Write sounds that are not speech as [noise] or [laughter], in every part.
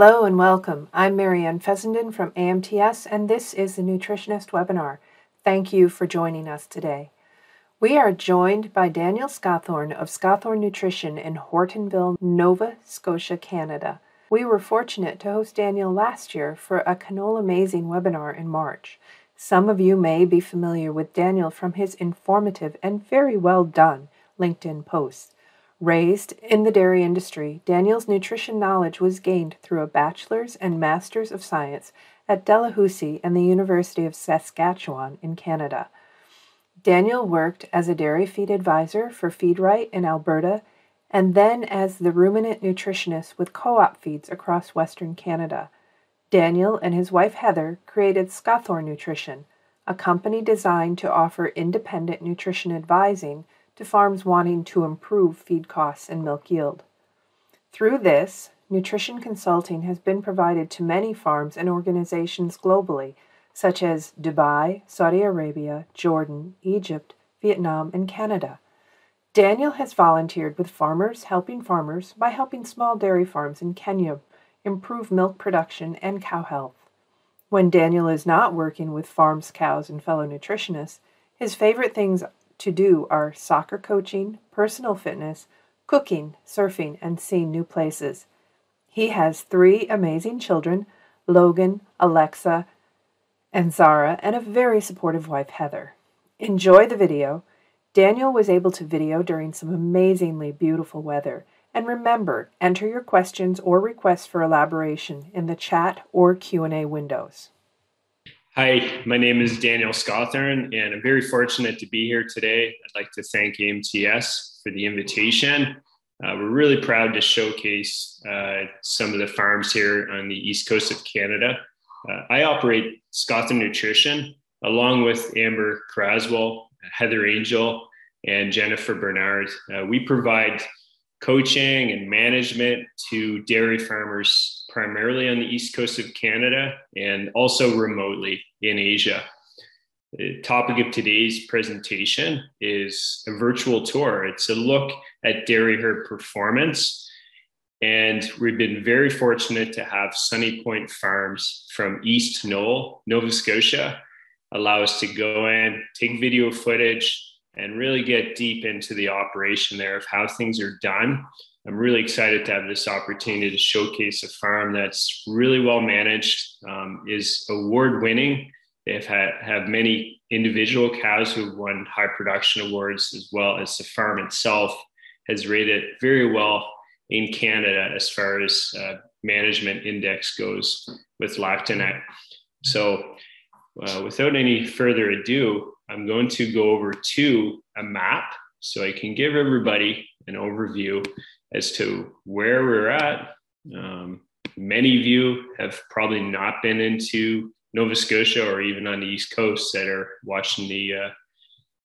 Hello and welcome. I'm Marianne Fessenden from AMTS, and this is the Nutritionist webinar. Thank you for joining us today. We are joined by Daniel Scothorn of Scothorn Nutrition in Hortonville, Nova Scotia, Canada. We were fortunate to host Daniel last year for a Canola Amazing webinar in March. Some of you may be familiar with Daniel from his informative and very well done LinkedIn posts. Raised in the dairy industry, Daniel's nutrition knowledge was gained through a bachelor's and master's of science at Dalhousie and the University of Saskatchewan in Canada. Daniel worked as a dairy feed advisor for Feedright in Alberta and then as the ruminant nutritionist with co op feeds across Western Canada. Daniel and his wife Heather created Scothorn Nutrition, a company designed to offer independent nutrition advising to farms wanting to improve feed costs and milk yield. Through this, nutrition consulting has been provided to many farms and organizations globally, such as Dubai, Saudi Arabia, Jordan, Egypt, Vietnam, and Canada. Daniel has volunteered with Farmers Helping Farmers by helping small dairy farms in Kenya improve milk production and cow health. When Daniel is not working with farms, cows, and fellow nutritionists, his favorite things to do are soccer coaching, personal fitness, cooking, surfing, and seeing new places. He has three amazing children Logan, Alexa, and Zara, and a very supportive wife, Heather. Enjoy the video. Daniel was able to video during some amazingly beautiful weather. And remember, enter your questions or requests for elaboration in the chat or Q&A windows. Hi, my name is Daniel Scothorn, and I'm very fortunate to be here today. I'd like to thank AMTS for the invitation. Uh, we're really proud to showcase uh, some of the farms here on the east coast of Canada. Uh, I operate Scothorn Nutrition along with Amber Craswell, Heather Angel, and Jennifer Bernard. Uh, we provide coaching and management to dairy farmers primarily on the east coast of Canada and also remotely in Asia. The topic of today's presentation is a virtual tour. It's a look at dairy herd performance. And we've been very fortunate to have Sunny Point Farms from East Noel, Nova Scotia, allow us to go in, take video footage, and really get deep into the operation there of how things are done. I'm really excited to have this opportunity to showcase a farm that's really well managed, um, is award winning. They've had have many individual cows who've won high production awards, as well as the farm itself has rated very well in Canada as far as uh, management index goes with Lactanet. So, uh, without any further ado, I'm going to go over to a map so I can give everybody an overview as to where we're at. Um, many of you have probably not been into Nova Scotia or even on the East Coast that are watching the uh,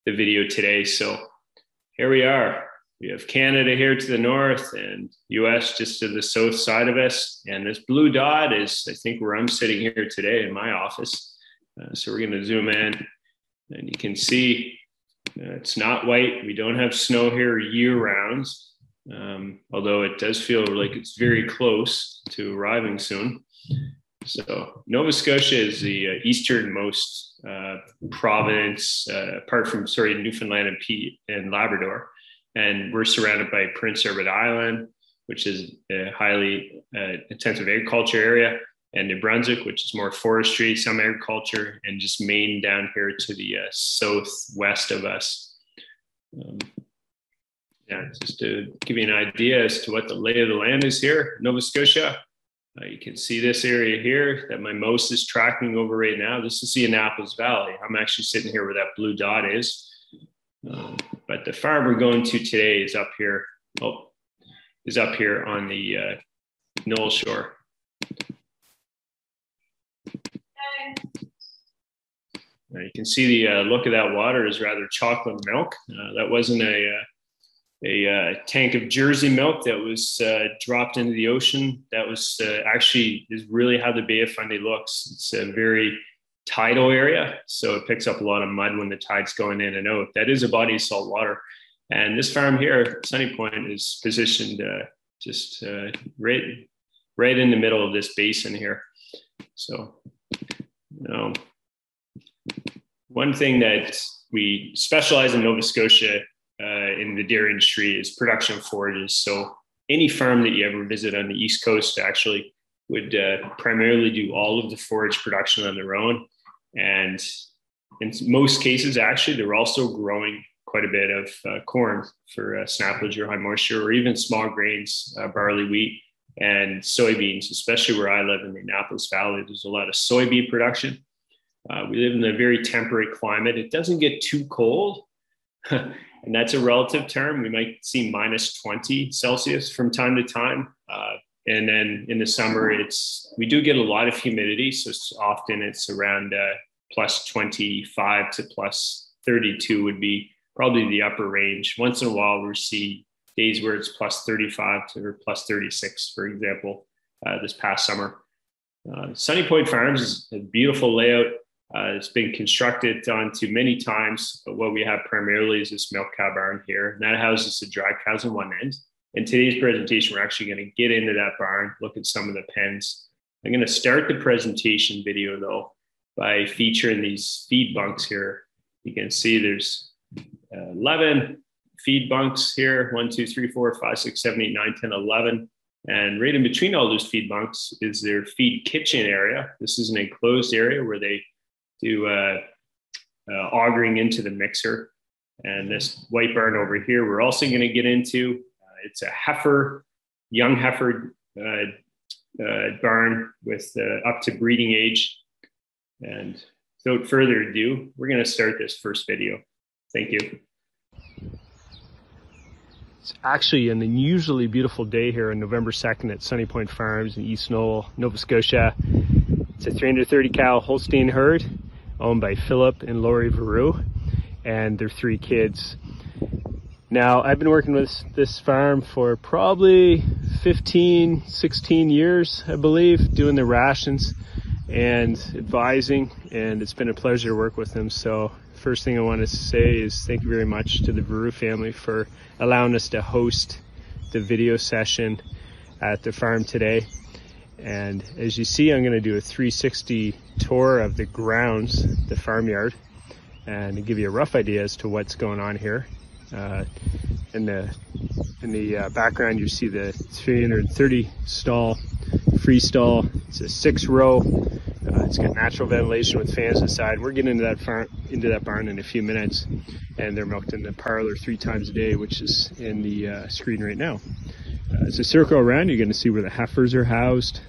the video today. So here we are. We have Canada here to the north and US just to the south side of us. And this blue dot is, I think, where I'm sitting here today in my office. Uh, so we're going to zoom in and you can see uh, it's not white. We don't have snow here year round, um, although it does feel like it's very close to arriving soon. So Nova Scotia is the uh, easternmost uh, province, uh, apart from sorry Newfoundland and, P- and Labrador, and we're surrounded by Prince Edward Island, which is a highly uh, intensive agriculture area, and New Brunswick, which is more forestry, some agriculture, and just Maine down here to the uh, southwest of us. Um, yeah, just to give you an idea as to what the lay of the land is here, Nova Scotia. Uh, you can see this area here that my mouse is tracking over right now. This is the Annapolis Valley. I'm actually sitting here where that blue dot is. Um, but the farm we're going to today is up here. Oh, is up here on the uh, Noel Shore. Uh, you can see the uh, look of that water is rather chocolate milk. Uh, that wasn't a, uh, a, a uh, tank of Jersey milk that was uh, dropped into the ocean. That was actually is really how the Bay of Fundy looks. It's a very tidal area, so it picks up a lot of mud when the tide's going in and out. That is a body of salt water. And this farm here, Sunny Point, is positioned just right right in the middle of this basin here. So, you know, one thing that we specialize in Nova Scotia uh, in the dairy industry is production forages. So any farm that you ever visit on the East Coast actually would uh, primarily do all of the forage production on their own. And in most cases, actually, they're also growing quite a bit of uh, corn for uh, snaplage or high moisture, or even small grains, uh, barley, wheat, and soybeans, especially where I live in the Annapolis Valley. There's a lot of soybean production. Uh, we live in a very temperate climate. It doesn't get too cold, [laughs] and that's a relative term. We might see minus 20 Celsius from time to time. Uh, and then in the summer, it's we do get a lot of humidity, so it's often it's around uh, plus 25 to plus 32 would be probably the upper range. Once in a while, we see days where it's plus 35 to or plus 36, for example, uh, this past summer. Uh, Sunny Point Farms is a beautiful layout. Uh, it's been constructed onto many times, but what we have primarily is this milk cow barn here, and that houses the dry cows on one end. In today's presentation, we're actually going to get into that barn, look at some of the pens. I'm going to start the presentation video though by featuring these feed bunks here. You can see there's uh, 11 feed bunks here, one, two, three, four, five, six, seven, eight, nine, 10, 11. And right in between all those feed bunks is their feed kitchen area. This is an enclosed area where they do uh, uh, augering into the mixer. And this white barn over here, we're also going to get into. Uh, it's a heifer, young heifer uh, uh, barn with up to breeding age. And without further ado, we're going to start this first video. Thank you. It's actually an unusually beautiful day here on November 2nd at Sunny Point Farms in East Noel, Nova Scotia. It's a 330 cow Holstein herd owned by Philip and Lori Veru and their three kids. Now, I've been working with this farm for probably 15, 16 years, I believe, doing the rations and advising, and it's been a pleasure to work with them. So first thing I want to say is thank you very much to the Veru family for allowing us to host the video session at the farm today. And as you see, I'm going to do a 360 tour of the grounds, the farmyard, and give you a rough idea as to what's going on here. Uh, in the in the uh, background, you see the 330 stall free stall. It's a six row it's got natural ventilation with fans inside. We're getting into that farm, into that barn in a few minutes, and they're milked in the parlor three times a day, which is in the uh, screen right now. Uh, as a circle around, you're going to see where the heifers are housed,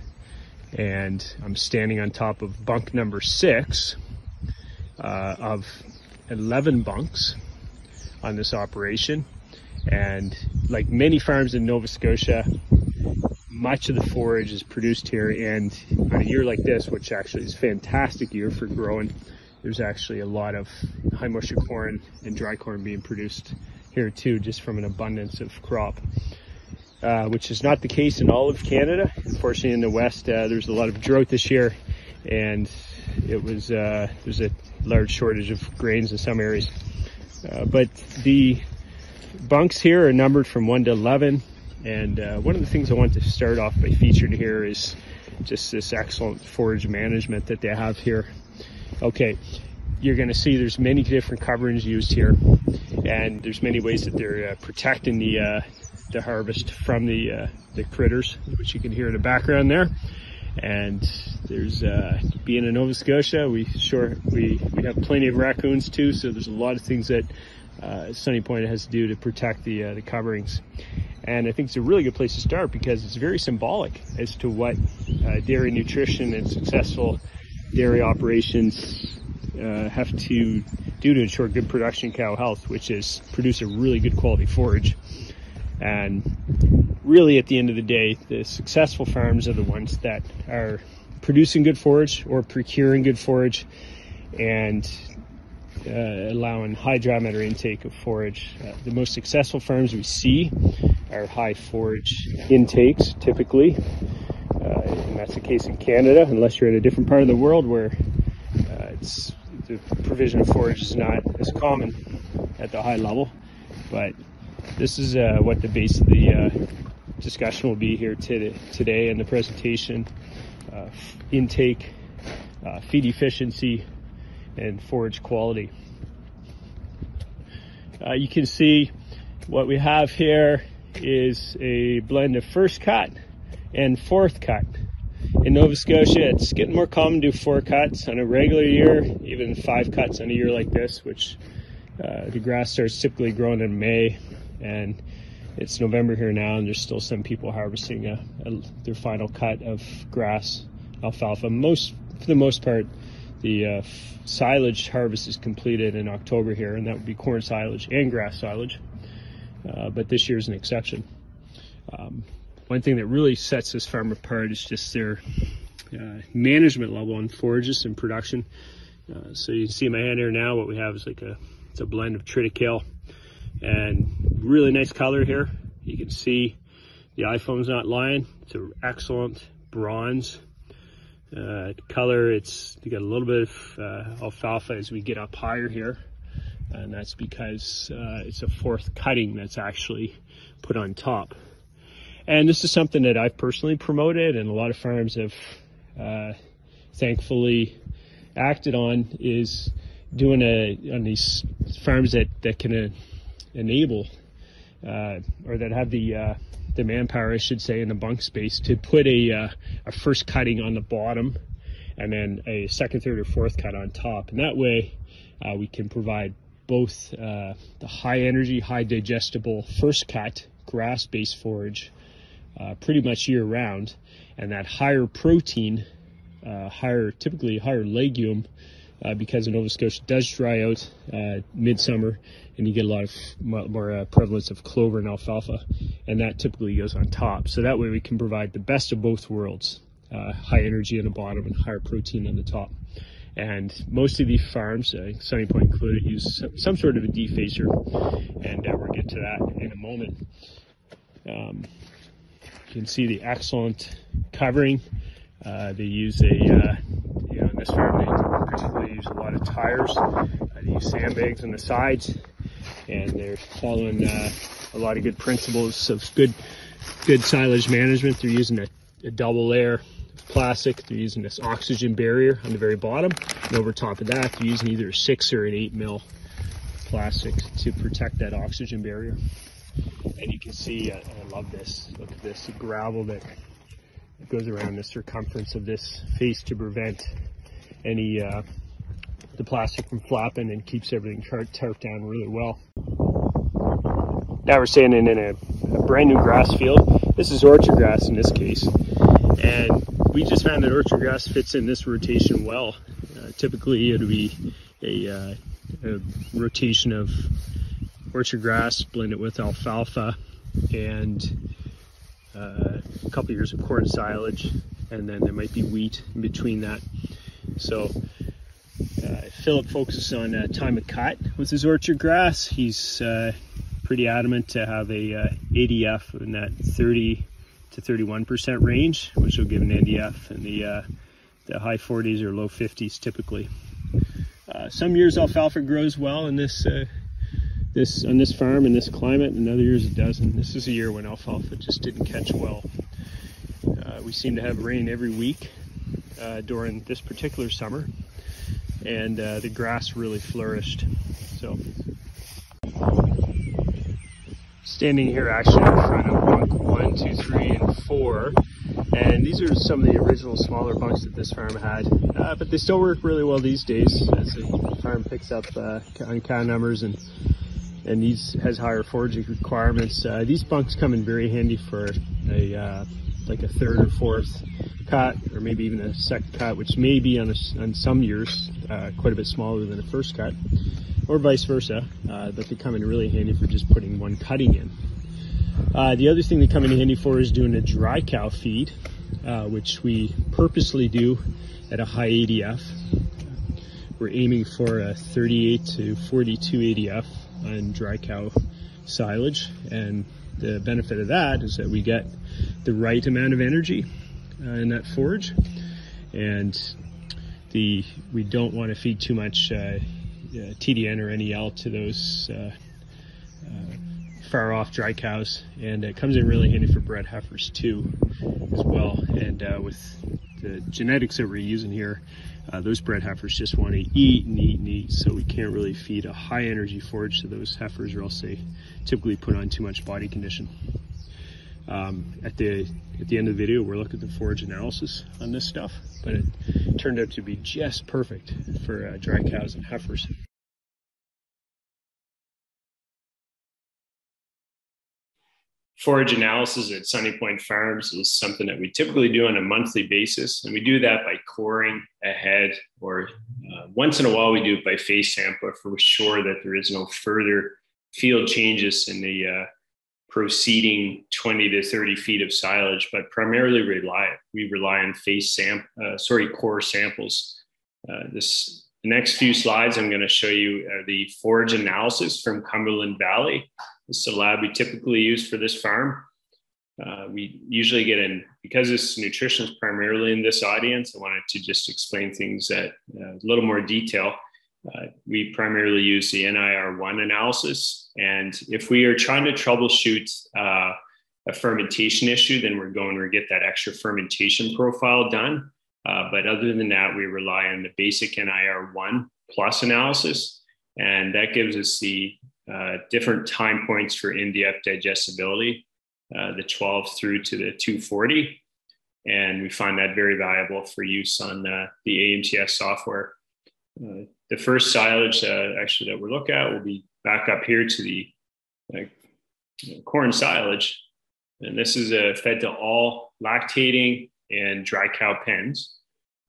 and I'm standing on top of bunk number six uh, of 11 bunks on this operation. And like many farms in Nova Scotia, much of the forage is produced here and on a year like this which actually is a fantastic year for growing there's actually a lot of high moisture corn and dry corn being produced here too just from an abundance of crop uh, which is not the case in all of Canada. Unfortunately in the west uh, there's a lot of drought this year and it was uh, there's a large shortage of grains in some areas. Uh, but the bunks here are numbered from 1 to 11 and uh, one of the things I want to start off by featuring here is just this excellent forage management that they have here. Okay, you're going to see there's many different coverings used here, and there's many ways that they're uh, protecting the uh, the harvest from the uh, the critters, which you can hear in the background there. And there's uh, being in Nova Scotia, we sure we we have plenty of raccoons too, so there's a lot of things that uh, Sunny Point has to do to protect the the coverings. And I think it's a really good place to start because it's very symbolic as to what uh, dairy nutrition and successful dairy operations uh, have to do to ensure good production cow health, which is produce a really good quality forage. And really, at the end of the day, the successful farms are the ones that are producing good forage or procuring good forage and uh, allowing high dry matter intake of forage. Uh, the most successful farms we see are high forage intakes typically. Uh, and that's the case in Canada, unless you're in a different part of the world where uh, it's, the provision of forage is not as common at the high level. But this is uh, what the base of the discussion will be here today in the presentation. Intake, feed efficiency, and forage quality. Uh, you can see what we have here is a blend of first cut and fourth cut. In Nova Scotia, it's getting more common to do four cuts on a regular year, even five cuts on a year like this, which uh, the grass starts typically growing in May, and it's November here now, and there's still some people harvesting a, a, their final cut of grass alfalfa. Most, for the most part, the uh, silage harvest is completed in October here, and that would be corn silage and grass silage. Uh, but this year is an exception. Um, one thing that really sets this farm apart is just their uh, management level on forages and production. Uh, so you can see in my hand here now, what we have is like a it's a blend of triticale and really nice color here. You can see the iPhone's not lying. It's an excellent bronze uh, color. It's you got a little bit of uh, alfalfa as we get up higher here, and that's because uh, it's a fourth cutting that's actually put on top. And this is something that I've personally promoted, and a lot of farms have uh, thankfully acted on. Is doing a on these farms that that can uh, enable uh, or that have the the manpower, I should say, in the bunk space to put a uh, a first cutting on the bottom, and then a second, third, or fourth cut on top, and that way uh, we can provide both uh, the high energy, high digestible first cut grass-based forage pretty much year round, and that higher protein, higher typically higher legume uh, because Nova Scotia does dry out uh, midsummer and you get a lot of more uh, prevalence of clover and alfalfa and that typically goes on top. So that way we can provide the best of both worlds uh, high energy on the bottom and higher protein on the top. And most of these farms uh, sunny point included use some, sort of a defacer and uh, we'll get to that in a moment. Um, you can see the excellent covering. They use a this they particularly use a lot of tires. Uh, they use sandbags on the sides, and they're following uh, a lot of good principles of good, good silage management. They're using a, a double layer of plastic. They're using this oxygen barrier on the very bottom, and over top of that, they're using either a six or an eight mil plastic to protect that oxygen barrier. And you can see, uh, I love this. Look at this gravel that goes around the circumference of this face to prevent any uh, the plastic from flapping and keeps everything tarped down really well. Now we're standing in a, a, brand new grass field. This is orchard grass in this case. And we just found that orchard grass fits in this rotation well. Uh, typically it would be a, uh, a, rotation of orchard grass blended with alfalfa and uh, a couple years of corn silage and then there might be wheat in between that. So uh, Philip focuses on uh, time of cut with his orchard grass. He's uh, pretty adamant to have a uh, ADF in that 30 to 31% range, which will give an NDF in the, uh, the high 40s or low 50s typically. Uh, some years alfalfa grows well in this this on this farm in this climate, and other years it doesn't. This is a year when alfalfa just didn't catch well. we seem to have rain every week, uh, during this particular summer, and uh, the grass really flourished. So, standing here actually in front of bunk one, two, three, and four, and these are some of the original smaller bunks that this farm had, uh, but they still work really well these days as the farm picks up uh, on cow numbers and and these has higher foraging requirements. Uh, these bunks come in very handy for a uh, like a third or fourth cut, or maybe even a second cut, which may be on, a, on some years uh, quite a bit smaller than a first cut, or vice versa. Uh, but they come in really handy for just putting one cutting in. Uh, the other thing they come in handy for is doing a dry cow feed, uh, which we purposely do at a high ADF. We're aiming for a 38 to 42 ADF on dry cow silage, and the benefit of that is that we get the right amount of energy in that forage, and the we don't want to feed too much uh, uh TDN or NEL to those uh, uh, far off dry cows, and it comes in really handy for bred heifers too, as well. And uh, with the genetics that we're using here, uh, those bred heifers just want to eat and eat and eat, so we can't really feed a high energy forage to those heifers, or else they typically put on too much body condition. Um, at the at the end of the video, we're looking at the forage analysis on this stuff, but it turned out to be just perfect for uh, dry cows and heifers. forage analysis at Sunny Point Farms is something that we typically do on a monthly basis. And we do that by coring ahead, or uh, once in a while, we do it by face sampler for sure that there is no further field changes in the uh, proceeding 20 to 30 feet of silage, but primarily rely we rely on face sam uh, sorry core samples. Uh, this the next few slides I'm going to show you the forage analysis from Cumberland Valley. This is a lab we typically use for this farm. Uh, we usually get in because this nutrition is primarily in this audience. I wanted to just explain things at uh, a little more detail. Uh, we primarily use the NIR1 analysis. And if we are trying to troubleshoot uh, a fermentation issue, then we're going to get that extra fermentation profile done. Uh, but other than that, we rely on the basic NIR1 plus analysis. And that gives us the uh, different time points for NDF digestibility, uh, the 12 through to the 240. And we find that very valuable for use on the AMTS software. Uh, the first silage uh, actually that we'll look at will be back up here to the corn silage. And this is fed to all lactating and dry cow pens.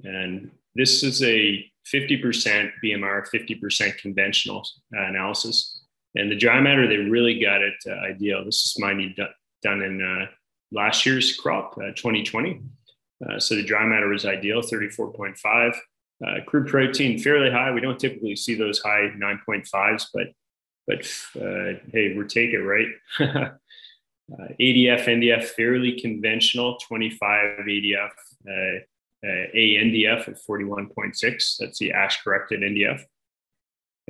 And this is a 50% BMR, 50% conventional analysis. And the dry matter, they really got it uh, ideal. This is mine done in uh, last year's crop, uh, 2020. Uh, so the dry matter was ideal, 34.5. Uh, crude protein fairly high. We don't typically see those high 9.5s, but but uh, hey, we're taking it right. [laughs] ADF, NDF, fairly conventional, 25 ADF, ANDF at 41.6. That's the ash corrected NDF.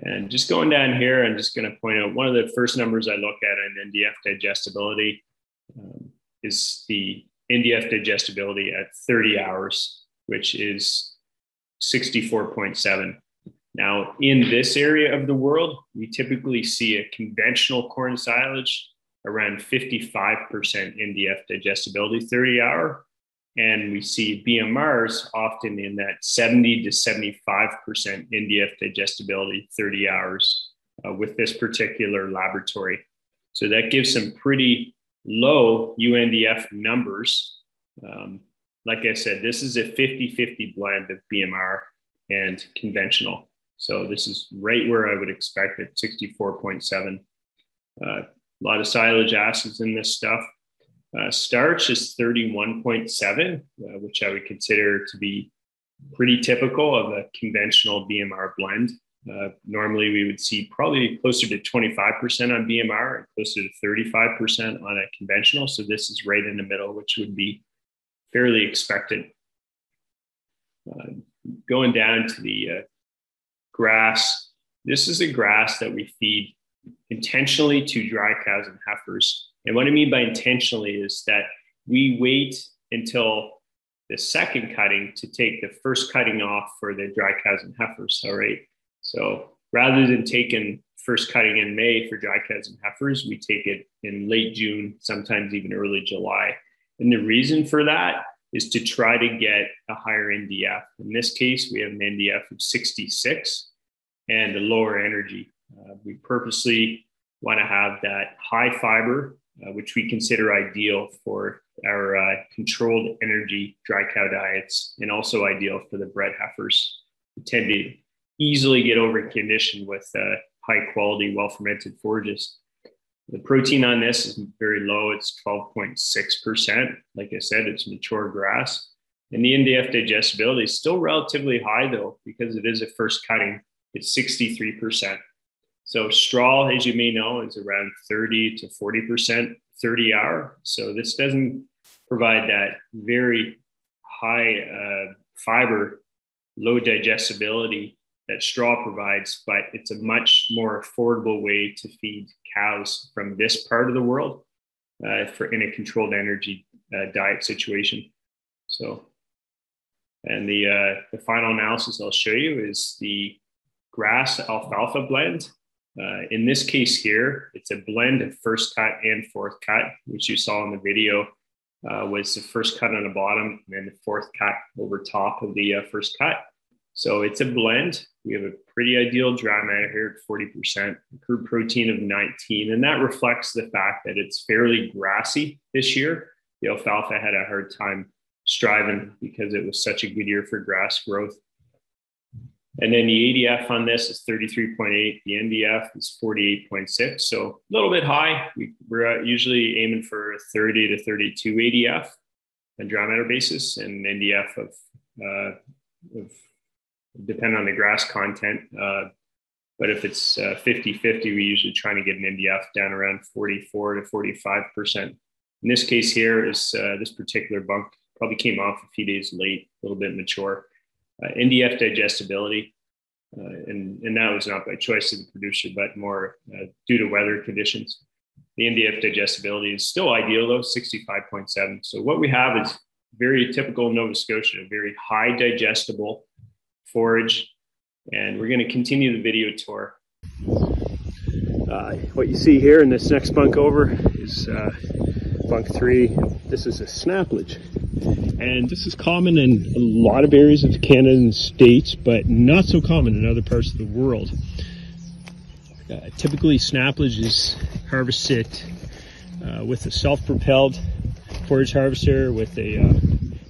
And just going down here, I'm just going to point out one of the first numbers I look at in NDF digestibility um, is the NDF digestibility at 30 hours, which is 64.7. Now, in this area of the world, we typically see a conventional corn silage around 55% NDF digestibility 30 hour and we see BMRs often in that 70 to 75% NDF digestibility 30 hours uh, with this particular laboratory. So that gives some pretty low UNDF numbers. Um, like I said, this is a 50 50 blend of BMR and conventional. So this is right where I would expect it 64.7. Uh, a lot of silage acids in this stuff. Uh, starch is 31.7, uh, which I would consider to be pretty typical of a conventional BMR blend. Uh, normally, we would see probably closer to 25% on BMR and closer to 35% on a conventional. So this is right in the middle, which would be fairly expected. Uh, going down to the uh, grass, this is a grass that we feed intentionally to dry cows and heifers and what I mean by intentionally is that we wait until the second cutting to take the first cutting off for the dry cows and heifers. All right. So rather than taking first cutting in May for dry cows and heifers, we take it in late June, sometimes even early July. And the reason for that is to try to get a higher NDF. In this case, we have an NDF of 66 and a lower energy. Uh, we purposely want to have that high fiber uh, which we consider ideal for our uh, controlled energy dry cow diets and also ideal for the bred heifers who tend to easily get over conditioned with uh, high quality, well fermented forages. The protein on this is very low, it's 12.6%. Like I said, it's mature grass. And the NDF digestibility is still relatively high, though, because it is a first cutting, it's 63%. So straw, as you may know, is around 30 to 40% 30 hour. So this doesn't provide that very high uh, fiber, low digestibility that straw provides, but it's a much more affordable way to feed cows from this part of the world uh, for in a controlled energy uh, diet situation. So, and the uh, the final analysis I'll show you is the grass alfalfa blend. Uh, in this case here, it's a blend of first cut and fourth cut, which you saw in the video. Uh, was the first cut on the bottom and then the fourth cut over top of the uh, first cut. So it's a blend. We have a pretty ideal dry matter here at 40%, crude protein of 19. And that reflects the fact that it's fairly grassy this year. The alfalfa had a hard time striving because it was such a good year for grass growth. And then the ADF on this is 33.8. The NDF is 48.6. So a little bit high. We, are usually aiming for 30 to 32 ADF on dry matter basis and NDF of, uh, of depend on the grass content. Uh, but if it's uh, 50 50, we usually try to get an NDF down around 44 to 45%. In this case here is uh, this particular bunk probably came off a few days late, a little bit mature. Uh, NDF digestibility, and, and that was not by choice of the producer, but more due to weather conditions. The NDF digestibility is still ideal though, 65.7. So what we have is very typical Nova Scotia, very high digestible forage, and we're going to continue the video tour. Uh, what you see here in this next bunk over is uh, bunk three. This is a snaplage. And this is common in a lot of areas of Canada and States, but not so common in other parts of the world. Uh, typically, snaplage is harvested uh, with a self-propelled forage harvester with a uh,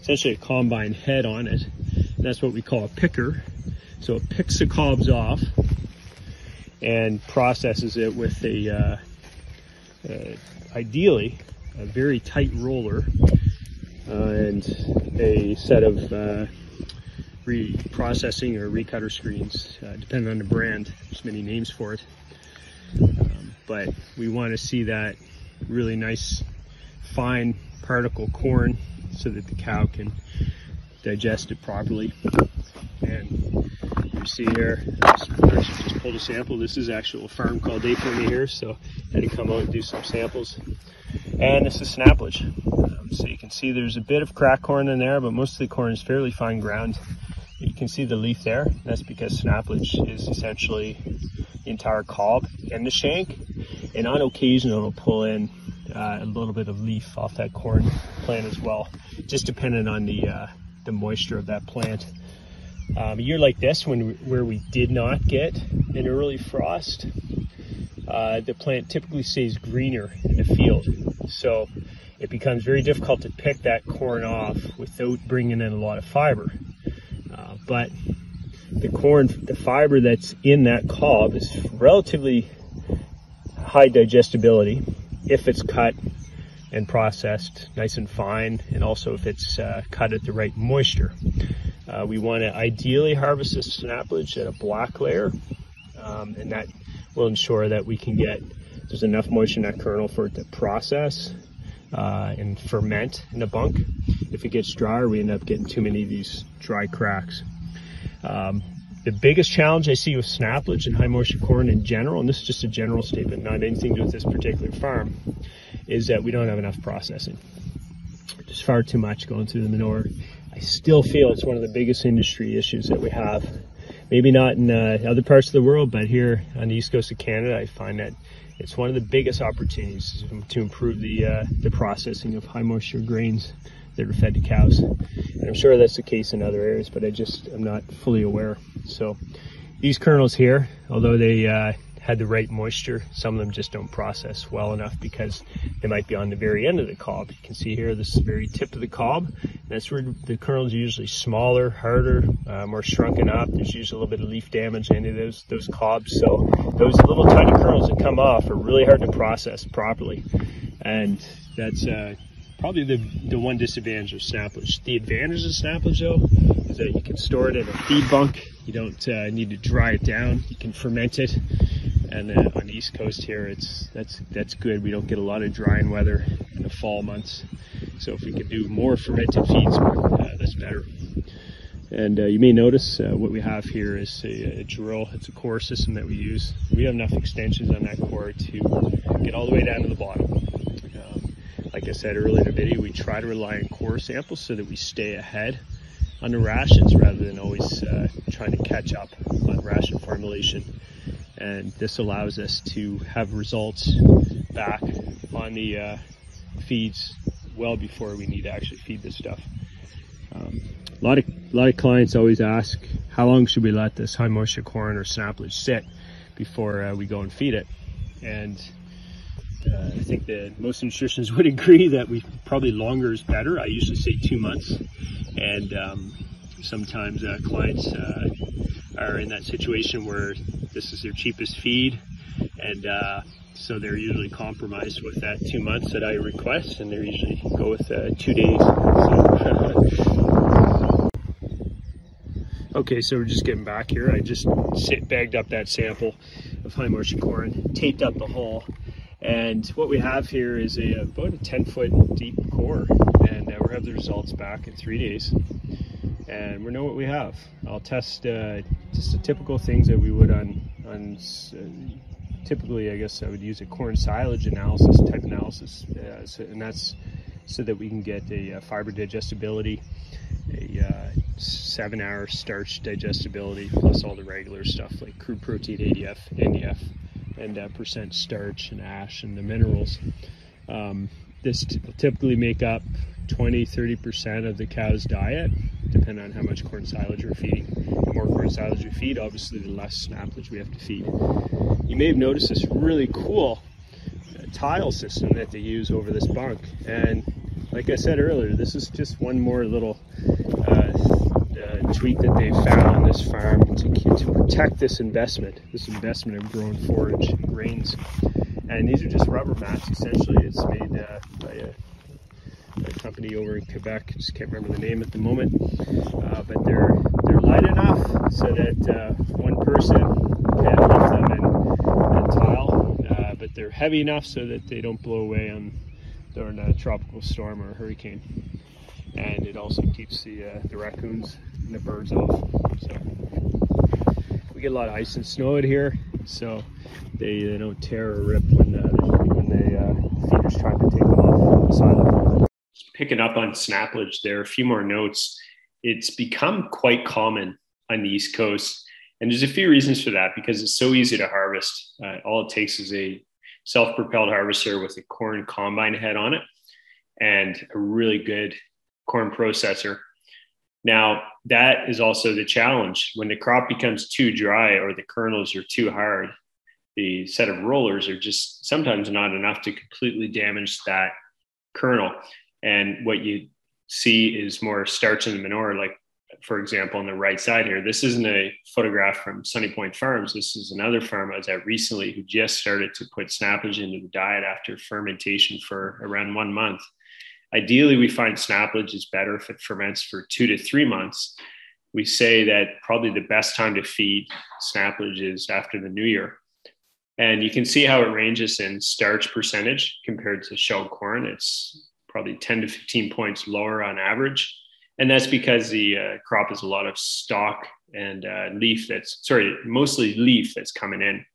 essentially a combine head on it. That's what we call a picker. So it picks the cobs off and processes it with a, uh, uh, ideally, a very tight roller uh, and a set of uh, reprocessing or recutter screens, uh, depending on the brand. There's many names for it. Um, but we want to see that really nice, fine particle corn so that the cow can digest it properly. And you see here, I just pulled a sample. This is actual farm called Daytona here, so I had to come out and do some samples. And this is snaplage. Um, so you can see there's a bit of crack corn in there, but most of the corn is fairly fine ground. You can see the leaf there. That's because snaplage is essentially the entire cob and the shank. And on occasion, it'll pull in uh, a little bit of leaf off that corn plant as well, just depending on the uh, the moisture of that plant. Um, a year like this, when we, where we did not get an early frost, uh, the plant typically stays greener in the field. So it becomes very difficult to pick that corn off without bringing in a lot of fiber. Uh, but the corn, the fiber that's in that cob is relatively high digestibility if it's cut and processed nice and fine, and also if it's uh, cut at the right moisture. Uh, we want to ideally harvest this snaplage at a black layer, um, and that will ensure that we can get there's enough moisture in that kernel for it to process uh, and ferment in a bunk. If it gets drier, we end up getting too many of these dry cracks. Um, the biggest challenge I see with snaplage and high moisture corn in general, and this is just a general statement, not anything to do with this particular farm, is that we don't have enough processing. There's far too much going through the manure. I still feel it's one of the biggest industry issues that we have. Maybe not in uh, other parts of the world, but here on the east coast of Canada, I find that it's one of the biggest opportunities to improve the uh, the processing of high moisture grains that are fed to cows. And I'm sure that's the case in other areas, but I just am not fully aware. So these kernels here, although they uh, had the right moisture. Some of them just don't process well enough because they might be on the very end of the cob. You can see here, this is the very tip of the cob. That's where the kernels are usually smaller, harder, uh, more shrunken up. There's usually a little bit of leaf damage in any of those, those cobs. So those little tiny kernels that come off are really hard to process properly. And that's uh, probably the, the one disadvantage of snaplage. The advantage of snaplage though is that you can store it in a feed bunk. You don't uh, need to dry it down. You can ferment it and uh, on the east coast here it's that's that's good we don't get a lot of drying weather in the fall months so if we could do more fermented feeds uh, that's better And uh, you may notice uh, what we have here is a, a, drill. It's a core system that we use. We have enough extensions on that core to get all the way down to the bottom. Um, like I said earlier in the video, we try to rely on core samples so that we stay ahead on the rations rather than always uh, trying to catch up on ration formulation. And this allows us to have results back on the uh, feeds well before we need to actually feed this stuff. Um, a lot of a lot of clients always ask how long should we let this high moisture corn or snaplage sit before uh, we go and feed it and uh, I think that most nutritionists [laughs] would agree that we probably longer is better. I usually say two months, and um, sometimes uh, clients uh, are in that situation where this is their cheapest feed, and uh, so they're usually compromised with that two months that I request, and they usually go with uh, two days. So, [laughs] Okay, so we're just getting back here. I just sit, bagged up that sample of high moisture corn, taped up the hole. and what we have here is a about a 10 foot deep core, and uh, we have the results back in three days, and we know what we have. I'll test uh, just the typical things that we would on on. Uh, typically, I guess I would use a corn silage analysis type analysis, uh, so, and that's so that we can get a, uh, fiber digestibility, a uh, seven hour starch digestibility plus all the regular stuff like crude protein ADF, NDF, and percent starch and ash and the minerals. Um, this will typically make up 20 30% of the cow's diet, depending on how much corn silage we're feeding. The more corn silage we feed, obviously, the less snaplage we have to feed. You may have noticed this really cool uh, tile system that they use over this bunk. And like I said earlier, this is just one more little uh, tweak that they found on this farm to, to protect this investment, this investment of growing forage grains. And these are just rubber mats, essentially. It's made uh, by a, a, company over in Quebec. Just can't remember the name at the moment. Uh, but they're they're light enough so that uh, one person can lift them and, and tile. Uh, but they're heavy enough so that they don't blow away on during a tropical storm or a hurricane and it also keeps the uh, the raccoons and the birds off. So we get a lot of ice and snow out here, so they, they don't tear or rip when uh, when the uh, feeders trying to take off the side of the Picking up on snaplage, there are a few more notes. It's become quite common on the East Coast, and there's a few reasons for that because it's so easy to harvest. Uh, all it takes is a self-propelled harvester with a corn combine head on it and a really good corn processor. Now, that is also the challenge. When the crop becomes too dry or the kernels are too hard, the set of rollers are just sometimes not enough to completely damage that kernel. And what you see is more starch in the manure, like, for example, on the right side here. This isn't a photograph from Sunny Point Farms. This is another farm I was at recently who just started to put snaplage into the diet after fermentation for around one month. Ideally, we find snaplage is better if it ferments for two to three months. We say that probably the best time to feed snaplage is after the new year. And you can see how it ranges in starch percentage compared to shelled corn. It's probably 10 to 15 points lower on average. And that's because the uh, crop is a lot of stalk and uh, leaf that's, sorry, mostly leaf that's coming in.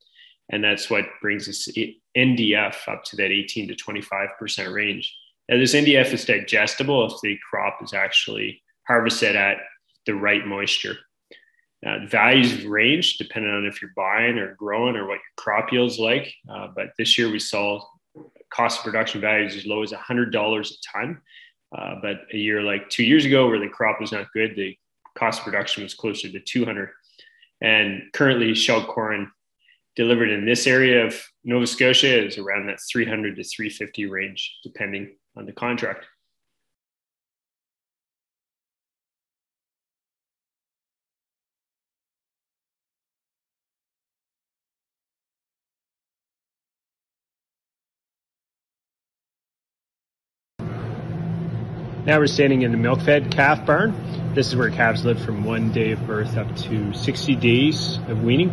And that's what brings us NDF up to that 18 to 25% range. This NDF is digestible if the crop is actually harvested at the right moisture. Now, values range depending on if you're buying or growing or what your crop yield's like. Uh, but this year we saw cost of production values as low as $100 a ton. Uh, but a year like two years ago, where the crop was not good, the cost of production was closer to 200. And currently, shelled corn delivered in this area of Nova Scotia is around that 300 to 350 range, depending on the contract. Now we're standing in the milk fed calf barn. This is where calves live from one day of birth up to 60 days of weaning.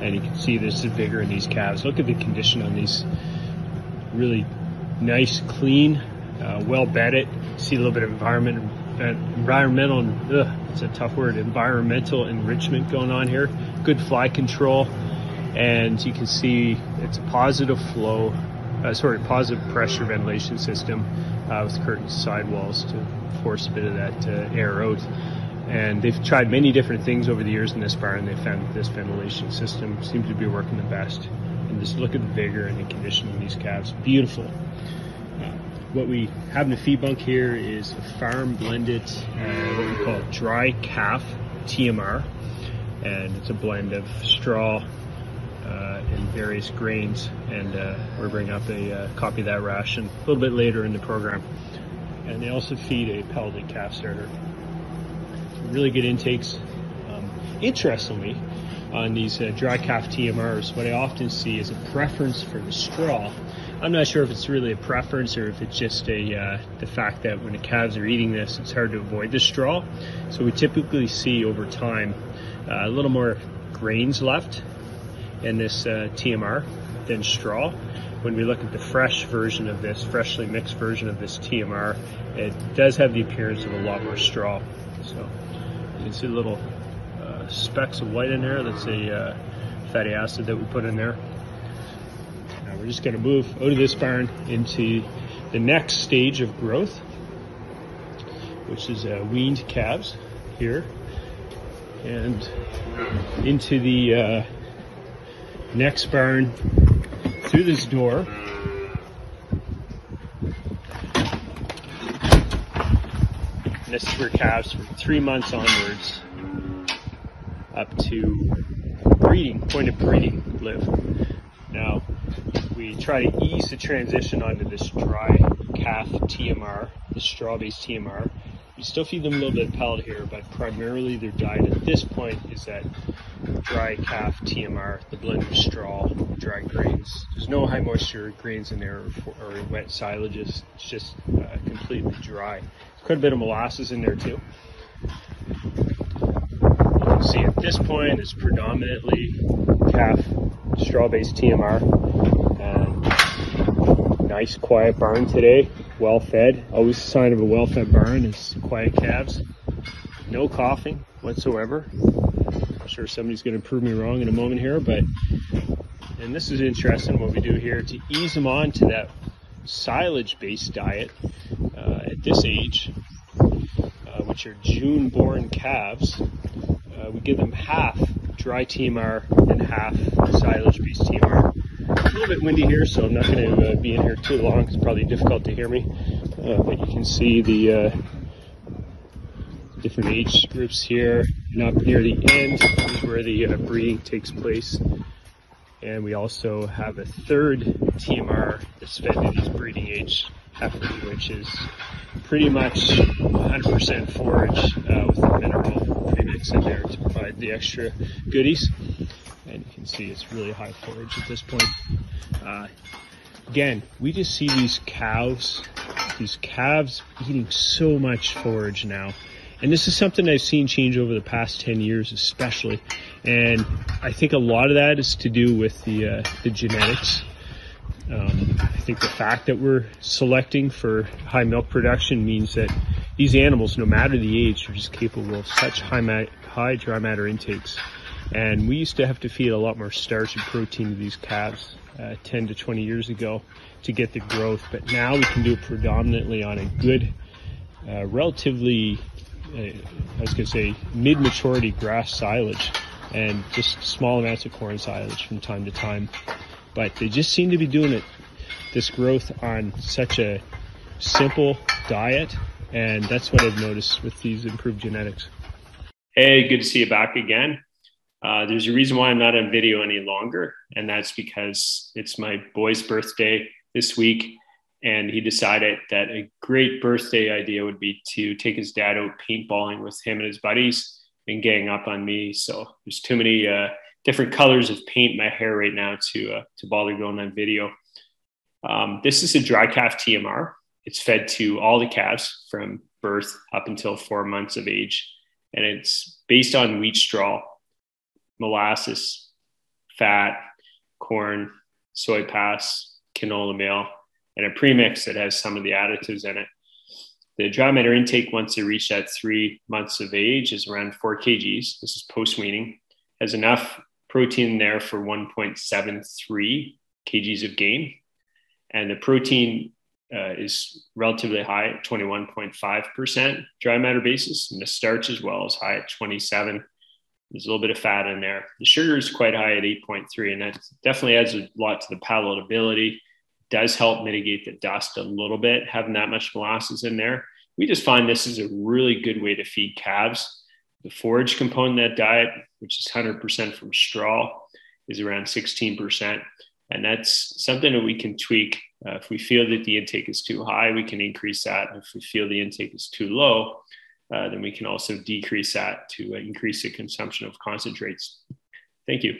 And you can see this is bigger in these calves. Look at the condition on these really nice, clean, uh, well bedded. See a little bit of environment environmental, ugh, it's a tough word, environmental enrichment going on here. Good fly control. And you can see it's a positive flow, uh, sorry, positive pressure ventilation system uh, with curtains sidewalls to force a bit of that uh, air out. And they've tried many different things over the years in this barn. They found that this ventilation system seems to be working the best. And just look at the vigor and the condition of these calves. Beautiful. Uh, what we have in the feed bunk here is a farm blended, uh, what we call dry calf TMR. And it's a blend of straw uh, and various grains. And uh, we're bringing up a uh, copy of that ration a little bit later in the program. And they also feed a pelleted calf starter really good intakes. Um, interestingly, on these uh, dry calf TMRs, what I often see is a preference for the straw. I'm not sure if it's really a preference or if it's just a uh, the fact that when the calves are eating this, it's hard to avoid the straw. So we typically see over time uh, a little more grains left in this uh, TMR than straw. When we look at the fresh version of this, freshly mixed version of this TMR, it does have the appearance of a lot more straw. So you can see a little uh, specks of white in there. That's a uh, fatty acid that we put in there. Now we're just going to move out of this barn into the next stage of growth, which is uh, weaned calves here, and into the uh, next barn through this door. And this is for calves from three months onwards up to breeding, point of breeding live. Now, we try to ease the transition onto this dry calf TMR, the straw-based TMR. We still feed them a little bit of pellet here, but primarily their diet at this point is that dry calf TMR, the blend of straw, dry grains. There's no high moisture grains in there or, or wet silages. It's just uh, completely dry quite a bit of molasses in there too. See at this point it's predominantly calf straw-based TMR. And nice quiet barn today, well fed. Always a sign of a well fed barn is quiet calves. No coughing whatsoever. I'm sure somebody's going to prove me wrong in a moment here, but and this is interesting what we do here to ease them on to that silage based diet uh, at this age, uh, which are June born calves, uh, we give them half dry TMR and half silage based TMR. A little bit windy here, so I'm not going to uh, be in here too long. It's probably difficult to hear me, uh, but you can see the uh, different age groups here. And up near the end is where the breeding takes place. And we also have a third TMR that's fed to these breeding age heifers, which is pretty much 100% forage uh, with the mineral premix in there to provide the extra goodies. And you can see it's really high forage at this point. Uh, again, we just see these cows, these calves eating so much forage now. And this is something I've seen change over the past 10 years, especially. And I think a lot of that is to do with the, uh, the genetics. Um, I think the fact that we're selecting for high milk production means that these animals, no matter the age, are just capable of such high, high dry matter intakes. And we used to have to feed a lot more starch and protein to these calves uh, 10 to 20 years ago to get the growth. But now we can do it predominantly on a good, uh, relatively uh, I was going to say mid maturity grass silage and just small amounts of corn silage from time to time. But they just seem to be doing it, this growth on such a simple diet. And that's what I've noticed with these improved genetics. Hey, good to see you back again. Uh, there's a reason why I'm not on video any longer, and that's because it's my boy's birthday this week and he decided that a great birthday idea would be to take his dad out paintballing with him and his buddies and gang up on me. So there's too many uh, different colors of paint in my hair right now to uh, to bother going on video. Um, this is a dry calf TMR. It's fed to all the calves from birth up until four months of age, and it's based on wheat straw, molasses, fat, corn, soy pass, canola meal, and a premix that has some of the additives in it. The dry matter intake once they reach that three months of age is around four kgs. This is post weaning. Has enough protein there for 1.73 kgs of gain, and the protein uh, is relatively high at 21.5% dry matter basis, and the starch as well is high at 27. There's a little bit of fat in there. The sugar is quite high at 8.3, and that definitely adds a lot to the palatability. Does help mitigate the dust a little bit, having that much molasses in there. We just find this is a really good way to feed calves. The forage component of that diet, which is 100% from straw, is around 16%. And that's something that we can tweak. Uh, if we feel that the intake is too high, we can increase that. If we feel the intake is too low, uh, then we can also decrease that to increase the consumption of concentrates. Thank you.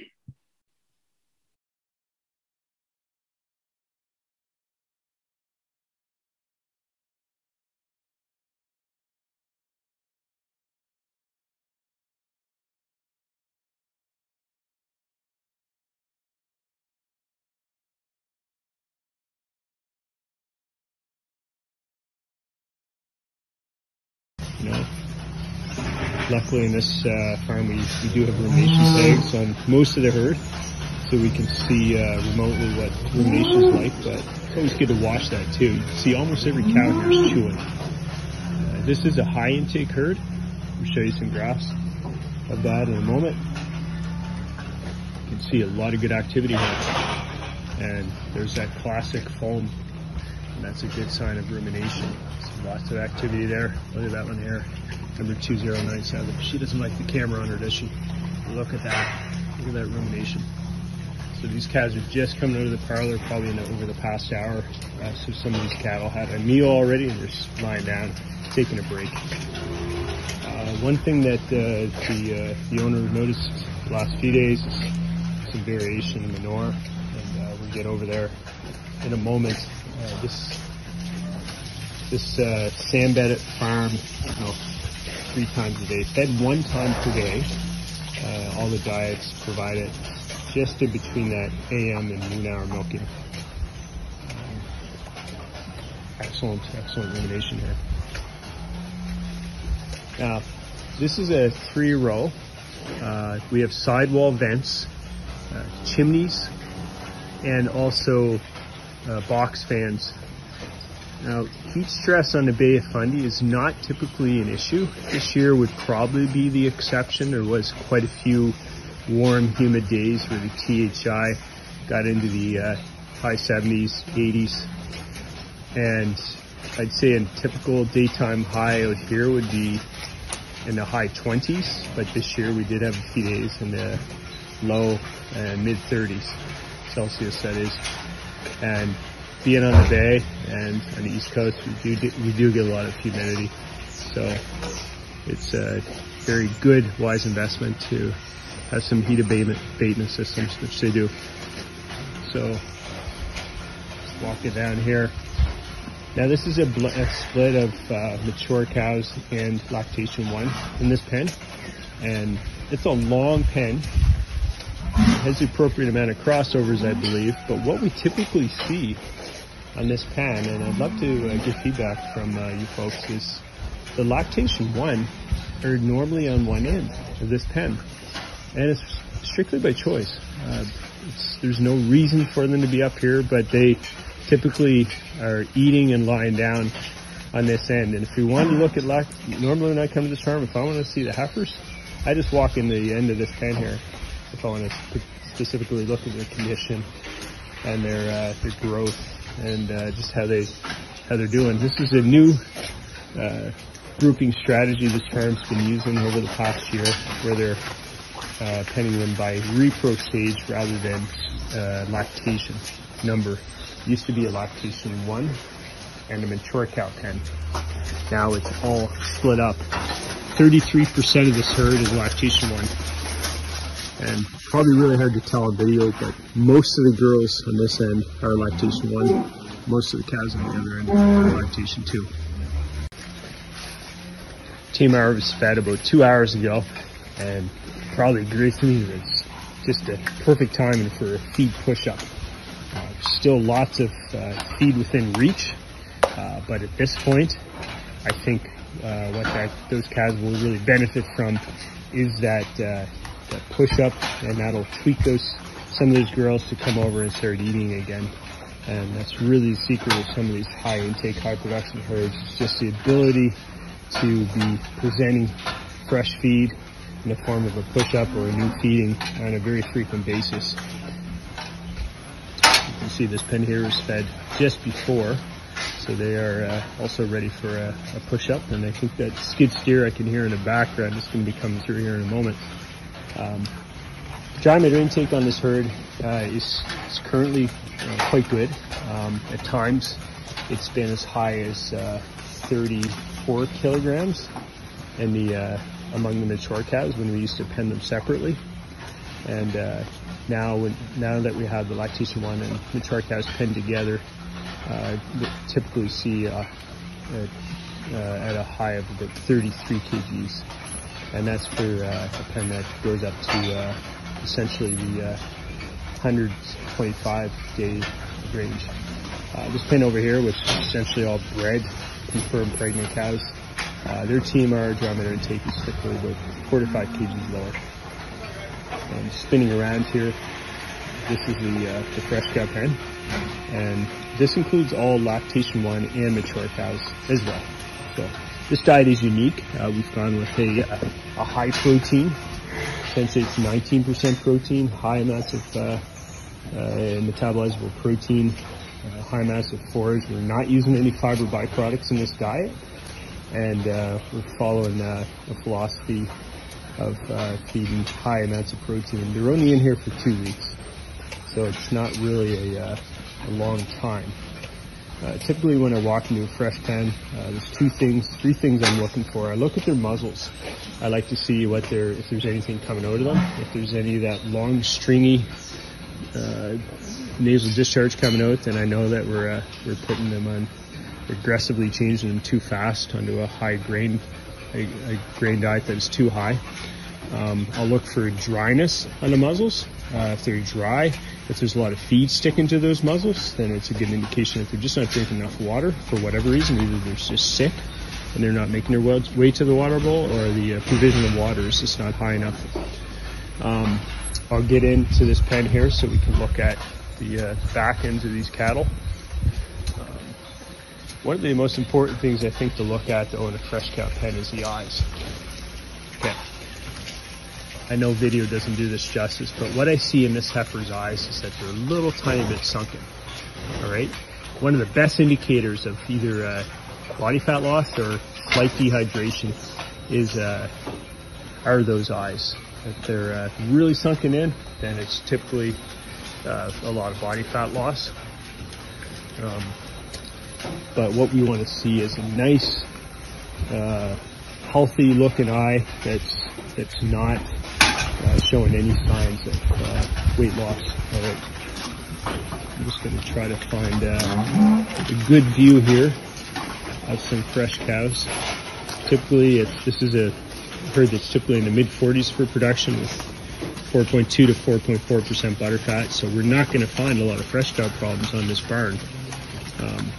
Luckily in this uh, farm we, we do have rumination tags on most of the herd so we can see uh, remotely what rumination is like but it's always good to watch that too. You can see almost every cow here is chewing. Uh, this is a high intake herd. I'll show you some graphs of that in a moment. You can see a lot of good activity here and there's that classic foam and that's a good sign of rumination. Lots of activity there. Look at that one here number 2097. She doesn't like the camera on her, does she? Look at that. Look at that rumination. So these calves are just coming out of the parlor probably the, over the past hour. Uh, so some of these cattle had a meal already and they're just lying down, taking a break. Uh, one thing that uh, the uh, the owner noticed the last few days is some variation in manure, and uh, we'll get over there in a moment. Uh, this this uh, sand bed farm, know, three times a day, fed one time per day. Uh, all the diets provided just in between that AM and noon hour milking. Excellent, excellent rumination here. Now, this is a three row. Uh, we have sidewall vents, uh, chimneys, and also uh, box fans now, heat stress on the Bay of Fundy is not typically an issue. This year would probably be the exception. There was quite a few warm, humid days where the THI got into the uh, high 70s, 80s. And I'd say a typical daytime high out here would be in the high 20s, but this year we did have a few days in the low and mid 30s Celsius, that is. And being on the bay and on the east coast, we do we do get a lot of humidity, so it's a very good, wise investment to have some heat abatement, abatement systems, which they do. So, walk it down here. Now this is a, a split of uh, mature cows and lactation one in this pen, and it's a long pen. It has the appropriate amount of crossovers, I believe, but what we typically see on this pen, and I'd love to uh, get feedback from uh, you folks, is the lactation one are normally on one end of this pen, and it's strictly by choice. Uh, there's no reason for them to be up here, but they typically are eating and lying down on this end. And if we want to look at lact, normally when I come to this farm, if I want to see the heifers, I just walk in the end of this pen here. If I want to specifically look at their condition and their uh, their growth and uh, just how they how they're doing. This is a new uh, grouping strategy this farm's been using over the past year, where they're uh, penning them by repro stage rather than uh, lactation number. It used to be a lactation one and a mature cow pen. Now it's all split up. 33% of this herd is lactation one. And probably really hard to tell on video, but most of the girls on this end are lactation one. Most of the cows on the other end are lactation two. Team was fed about two hours ago, and probably agrees with me it's just a perfect timing for a feed push-up. Uh, still lots of uh, feed within reach, uh, but at this point, I think uh, what that those calves will really benefit from is that uh, that push up, and that'll tweak those some of those girls to come over and start eating again. And that's really the secret of some of these high intake, high production herds. It's just the ability to be presenting fresh feed in the form of a push up or a new feeding on a very frequent basis. You can see this pen here is fed just before, so they are uh, also ready for a, a push up. And I think that skid steer I can hear in the background is going to be coming through here in a moment. Um, dry matter intake on this herd uh, is, is, currently uh, quite good. Um, at times, it's been as high as uh, 34 kilograms, and the uh, among the mature calves when we used to pen them separately. And uh, now, when, now that we have the lactation one and mature calves penned together, uh, typically see at a high of about 33 kgs and that's for uh, a pen that goes up to uh, essentially the uh, 125 day range. Uh, this pen over here, which is essentially all bred, confirmed pregnant cows, uh, their TMR dry matter intake is typically about 4 to 5 kgs lower. And spinning around here, this is the, uh, the fresh cow pen, and this includes all lactation one and mature cows as well. So this diet is unique. Uh, we've gone with a, a high protein. since it's 19% protein, high amounts of uh, uh, metabolizable protein, uh, high amounts of forage. We're not using any fiber byproducts in this diet, and uh, we're following a philosophy of feeding high amounts of protein. They're only in here for two weeks, so it's not really a, a long time. Uh, typically when I walk into a fresh pen, uh, there's two things, three things I'm looking for. I look at their muzzles. I like to see what they're, if there's anything coming out of them, if there's any of that long stringy, uh, nasal discharge coming out, then I know that we're, uh, we're putting them on, aggressively changing them too fast onto a high grain, a, a grain diet that is too high. Um, I'll look for dryness on the muzzles. Uh, if they're dry, if there's a lot of feed sticking to those muzzles, then it's a good indication that they're just not drinking enough water for whatever reason. Either they're just sick and they're not making their way to the water bowl, or the uh, provision of water is just not high enough. Um, I'll get into this pen here so we can look at the uh, back ends of these cattle. Um, one of the most important things I think to look at in a fresh cow pen is the eyes. Okay. I know video doesn't do this justice, but what I see in this heifer's eyes is that they're a little tiny bit sunken. All right. One of the best indicators of either uh, body fat loss or slight dehydration is uh, are those eyes. If they're uh, really sunken in, then it's typically uh, a lot of body fat loss. Um, but what we want to see is a nice, uh, healthy looking eye that's that's not uh, showing any signs of uh, weight loss. All right. I'm just going to try to find uh, a good view here of some fresh cows. Typically, it's, this is a herd that's typically in the mid 40s for production with 4.2 to 4.4% butterfat. So we're not going to find a lot of fresh cow problems on this barn. Um,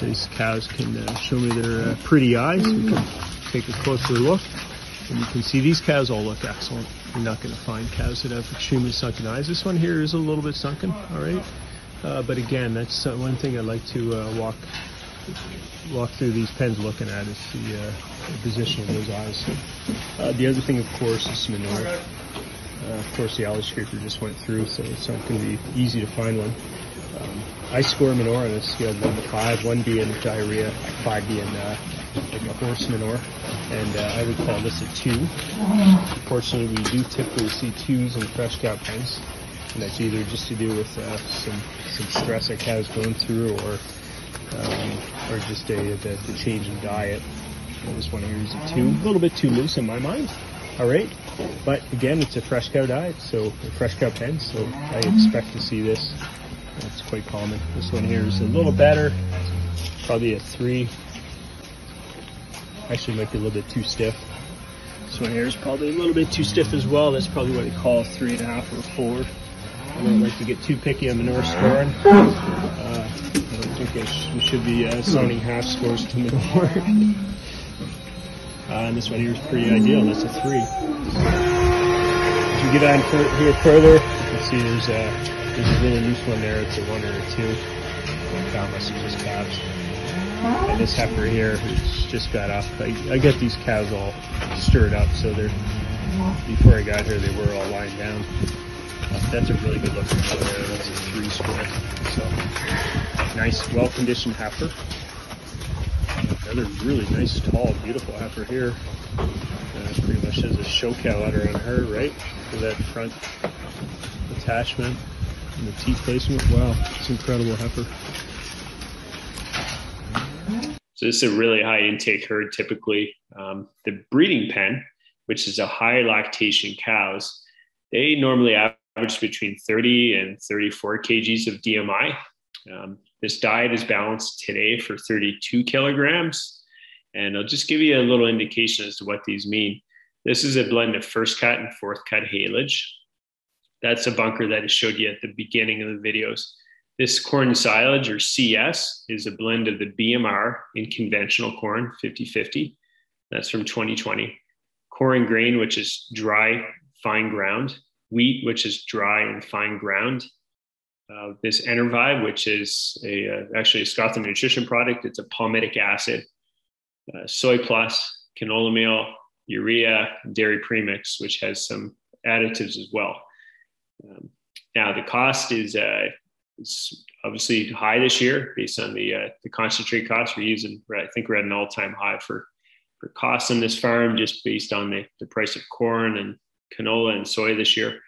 these cows can uh, show me their uh, pretty eyes. We can take a closer look. And you can see these cows all look excellent. You're not going to find cows that have extremely sunken eyes. This one here is a little bit sunken, all right? Uh, but again, that's uh, one thing I like to uh, walk walk through these pens looking at is the, uh, the position of those eyes. Uh, the other thing, of course, is manure. Uh, of course, the alley scraper just went through, so it's not going to be easy to find one. Um, I score manure on a scale of 1 to 5, 1 being diarrhea, 5 being like a horse manure, and uh, I would call this a two. Unfortunately, we do typically see twos in fresh cow pens, and that's either just to do with uh, some some stress a cow's going through, or um, or just a the, the change in diet. I just want to use a two, a little bit too loose in my mind. All right, but again, it's a fresh cow diet, so a fresh cow pen, so I expect to see this. That's quite common. This one here is a little better, probably a three Actually might be a little bit too stiff. This one here is probably a little bit too stiff as well. That's probably what they call three and a half or four. I don't like to get too picky on manure scoring. Uh, I don't think Turkish. We should be uh, half scores to work. [laughs] Uh, and this one here is pretty ideal. That's a three. As you get on here further, you can see there's a, there's a really loose one there. It's a one or a two. Cow must have just calves. And this heifer here, who's just got up. I, I get these cows all stirred up, so they're before I got here, they were all lying down. That's a really good looking cow there. That's a three score. So nice, well conditioned heifer. Another really nice, tall, beautiful heifer here. Uh, pretty much has a show cow udder on her, right? For that front attachment and the teeth placement. Wow, it's incredible heifer. So this is a really high intake herd typically. Um, the breeding pen, which is a high lactation cows, they normally average between 30 and 34 kgs of DMI. Um, this diet is balanced today for 32 kilograms. And I'll just give you a little indication as to what these mean. This is a blend of first cut and fourth cut haylage. That's a bunker that I showed you at the beginning of the videos. This corn silage or CS is a blend of the BMR in conventional corn 50 50. That's from 2020. Corn grain, which is dry, fine ground. Wheat, which is dry and fine ground uh, this Enervive, which is a, uh, actually a Scothorn nutrition product. It's a palmitic acid, uh, soy plus, canola meal, urea, dairy premix, which has some additives as well. Um, now the cost is uh, it's obviously high this year based on the uh, the concentrate cost we're using. I think we're at an all time high for for costs on this farm just based on the, the price of corn and canola and soy this year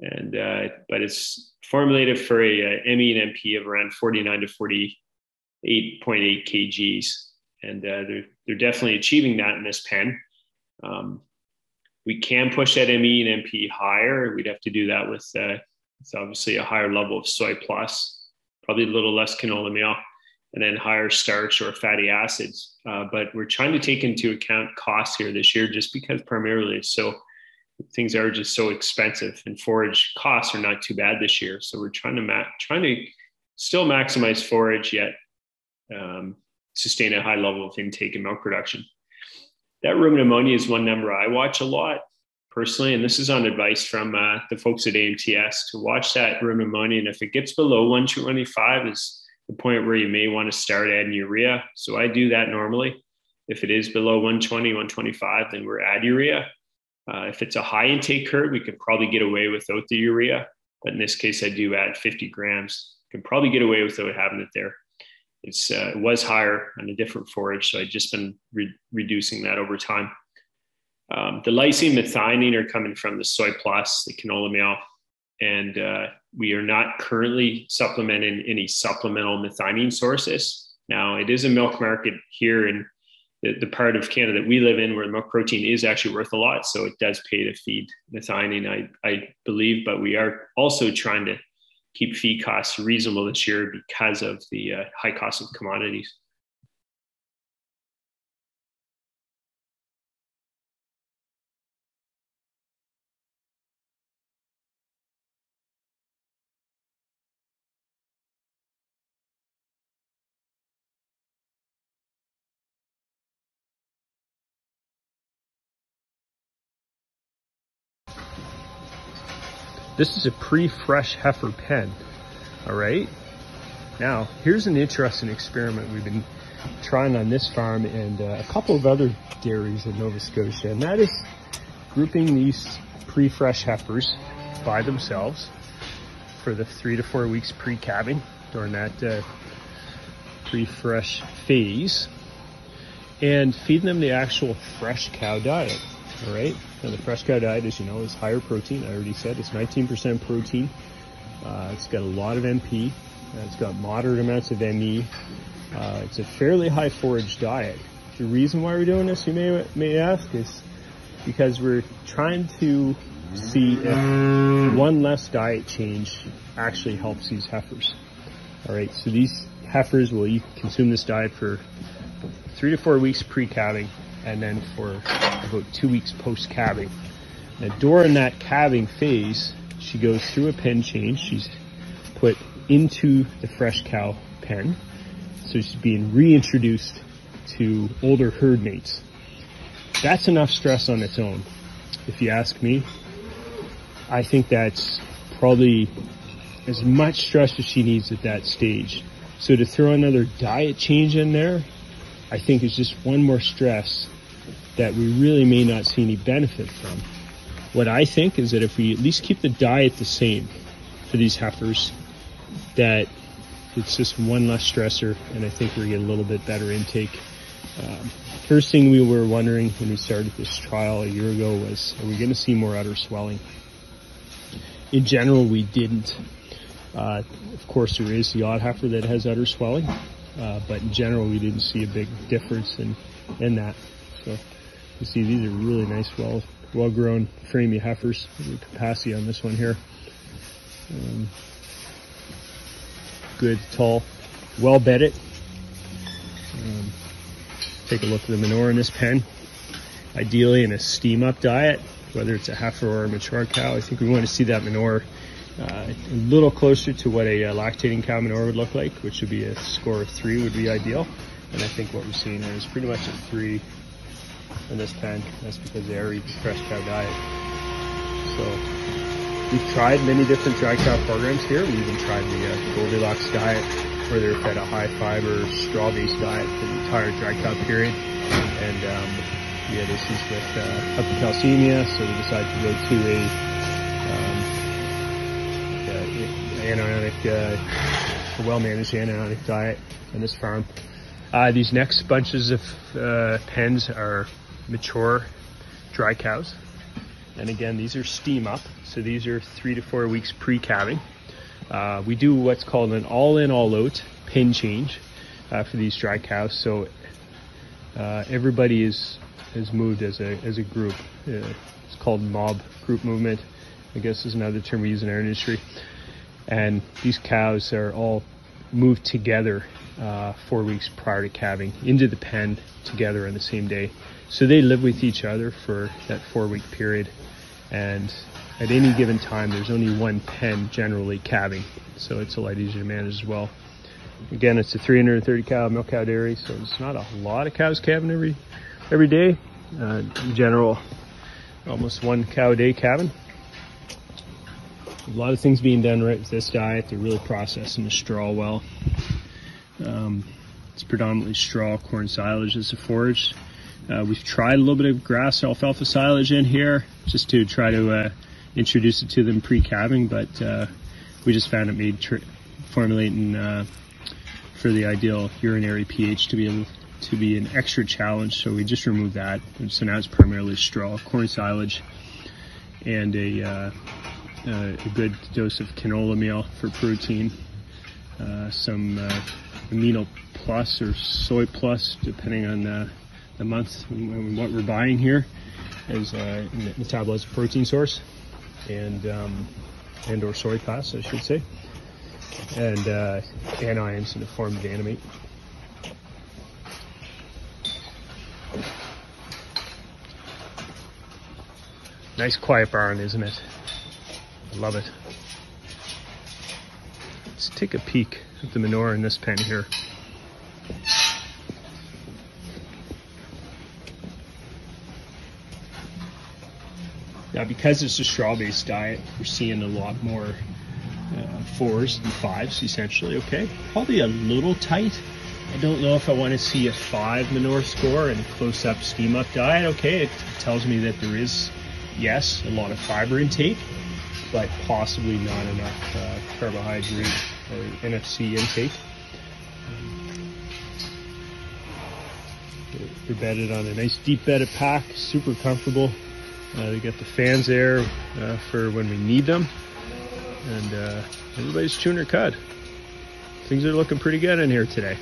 and uh, but it's formulated for a, a, ME and MP of around 49 to 48.8 kgs, and uh, they're they're definitely achieving that in this pen. Um, we can push that ME and MP higher. We'd have to do that with uh, it's obviously a higher level of soy plus, probably a little less canola meal, and then higher starch or fatty acids. Uh, but we're trying to take into account costs here this year, just because primarily so things are just so expensive and forage costs are not too bad this year. So we're trying to ma- trying to still maximize forage yet um, sustain a high level of intake and milk production. That rumen ammonia is one number I watch a lot personally, and this is on advice from uh, the folks at AMTS to watch that rumen. And if it gets below 125 is the point where you may want to start adding urea. So I do that normally. If it is below 120, 125, then we're add urea. Uh, if it's a high intake herd, we could probably get away without the urea. But in this case, I do add 50 grams. Can probably get away without having it there. It's uh, it was higher on a different forage, so I've just been re- reducing that over time. Um, the lysine methionine are coming from the soy plus, the canola meal, and uh, we are not currently supplementing any supplemental methionine sources. Now, it is a milk market here in the, the part of Canada that we live in where milk protein is actually worth a lot. So it does pay to feed methionine, I, I believe, but we are also trying to keep feed costs reasonable this year because of the uh, high cost of commodities. This is a pre-fresh heifer pen, all right? Now, here's an interesting experiment we've been trying on this farm and uh, a couple of other dairies in Nova Scotia, and that is grouping these pre-fresh heifers by themselves for the three to four weeks pre-calving during that uh, pre-fresh phase and feeding them the actual fresh cow diet. All right. The fresh cow diet, as you know, is higher protein. I already said it's 19% protein. Uh, it's got a lot of MP. It's got moderate amounts of ME. Uh, it's a fairly high forage diet. The reason why we're doing this, you may may ask, is because we're trying to see if one less diet change actually helps these heifers. All right, so these heifers will eat, consume this diet for three to four weeks pre-calving and then for about two weeks post calving. Now during that calving phase, she goes through a pen change. She's put into the fresh cow pen So she's being reintroduced to older herd mates. That's enough stress on its own. If you ask me, I think that's probably as much stress as she needs at that stage. So to throw another diet change in there, I think is just one more stress that we really may not see any benefit from. What I think is that if we at least keep the diet the same for these heifers, that it's just one less stressor, and I think we're getting a little bit better intake. Um, first thing we were wondering when we started this trial a year ago was, are we going to see more udder swelling? In general, we didn't. Uh, of course, there is the odd heifer that has udder swelling, uh, but in general, we didn't see a big difference in, in that. So you see, these are really nice, well well grown framey heifers. Capacity on this one here. Um, good, tall, well bedded. Um, take a look at the manure in this pen. Ideally in a steam up diet, whether it's a heifer or a mature cow, I think we want to see that manure uh, a little closer to what a, a, uh, lactating cow manure would look like, which would be a score of three would be ideal. And I think what we're seeing is pretty much a three in this pen. That's because they eating fresh cow diet. So We've tried many different dry cow programs here. We even tried the uh, Goldilocks diet, where they're fed a high fiber, straw based diet for the entire dry cow period. And um, we had issues with uh, hypocalcemia, so we decided to go to a, um, uh, anionic, uh, a well managed anionic diet on this farm. Uh, these next bunches of uh, pens are mature dry cows. And again, these are steam up. So these are three to four weeks pre-calving. Uh, we do what's called an all-in, all-out pen change uh, for these dry cows. So uh, everybody is is moved as a as a group. Uh, it's called mob group movement. I guess is another term we use in our industry. And these cows are all moved together uh, four weeks prior to calving into the pen together on the same day. So they live with each other for that four week period. And at any given time, there's only one pen generally calving, so it's a lot easier to manage as well. Again, it's a 330 cow milk cow dairy, so it's not a lot of cows calving every every day. Uh, in general, almost one cow a day calving. A lot of things being done right with this diet. They're really processing the straw well. Um, it's predominantly straw, corn silage as a forage. Uh, we've tried a little bit of grass alfalfa silage in here just to try to uh, introduce it to them pre-calving, but uh, we just found it made tr- formulating uh, for the ideal urinary pH to be able to be an extra challenge. So we just removed that. And so now it's primarily straw, corn silage, and a, uh, uh, a good dose of canola meal for protein, some amino plus or soy plus, depending on the month and what we're buying here, as a metabolized protein source and um, and or soy pass, I should say, and uh, anions in the form of animate. Nice quiet barn, isn't it? Love it. Let's take a peek at the manure in this pen here. Now, because it's a straw-based diet, we're seeing a lot more uh, fours and fives, essentially. Okay, probably a little tight. I don't know if I want to see a five manure score in a close-up steam-up diet. Okay, it tells me that there is, yes, a lot of fiber intake, but possibly not enough uh, carbohydrate or NFC intake. They're bedded on a nice deep bedded pack, super comfortable. Uh, they got the fans there uh, for when we need them. And uh, everybody's chewing their cud. Things are looking pretty good in here today.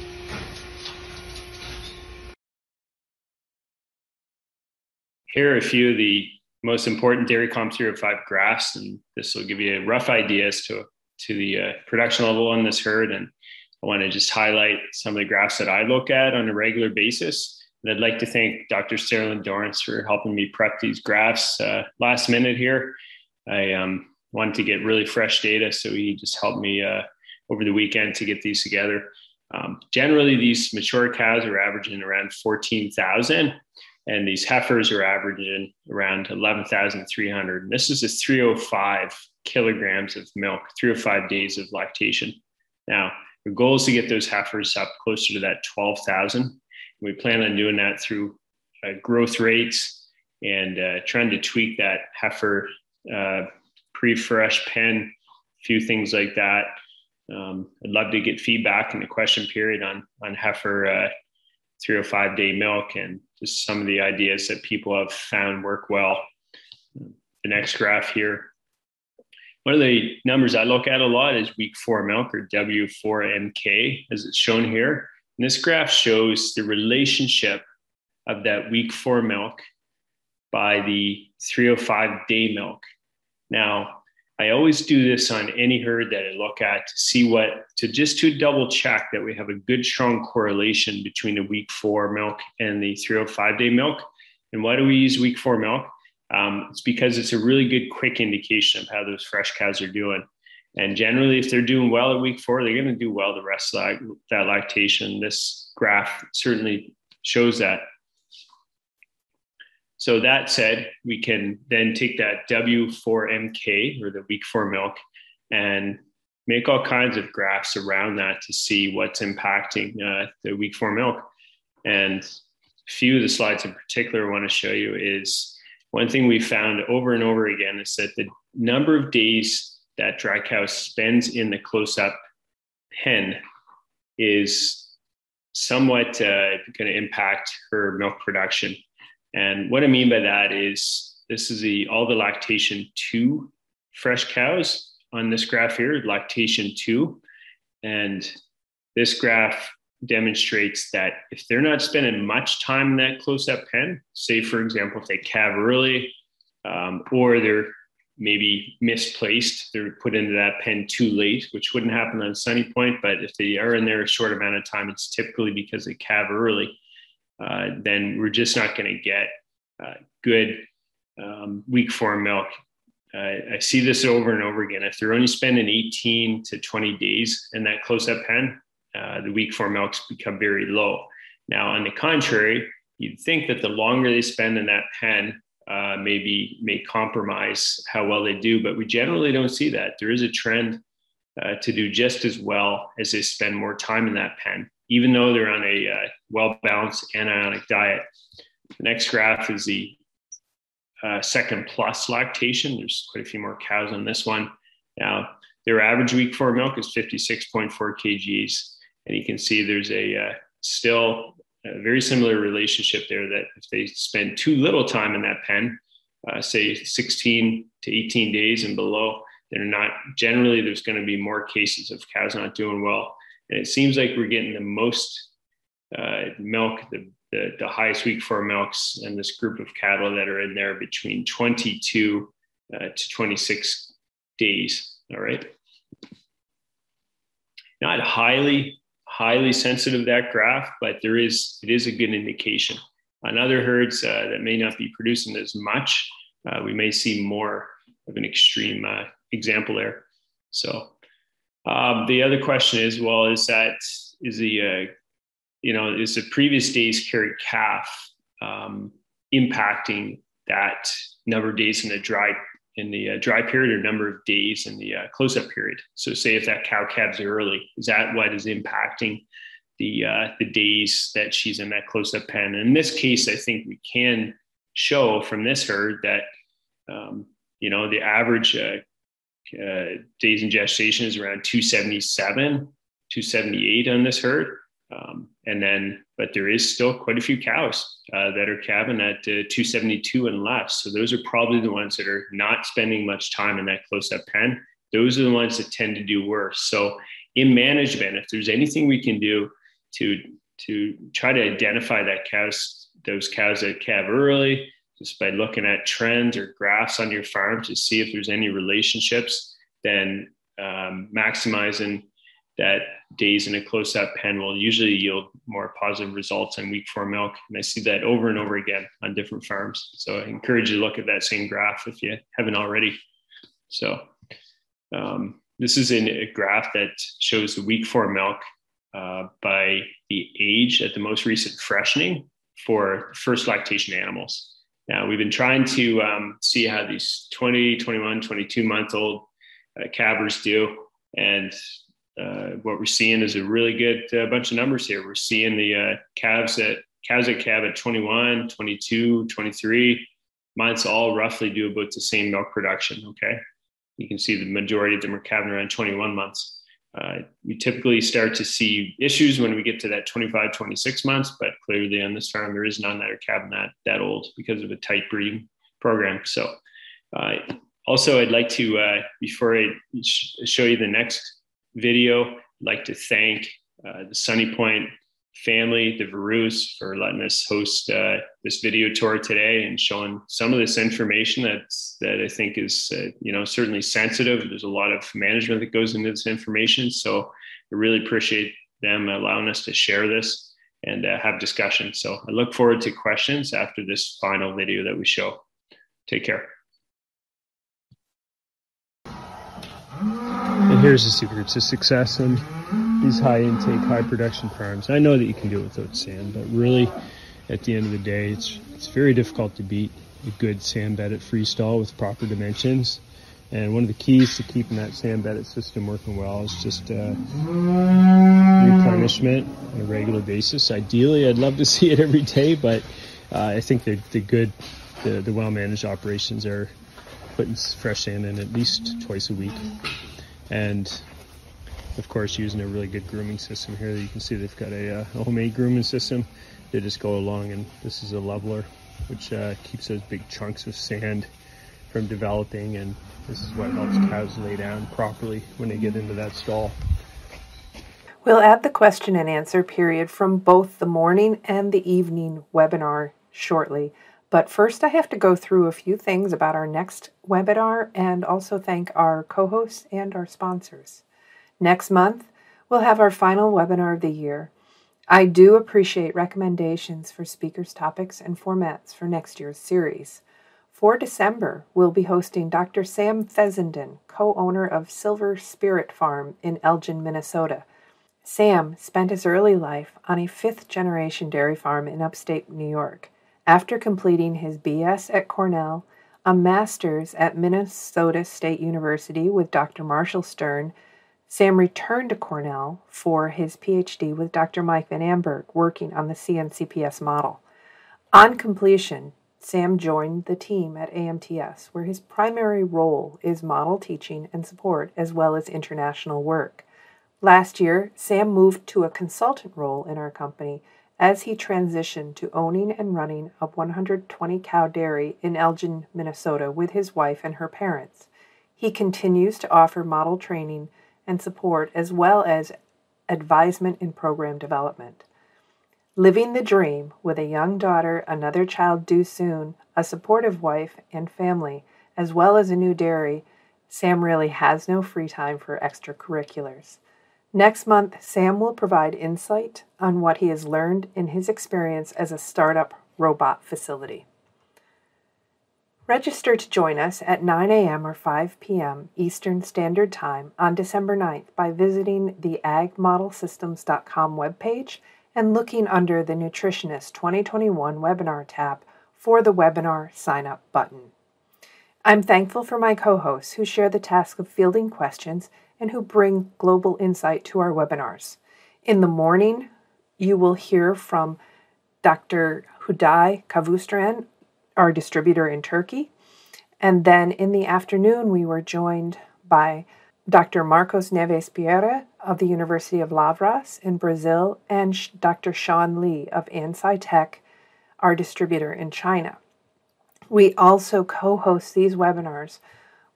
Here are a few of the most important dairy comp 5 graphs, and this will give you a rough idea as to, to the uh, production level on this herd. And I want to just highlight some of the graphs that I look at on a regular basis and I'd like to thank Dr. Sterling Dorrance for helping me prep these graphs uh, last minute here. I um, wanted to get really fresh data, so he just helped me uh, over the weekend to get these together. Um, generally, these mature cows are averaging around 14,000, and these heifers are averaging around 11,300. And this is a 305 kilograms of milk, 305 days of lactation. Now, the goal is to get those heifers up closer to that 12,000. We plan on doing that through uh, growth rates and uh, trying to tweak that heifer uh, pre-fresh pen, a few things like that. Um, I'd love to get feedback in the question period on on heifer uh, 305 day milk and just some of the ideas that people have found work well. The next graph here. One of the numbers I look at a lot is week four milk or W4MK, as it's shown here. And this graph shows the relationship of that week four milk by the 305 day milk. Now, I always do this on any herd that I look at to see what, to just to double check that we have a good, strong correlation between the week four milk and the 305 day milk. And why do we use week four milk? Um, it's because it's a really good, quick indication of how those fresh cows are doing. And generally, if they're doing well at week four, they're going to do well the rest of that, lactation. This graph certainly shows that. So that said, we can then take that W4MK or the week four milk and make all kinds of graphs around that to see what's impacting uh, the week four milk. And a few of the slides in particular I want to show you is one thing we found over and over again is that the number of days that dry cow spends in the close up pen is somewhat uh, going to impact her milk production. And what I mean by that is this is the all the lactation two fresh cows on this graph here, lactation two. And this graph demonstrates that if they're not spending much time in that close up pen, say for example, if they calve early um, or they're maybe misplaced, they're put into that pen too late, which wouldn't happen on Sunny Point. But if they are in there a short amount of time, it's typically because they calve early uh, then we're just not going to get uh, good um, week four milk. I see this over and over again. If they're only spending 18 to 20 days in that close up pen, uh, the week four milks become very low. Now, on the contrary, you'd think that the longer they spend in that pen, uh, maybe may compromise how well they do, but we generally don't see that. There is a trend uh, to do just as well as they spend more time in that pen even though they're on a uh, well balanced anionic diet. The next graph is the uh, second plus lactation. There's quite a few more cows on this one. Now, their average week four milk is 56.4 kgs. And you can see there's a uh, still a very similar relationship there that if they spend too little time in that pen, uh, say 16 to 18 days and below, they're not generally there's going to be more cases of cows not doing well and it seems like we're getting the most uh, milk, the, the, the, highest week four milks, and this group of cattle that are in there between 22 uh, to 26 days. All right. Not highly, highly sensitive that graph, but there is it is a good indication. On other herds uh, that may not be producing as much, uh, we may see more of an extreme uh, example there. So um, the other question is, well, is that is the uh, you know is the previous day's carried calf um, impacting that number of days in the dry in the uh, dry period or number of days in the uh, close-up period? So, say if that cow calves early, is that what is impacting the uh, the days that she's in that close-up pen? And in this case, I think we can show from this herd that um, you know the average uh, uh, days in gestation is around 277, 278 on this herd. Um, and then, but there is still quite a few cows uh, that are calving at uh, 272 and less. So those are probably the ones that are not spending much time in that close up pen. Those are the ones that tend to do worse. So in management, if there's anything we can do to to try to identify that cows, those cows that calve early, just by looking at trends or graphs on your farm to see if there's any relationships, then um, maximizing that days in a close-up pen will usually yield more positive results in week four milk. And I see that over and over again on different farms. So I encourage you to look at that same graph if you haven't already. So um, this is in a graph that shows the week four milk uh, by the age at the most recent freshening for first lactation animals. Now, we've been trying to um, see how these 20, 21, 22 month old uh, do. And uh, what we're seeing is a really good uh, bunch of numbers here. We're seeing the uh, calves at calves at calve at 21, 22, 23 months all roughly do about the same milk production. Okay. You can see the majority of them are calving around 21 months. Uh, we typically start to see issues when we get to that 25, 26 months, but clearly on this farm, there is none that are calving that, that old because of a tight breeding program. So, uh, also, I'd like to, uh, before I sh- show you the next video, I'd like to thank uh, the Sunny Point family, the Verus, for letting us host uh, this video tour today and showing some of this information that's that I think is uh, you know certainly sensitive. There's a lot of management that goes into this information, so I really appreciate them allowing us to share this and uh, have discussion. So I look forward to questions after this final video that we show. Take care. Here's the secret to success in these high intake, high production farms. I know that you can do it without sand, but really, at the end of the day, it's it's very difficult to beat a good sand bedded freestall with proper dimensions. And one of the keys to keeping that sand bedded system working well is just uh, replenishment on a regular basis. Ideally, I'd love to [laughs] see it every day, but uh, I think the the good, the, the well managed operations are putting fresh sand in at least twice a week. And of course, using a really good grooming system here. You can see they've got a, uh, a homemade grooming system. They just go along, and this is a leveler, which uh, keeps those big chunks of sand from developing, and this is what helps cows lay down properly when they get into that stall. We'll add the question and answer period from both the morning and the evening webinar shortly. But first, I have to go through a few things about our next webinar and also thank our co hosts and our sponsors. Next month, we'll have our final webinar of the year. I do appreciate recommendations for speakers, topics, and formats for next year's series. For December, we'll be hosting Dr. Sam Fessenden, co owner of Silver Spirit Farm in Elgin, Minnesota. Sam spent his early life on a fifth generation dairy farm in upstate New York. After completing his BS at Cornell, a master's at Minnesota State University with Dr. Marshall Stern, Sam returned to Cornell for his PhD with Dr. Mike Van Amburgh, working on the CNCPS model. On completion, Sam joined the team at AMTS, where his primary role is model teaching and support as well as international work. Last year, Sam moved to a consultant role in our company as he transitioned to owning and running a 120 cow dairy in Elgin, Minnesota, with his wife and her parents. He continues to offer model training and support, as well as advisement in program development. Living the dream with a young daughter, another child due soon, a supportive wife and family, as well as a new dairy, Sam really has no free time for extracurriculars. Next month, Sam will provide insight on what he has learned in his experience as a startup robot facility. Register to join us at 9 a.m. or 5 p.m. Eastern Standard Time on December 9th by visiting the agmodelsystems.com webpage and looking under the Nutritionist 2021 webinar tab for the webinar sign up button. I'm thankful for my co hosts who share the task of fielding questions and who bring global insight to our webinars. In the morning, you will hear from Dr. Hudai Kavustran our distributor in Turkey. And then in the afternoon, we were joined by Dr. Marcos Neves Pereira of the University of Lavras in Brazil and Dr. Sean Lee of AnsciTech, our distributor in China. We also co host these webinars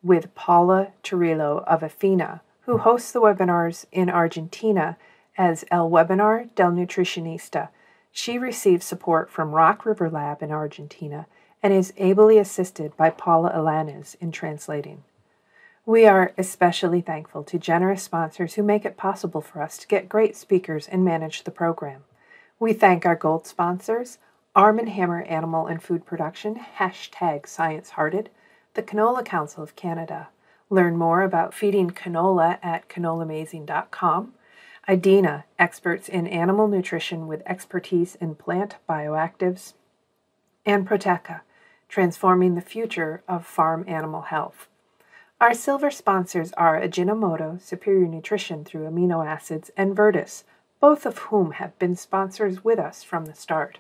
with Paula Turillo of Athena, who hosts the webinars in Argentina as El Webinar del Nutricionista. She receives support from Rock River Lab in Argentina and is ably assisted by Paula Alanes in translating. We are especially thankful to generous sponsors who make it possible for us to get great speakers and manage the program. We thank our gold sponsors, Arm & Hammer Animal and Food Production, hashtag Science Hearted, the Canola Council of Canada. Learn more about feeding canola at canolamazing.com. IDENA, experts in animal nutrition with expertise in plant bioactives, and Proteka, transforming the future of farm animal health. Our silver sponsors are Ajinomoto, Superior Nutrition through amino acids, and Virtus, both of whom have been sponsors with us from the start.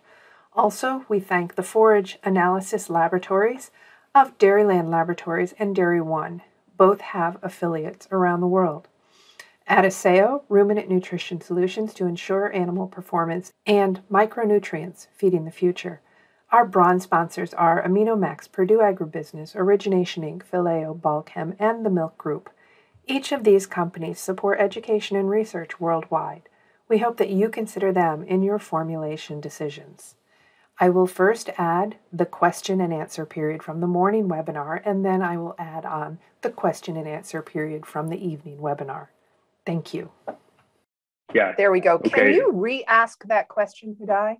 Also, we thank the Forage Analysis Laboratories of Dairyland Laboratories and Dairy One. Both have affiliates around the world. Adisseo, ruminant nutrition solutions to ensure animal performance, and micronutrients, feeding the future. Our bronze sponsors are AminoMax, Perdue Agribusiness, Origination Inc., Phileo, Balchem, and the Milk Group. Each of these companies support education and research worldwide. We hope that you consider them in your formulation decisions. I will first add the question and answer period from the morning webinar, and then I will add on the question and answer period from the evening webinar. Thank you. Yeah. There we go. Okay. Can you re-ask that question, Hudai?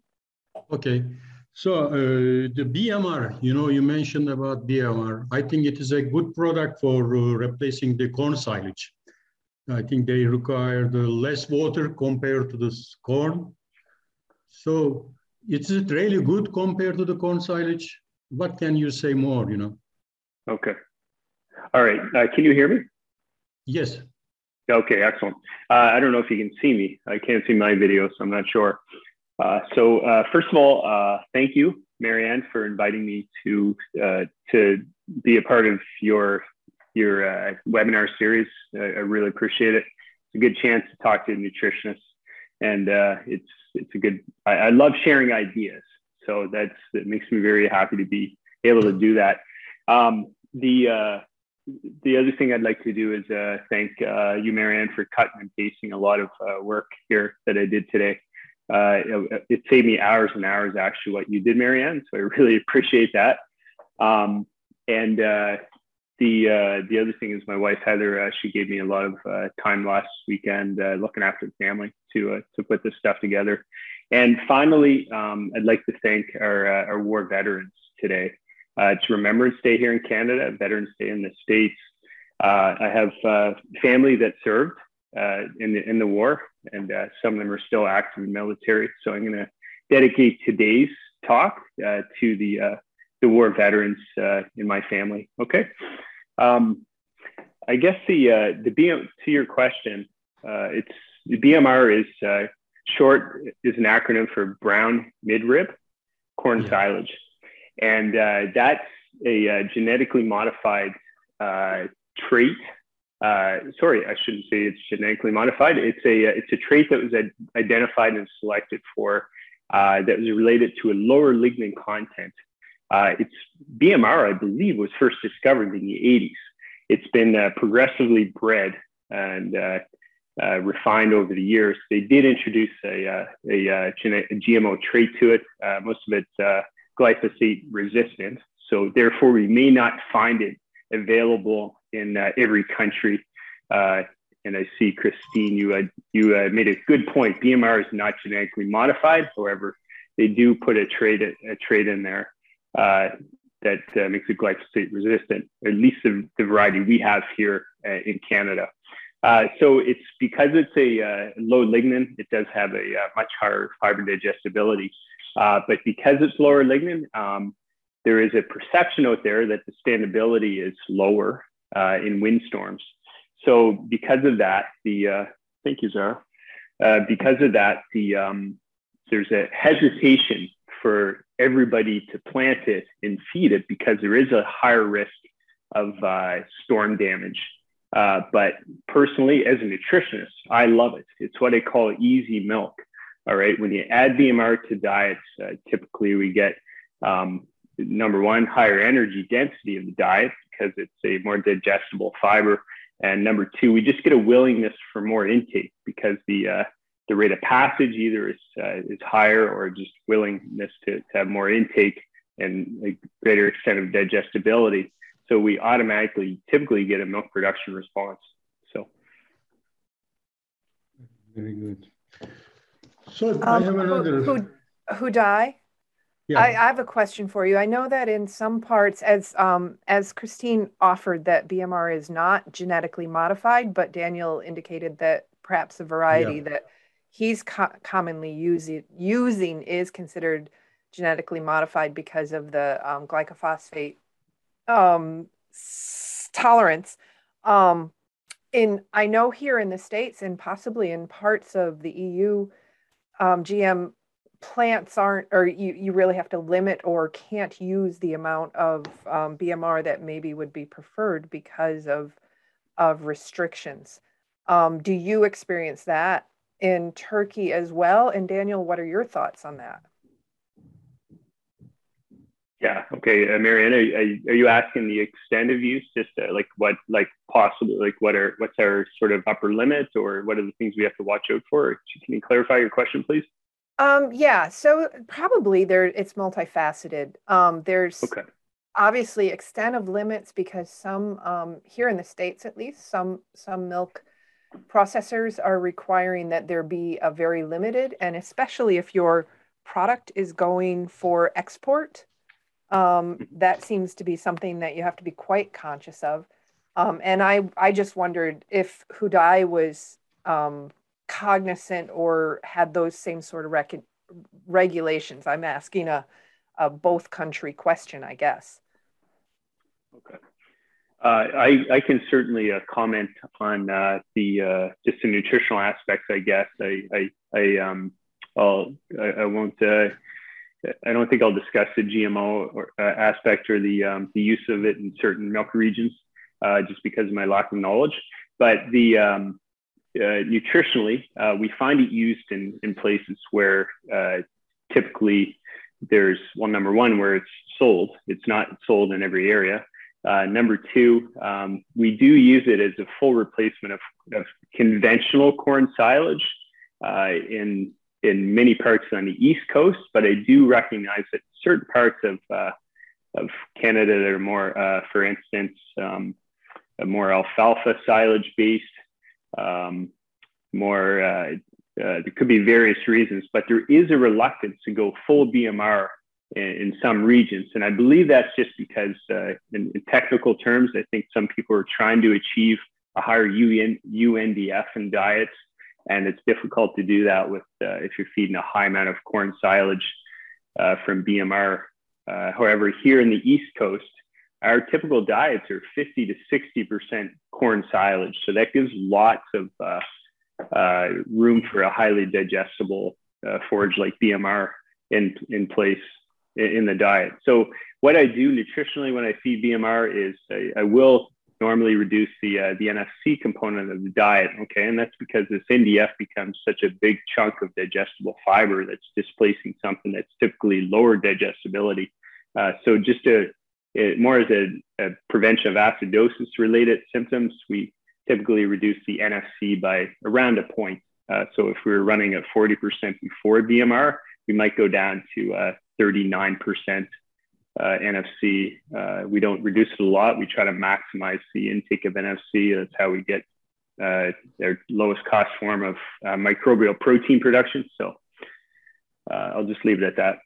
Okay. So uh, the BMR, you know, you mentioned about BMR. I think it is a good product for uh, replacing the corn silage. I think they require the less water compared to the corn. So is it really good compared to the corn silage? What can you say more, you know? Okay. All right. Uh, can you hear me? Yes. Okay, excellent. Uh, I don't know if you can see me. I can't see my video, so I'm not sure. Uh, so uh, first of all, uh, thank you, Marianne, for inviting me to uh, to be a part of your your webinar series. I, I, really appreciate it. It's a good chance to talk to nutritionists, and it's it's a good. I, I, love sharing ideas, so that's it makes me very happy to be able to do that. Um, the uh, the other thing I'd like to do is uh, thank uh, you, Marianne, for cutting and pasting a lot of uh, work here that I did today. Uh, it, it, saved me hours and hours, actually, what you did, Marianne. So I really [laughs] appreciate that. Um, and uh, the uh, the other thing is my wife Heather. She gave me a lot of time last weekend looking after the family to uh, to put this stuff together. And finally, um, I'd like to thank our uh, our war veterans today. it's Remembrance Day here in Canada, Veterans Day in the states. I have family that served in the in the war, and some of them are still active in the military. So I'm going to dedicate today's talk to the the war veterans in my family. Okay. Um, I guess the uh, the to your question, uh, it's BMR is uh, short is an acronym for brown midrib corn yeah. silage, and uh, that's a uh, genetically modified uh, trait. sorry, I shouldn't say it's genetically modified. It's a it's a trait that was identified and selected for that was related to a lower lignin content uh, it's BMR, I believe, was first discovered in the 80s. It's been uh, progressively bred and uh, uh refined over the years. They did introduce a, uh, a, uh, a GMO trait to it. most of it's glyphosate resistant. So therefore, we may not find it available in every country. and I see Christine, you you made a good point. BMR is not genetically modified. However, they do put a trait a trait in there uh, that uh, makes it glyphosate resistant, at least the, the variety we have here uh, in Canada. Uh, so it's because it's a uh, low lignin, it does have a uh, much higher fiber digestibility. but because it's lower lignin, um, there is a perception out there that the standability is lower in windstorms. So because of that, the thank you, Zara. because of that, the um, there's a hesitation for everybody to plant it and feed it because there is a higher risk of uh, storm damage. Uh, but personally, as a nutritionist, I love it. It's what I call easy milk. All right. When you add BMR to diets, uh, typically we get um, number one, higher energy density of the diet because it's a more digestible fiber. And number two, we just get a willingness for more intake because the uh, the rate of passage either is uh, is higher or just willingness to, to have more intake and a greater extent of digestibility. So we automatically typically get a milk production response. So very good. So um, I have another. Who, Hudai? Yeah. I, I, have a question for you. I know that in some parts, as um, as Christine offered, that BMR is not genetically modified, but Daniel indicated that perhaps a variety yeah. that he's co- commonly using using is considered genetically modified because of the um, glycophosphate um, tolerance. Um, in I know here in the states and possibly in parts of the EU, um, GM plants aren't, or you, you really have to limit or can't use the amount of um, BMR that maybe would be preferred because of of restrictions. Um, do you experience that in Turkey as well? And Daniel, what are your thoughts on that? Yeah. Okay. Uh, Marianne, are, are, you asking the extent of use? Just uh, like what, like possibly, like what are, what's our sort of upper limit or what are the things we have to watch out for? Can you clarify your question, please? Um, yeah. So probably there, it's multifaceted. Um, there's okay. obviously extent of limits because some, um, here in the States at least, some, some milk processors are requiring that there be a very limited, and especially if your product is going for export, um, that seems to be something that you have to be quite conscious of. Um, and I, I just wondered if Hudai was um, cognizant or had those same sort of rec- regulations. I'm asking a, a both country question, I guess. Okay. Uh, I, I can certainly uh, comment on uh, the uh, just the nutritional aspects. I guess I I, I um I'll I, I won't uh, I don't think I'll discuss the GMO or, uh, aspect or the um, the use of it in certain milk regions, uh, just because of my lack of knowledge. But the um, uh, nutritionally, uh, we find it used in in places where uh, typically there's well, number one, where it's sold. It's not sold in every area. Uh, number two, um, we do use it as a full replacement of, of conventional corn silage in in many parts on the East Coast, but I do recognize that certain parts of uh, of Canada that are more, uh, for instance, um, more alfalfa silage based, um, more. Uh, uh, there could be various reasons, but there is a reluctance to go full BMR in, in some regions, and I believe that's just because, uh, in, in, technical terms, I think some people are trying to achieve a higher UN, UNDF in diets and it's difficult to do that with uh, if you're feeding a high amount of corn silage uh, from BMR. Uh, however, here in the East Coast, our typical diets are 50 to 60 percent corn silage, so that gives lots of uh, uh, room for a highly digestible uh, forage like BMR in in place in, the diet. So what I do nutritionally when I feed BMR is I, I will normally reduce the uh, the NFC component of the diet. Okay, and that's because this NDF becomes such a big chunk of digestible fiber that's displacing something that's typically lower digestibility. Uh, so just a it, more as a, a, prevention of acidosis related symptoms, we typically reduce the NFC by around a point. Uh, so if we were running at 40% before BMR, we might go down to 39% uh, NFC. Uh, we don't reduce it a lot. We try to maximize the intake of NFC. That's how we get uh, their lowest cost form of uh, microbial protein production. So uh, I'll just leave it at that.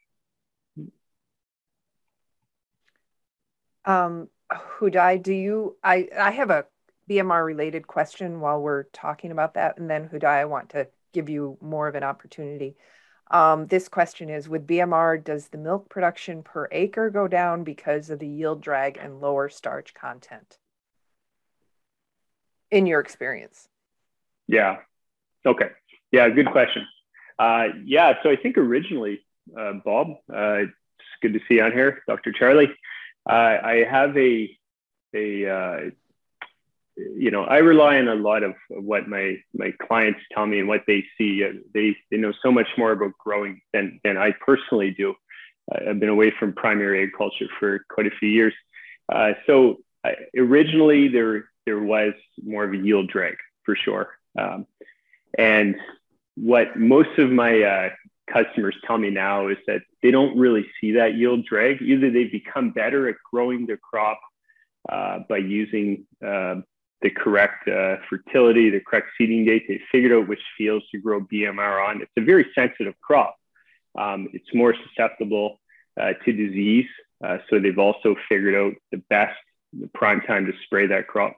Um, Hudai, do you? I I have a BMR related question while we're talking about that, and then Hudai, I want to give you more of an opportunity. Um, this question is With BMR, does the milk production per acre go down because of the yield drag and lower starch content? In your experience? Yeah. Okay. Yeah, good question. Uh, yeah, so I think originally, uh, Bob, uh, it's good to see you on here, Dr. Charley. Uh, I have a a uh, you know, I rely on a lot of what my my clients tell me and what they see. Uh, they they know so much more about growing than than I personally do. I've been away from primary agriculture for quite a few years. Uh, so I, originally there there was more of a yield drag for sure. Um, and what most of my uh, customers tell me now is that they don't really see that yield drag. Either they've become better at growing their crop uh, by using uh, the correct uh, fertility, the correct seeding date. They figured out which fields to grow BMR on. It's a very sensitive crop. Um, it's more susceptible uh, to disease. Uh, so they've also figured out the best, the prime time to spray that crop.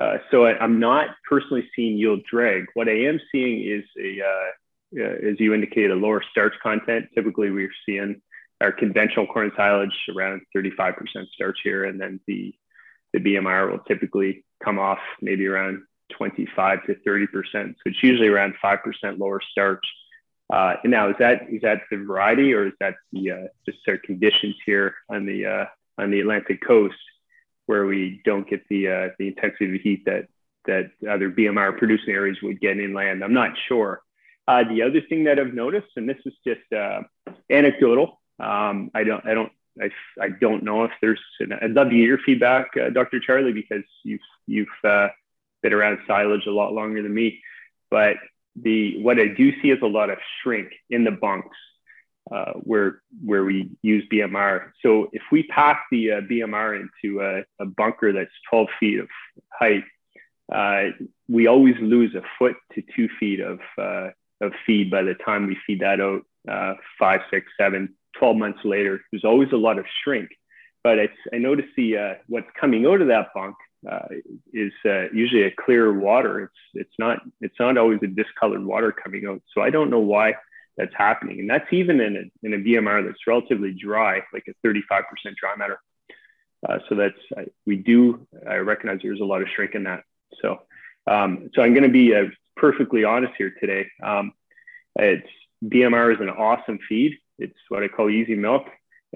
Uh, so I, am not personally seeing yield drag. What I am seeing is a, uh, uh, as you indicated, a lower starch content. Typically, we're seeing our conventional corn silage around 35% starch here, and then the the BMR will typically come off maybe around 25 to 30%. So it's usually around 5% lower starch. Uh, and now is that is that the variety or is that the uh, just our conditions here on the uh, on the Atlantic coast where we don't get the uh, the intensity of heat that that other BMR producing areas would get inland? I'm not sure. Uh, the other thing that I've noticed, and this is just uh, anecdotal, um, I don't I don't I, I don't know if there's. I'd love to get your feedback, Dr. Charley, because you've you've been around silage a lot longer than me, but the what I do see is a lot of shrink in the bunks uh, where where we use BMR. So if we pack the uh, BMR into a, a, bunker that's 12 feet of height, uh, we always lose a foot to two feet of uh, of feed by the time we feed that out uh, five, six, seven, 12 months later. There's always a lot of shrink. But I notice the uh, what's coming out of that bunk uh, is uh, usually a clear water. It's it's not it's not always a discolored water coming out. So I don't know why that's happening, and that's even in a in a BMR that's relatively dry, like a 35% dry matter. Uh, so that's we do I recognize there's a lot of shrink in that. So um, so I'm going to be uh, perfectly honest here today. Um, it's BMR is an awesome feed. It's what I call easy milk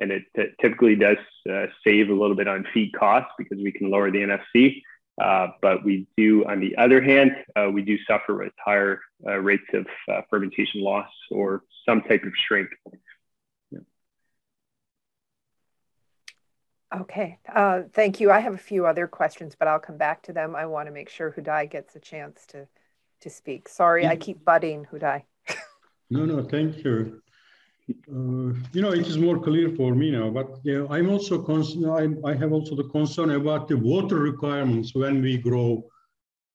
and it, it typically does uh, save a little bit on feed costs because we can lower the NFC. Uh, but we do, on the other hand, uh, we do suffer with higher uh, rates of uh, fermentation loss or some type of shrink. Yeah. Okay, uh, thank you. I have a few other questions, but I'll come back to them. I want to make sure Hudai gets a chance to to speak. Sorry, yeah. I keep butting Hudai. no, no, thank you. Uh, you know, it is more clear for me now, but I'm also I, I have also the concern about the water requirements when we grow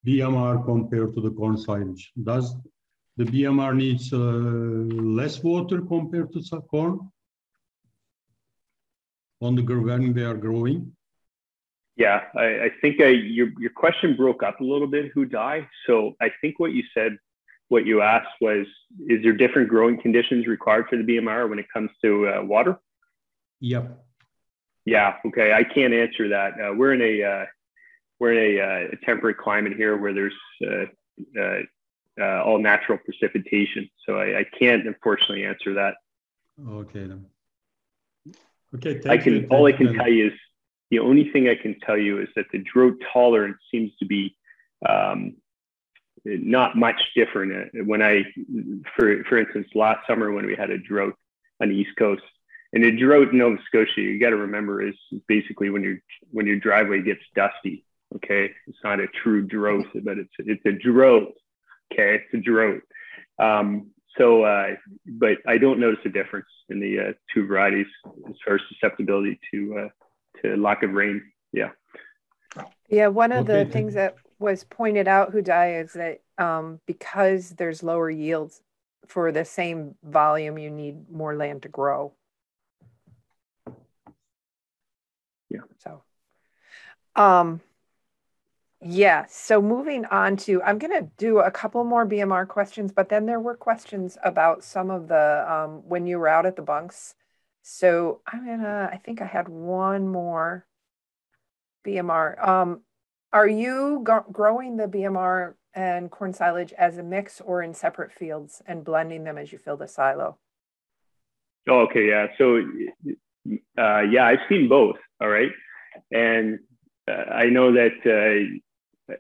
BMR compared to the corn silage. Does the BMR needs uh, less water compared to corn on the when they are growing? Yeah, I, I think I, your your question broke up a little bit, Hudai. So I think what you said what you asked was, is there different growing conditions required for the BMR when it comes to uh, water? Yep. Yeah. Okay. I can't answer that. Uh, we're in a uh, we're in a, uh, a, temperate climate here where there's uh, uh, all natural precipitation, so I, I, can't unfortunately answer that. Okay. Then. Okay. I can. You. All I can tell you is the only thing I can tell you is that the drought tolerance seems to be um, not much different. When I, for for instance, last summer when we had a drought on the East Coast, and a drought in Nova Scotia, you got to remember is basically when your when your driveway gets dusty. Okay, it's not a true drought, but it's it's a drought. Okay, it's a drought. Um, so, uh, but I don't notice a difference in the uh, two varieties as far as susceptibility to uh, to lack of rain. Yeah. Yeah, one of okay. the things that was pointed out, Hudai, is that um, because there's lower yields for the same volume, you need more land to grow. Yeah. So, um, yeah. So moving on to, I'm going to do a couple more BMR questions, but then there were questions about some of the um, when you were out at the bunks. So I'm gonna. I think I had one more BMR. Um, are you growing the BMR and corn silage as a mix or in separate fields and blending them as you fill the silo? Oh, okay, yeah. So, uh, yeah, I've seen both. All right, and uh, I know that uh,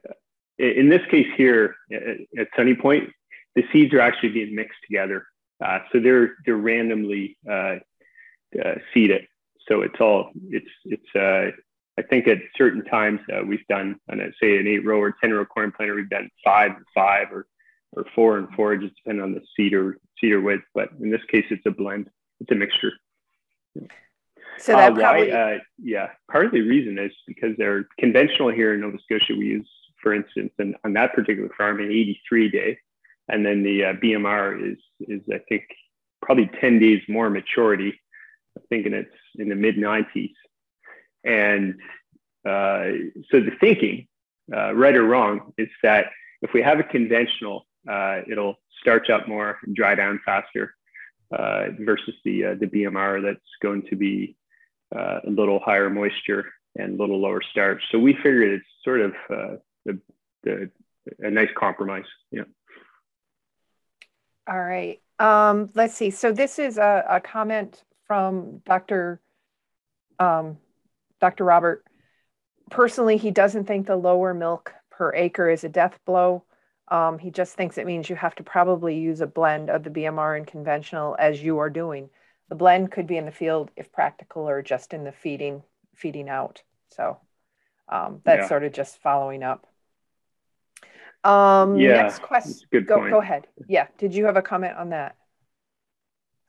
in this case here at Sunny Point, the seeds are actually being mixed together. Uh, so they're they're randomly uh, uh, seeded. So it's all it's it's I think at certain times uh, we've done, on a, say, an eight row or 10 row corn planter, we've done five and five or, or four and four, just depending on the seeder, seeder width. But in this case, it's a blend, it's a mixture. So that uh, probably... why, uh, yeah, part of the reason is because they're conventional here in Nova Scotia. We use, for instance, and on that particular farm, an 83 day, and then the uh, BMR is is I think probably 10 days more maturity. I'm thinking it's in the mid 90s. And uh, so the thinking uh, right or wrong, is that if we have a conventional, uh, it'll starch up more and dry down faster uh, versus the uh, the BMR that's going to be uh, a little higher moisture and a little lower starch. So we figured it's sort of the, the a nice compromise. Yeah. All right. Um, let's see. So this is a, a comment from Dr. Um, Dr. Robert. Personally, he doesn't think the lower milk per acre is a death blow. Um, he just thinks it means you have to probably use a blend of the BMR and conventional as you are doing. The blend could be in the field if practical or just in the feeding feeding out. So um, that's yeah. sort of just following up. Um, yeah, next question. Go, go ahead. Yeah. Did you have a comment on that?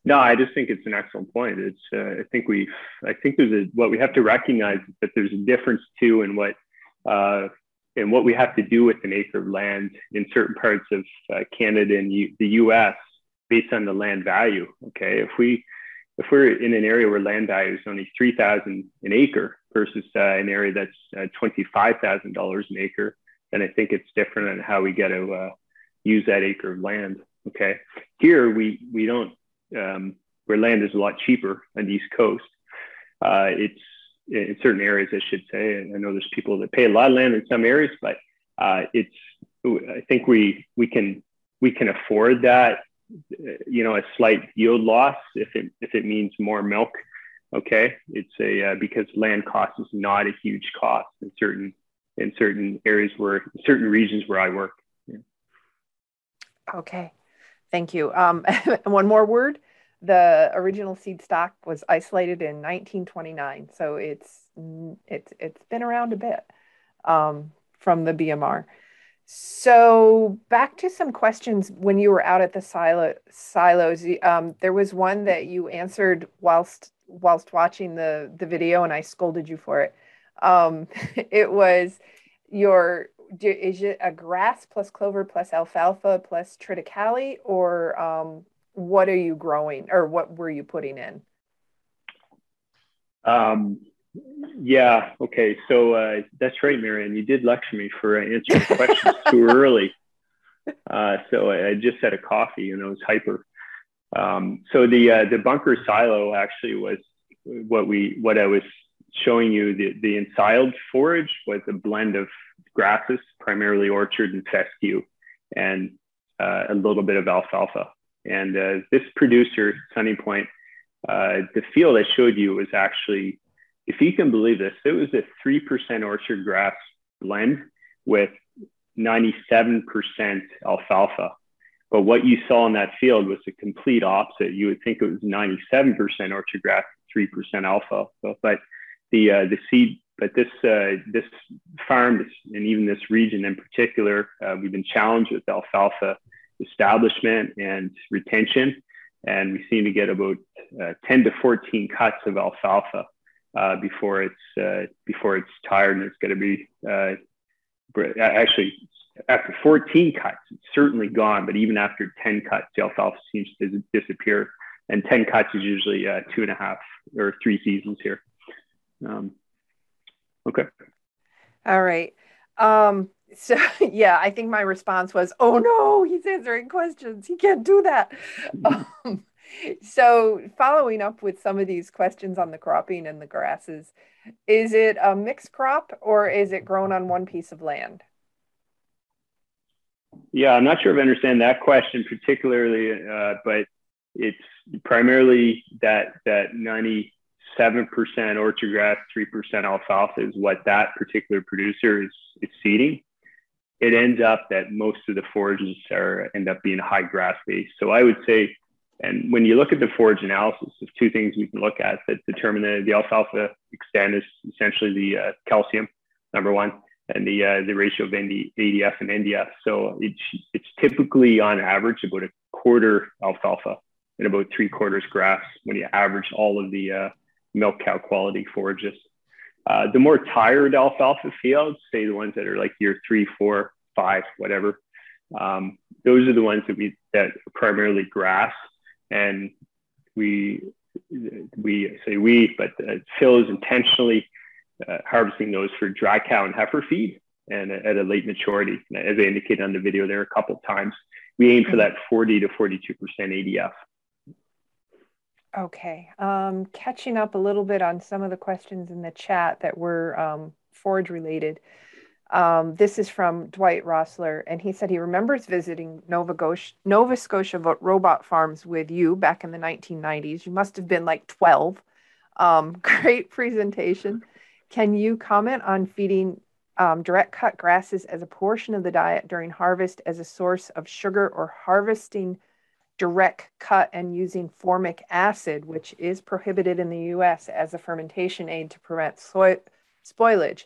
No, I just think it's an excellent point. It's uh, I think we I think there's a what we have to recognize is that there's a difference too in what uh, in what we have to do with an acre of land in certain parts of uh, Canada and U- the U.S. based on the land value. Okay, if we if we're in an area where land value is only three thousand an acre versus uh, an area that's uh, twenty five thousand dollars an acre, then I think it's different on how we get to uh, use that acre of land. Okay, here we we don't um, where land is a lot cheaper on the East Coast. Uh, it's in certain areas, I should say. I know there's people that pay a lot of land in some areas, but uh, it's I think we we can we can afford that. You know, a slight yield loss if it if it means more milk. Okay, it's a uh, because land cost is not a huge cost in certain in certain areas where certain regions where I work. Yeah. Okay, thank you. Um, [laughs] one more word the original seed stock was isolated in 1929, so it's it's it's been around a bit um, from the BMR. So back to some questions when you were out at the silo, silos. Um, there was one that you answered whilst whilst watching the the video, and I scolded you for it. Um, [laughs] it was your is it a grass plus clover plus alfalfa plus triticale or um, what are you growing or what were you putting in? Um, yeah. Okay. So uh, that's right, Marianne. You did lecture me for answering questions [laughs] too early. Uh, so I, I, just had a coffee and I was hyper. Um, so the uh, the bunker silo actually was what we what I was showing you. The the ensiled forage was a blend of grasses, primarily orchard and fescue, and uh, a little bit of alfalfa. And uh, this producer, Sunny Point, uh, the field I showed you was actually, if you can believe this, it was a 3% orchard grass blend with 97% alfalfa. But what you saw in that field was the complete opposite. You would think it was 97% orchard grass, 3% alfalfa. But the uh, the seed, but this uh, this farm and even this region in particular, uh, we've been challenged with alfalfa establishment and retention. And we seem to get about uh, 10 to 14 cuts of alfalfa uh, before it's uh, before it's tired. And it's going to be uh, actually after 14 cuts it's certainly gone. But even after 10 cuts the alfalfa seems to disappear. And 10 cuts is usually two and a half or three seasons here. Um, okay all right um, so [laughs] yeah, I think my response was, "Oh no, he's answering questions. He can't do that." [laughs] Um, so following up with some of these questions on the cropping and the grasses, is it a mixed crop or is it grown on one piece of land? Yeah, I'm not sure if I understand that question particularly, uh, but it's primarily that that 97% orchard grass, 3% alfalfa is what that particular producer is, is seeding it ends up that most of the forages are end up being high grass based. So I would say, and when you look at the forage analysis, there's two things we can look at that determine the, the alfalfa extent is essentially the uh, calcium, number one, and the uh, the ratio of ND, ADF and NDF. So it's it's typically on average about a quarter alfalfa and about three quarters grass when you average all of the uh, milk cow quality forages. Uh, the more tired alfalfa fields, say the ones that are like year three, four, five, whatever, um, those are the ones that we that are primarily grass, and we we say we, but uh, Phil is intentionally uh, harvesting those for dry cow and heifer feed, and at a late maturity. As I indicated on the video there a couple times, we aim for that 40 to 42% ADF. Okay. Um, catching up a little bit on some of the questions in the chat that were um, forage related. Um, this is from Dwight Rossler, and he said he remembers visiting Nova, Gosh- Nova Scotia robot farms with you back in the 1990s. You must have been like 12. Um, [laughs] great presentation. Can you comment on feeding um, direct cut grasses as a portion of the diet during harvest as a source of sugar or harvesting direct cut and using formic acid, which is prohibited in the US as a fermentation aid to prevent soy- spoilage?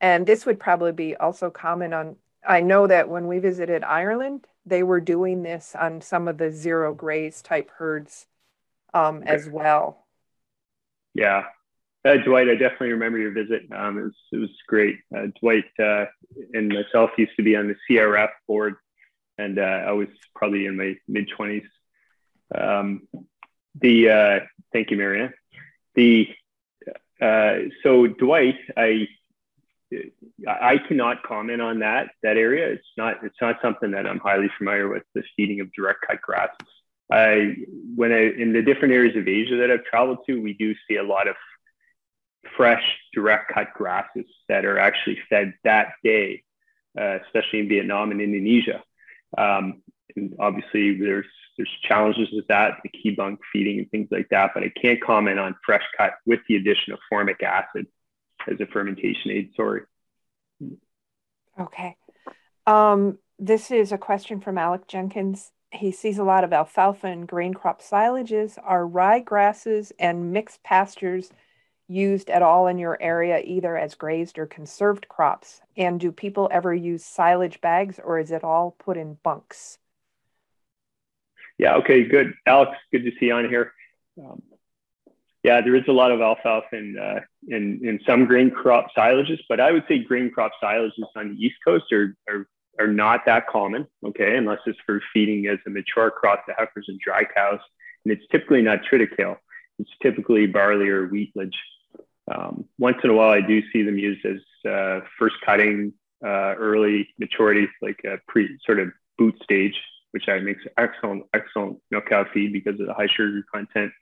And this would probably be also common on, I know that when we visited Ireland, they were doing this on some of the zero graze type herds um, as well. Yeah. Uh, Dwight, I definitely remember your visit. Um, it, was, it was great. Uh, Dwight uh, and myself used to be on the CRF board, and uh, I was probably in my mid 20s. Um, the uh, thank you, Marianne. The uh, so Dwight, I I cannot comment on that that area. It's not it's not something that I'm highly familiar with. The feeding of direct cut grasses. I when I in the different areas of Asia that I've traveled to, we do see a lot of fresh direct cut grasses that are actually fed that day, uh, especially in Vietnam and Indonesia. Um, and obviously, there's there's challenges with that, the key bunk feeding and things like that. But I can't comment on fresh cut with the addition of formic acid as a fermentation aid. Sorry. Okay. Um, this is a question from Alec Jenkins. He sees a lot of alfalfa and grain crop silages. Are rye grasses and mixed pastures used at all in your area, either as grazed or conserved crops? And do people ever use silage bags or is it all put in bunks? Yeah, okay, good. Alex, good to see you on here. Um, yeah, there is a lot of alfalfa in, uh, in, in some grain crop silages, but I would say grain crop silages on the East Coast are, are, are not that common, okay, unless it's for feeding as a mature crop to heifers and dry cows. And it's typically not triticale, it's typically barley or wheatlage. Um, once in a while, I do see them used as uh, first cutting, uh, early maturity, like a pre sort of boot stage, which I makes excellent, excellent milk cow feed because of the high sugar content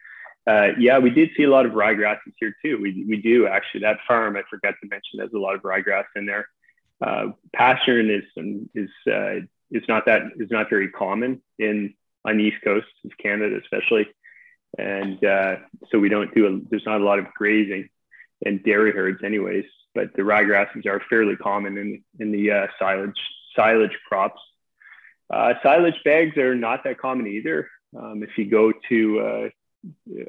uh, yeah, we did see a lot of ryegrasses here too. We, we do actually. That farm, I forgot to mention, there's a lot of ryegrass in there. Uh, pasturing is is uh, is not that is not very common in on the east coast of Canada, especially, and uh, so we don't do. A, there's not a lot of grazing and dairy herds, anyways. But the ryegrasses are fairly common in in the uh, silage silage crops. Uh, silage bags are not that common either. Um, if you go to uh,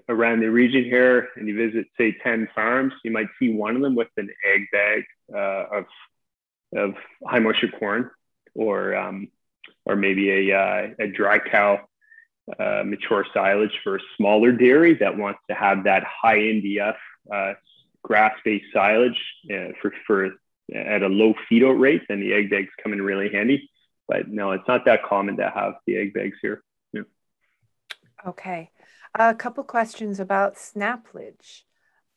around the region here and you visit, say, 10 farms, you might see one of them with an Ag-Bag uh, of, of high moisture corn or, um, or maybe a, uh, a dry cow uh, mature silage for a smaller dairy that wants to have that high NDF uh, grass-based silage uh, for, for at a low feed out rate, then the Ag-Bags come in really handy. But no, it's not that common to have the Ag-Bags here. Yeah. Okay. A couple questions about snaplage.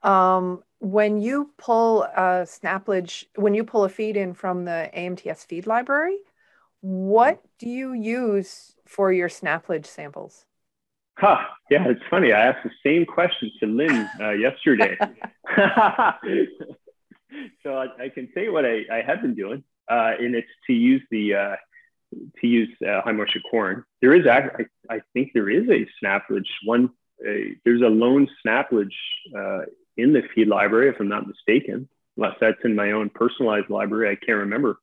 Um, when you pull a snaplage, when you pull a feed in from the AMTS feed library, what do you use for your snaplage samples? Huh. Yeah, it's funny. I asked the same question to Lynn uh, yesterday. [laughs] [laughs] so I, I, can say what I, I have been doing, uh, and it's to use the uh, to use uh, high moisture corn. There is, I, I think there is a snaplage one. A, there's a lone snaplage uh, in the feed library, if I'm not mistaken, unless that's in my own personalized library. I can't remember.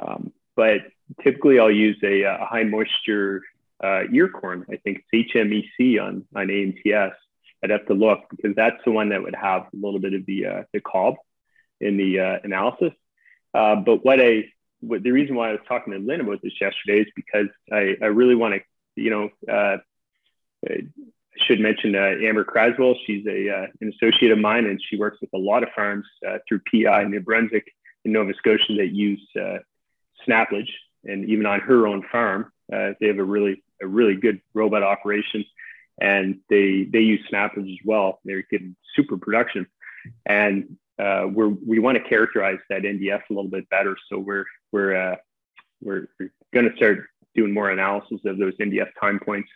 Um, but typically, I'll use a, a high moisture uh, ear corn. I think it's HMEC on on AMTS. I'd have to look because that's the one that would have a little bit of the uh, the cob in the uh, analysis. Uh, but what I what the reason why I was talking to Lynn about this yesterday is because I, I really want to, you know, uh, I should mention uh, Amber Craswell. She's a uh, an associate of mine, and she works with a lot of farms through PEI New Brunswick in Nova Scotia that use snaplage, and even on her own farm, uh, they have a really a really good robot operation, and they they use snaplage as well. They're getting super production, and uh, we're, we want to characterize that NDF a little bit better. So we're, we're, uh, we're, we're going to start doing more analysis of those NDF time points.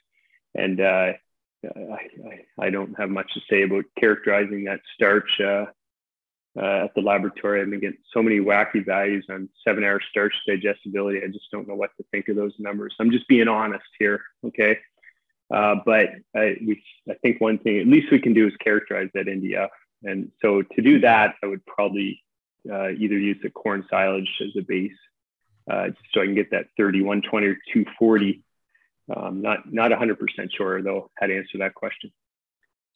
And uh, I, I, I, don't have much to say about characterizing that starch uh, uh, at the laboratory. I've been getting so many wacky values on seven hour starch digestibility. I just don't know what to think of those numbers. I'm just being honest here. Okay. Uh, but I, we, I think one thing at least we can do is characterize that NDF. And so to do that, I would probably uh, either use the corn silage as a base, uh, just so I can get that 30, 120 or 240. Um, not not 100% sure though how to answer that question.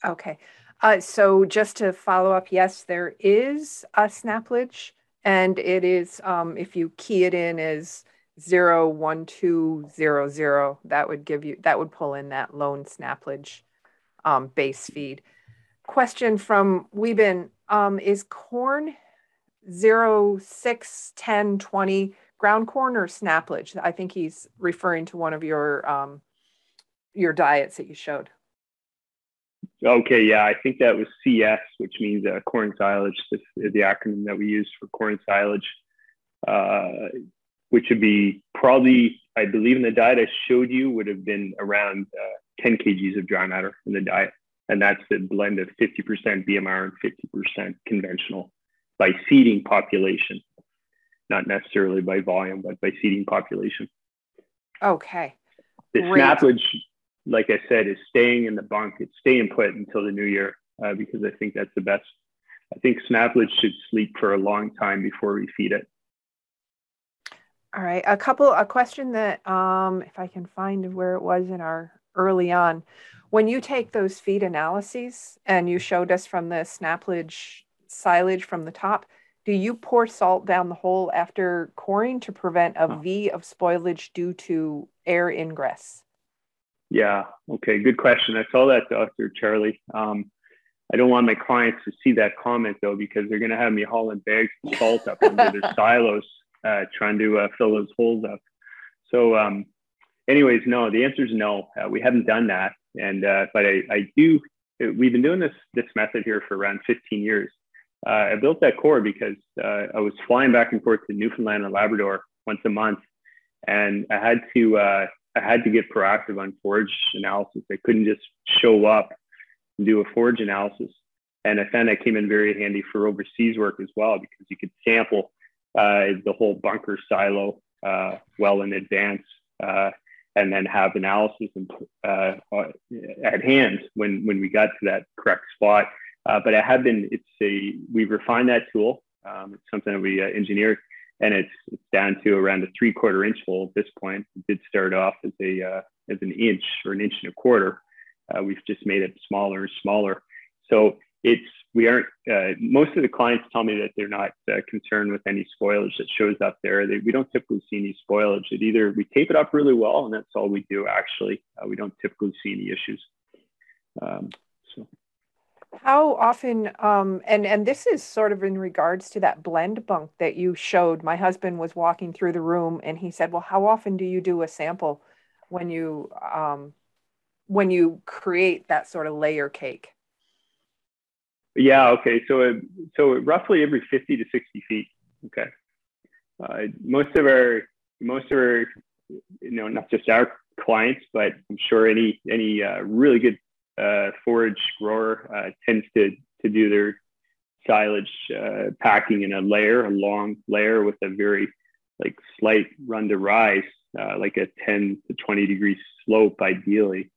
Okay. Uh, so just to follow up, yes, there is a snaplage, and it is um, if you key it in as zero one two zero zero, that would give you that would pull in that lone snaplage um, base feed. Question from Weeben um, is corn zero six ten twenty ground corn or snaplage? I think he's referring to one of your um, your diets that you showed. Okay, yeah, I think that was CS, which means uh, corn silage. This is the acronym that we use for corn silage, uh, which would be probably, I believe, in the diet I showed you would have been around uh, 10 kgs of dry matter in the diet, and that's the blend of 50% BMR and 50% conventional by seeding population, not necessarily by volume, but by seeding population. Okay. The Great. snaplage like I said, is staying in the bunk. It's staying put until the new year uh, because I think that's the best. I think snaplage should sleep for a long time before we feed it. All right, a couple, a question that, um, if I can find where it was in our early on, when you take those feed analyses and you showed us from the snaplage silage from the top, do you pour salt down the hole after coring to prevent a V of spoilage due to air ingress? Yeah. Okay. Good question. I saw that, Dr. Charley. Um, I don't want my clients to see that comment though, because they're going to have me hauling bags of salt up under their [laughs] silos, uh, trying to uh, fill those holes up. So, um, anyways, no. The answer is no. Uh, we haven't done that, and uh, but I, I do. We've been doing this this method here for around 15 years. Uh, I built that core because uh, I was flying back and forth to Newfoundland and Labrador once a month, and I had to I had to get proactive on forage analysis. I couldn't just show up and do a forage analysis. And I found that came in very handy for overseas work as well because you could sample uh, the whole bunker silo uh, well in advance uh, and then have analysis and, uh, at hand when, when we got to that correct spot. Uh, but I have been, it's a, we've refined that tool. Um, it's something that we uh, engineered and it's, it's down to around a three quarter inch hole at this point. It did start off as a uh, as an inch or an inch and a quarter. Uh, we've just made it smaller and smaller. So it's we aren't. Uh, most of the clients tell me that they're not uh, concerned with any spoilage that shows up there. They, we don't typically see any spoilage. It either we tape it up really well, and that's all we do. Actually, uh, we don't typically see any issues. Um. How often, um, and and this is sort of in regards to that blend bunk that you showed. My husband was walking through the room, and he said, "Well, how often do you do a sample when you um, when you create that sort of layer cake?" Yeah. Okay. So it, so roughly every fifty to sixty feet. Okay. Uh, most of our most of our you know not just our clients, but I'm sure any any uh, really good uh, forage grower uh, tends to to do their silage uh, packing in a layer, a long layer with a very like slight run to rise, uh, like a 10 to 20 degree slope, ideally.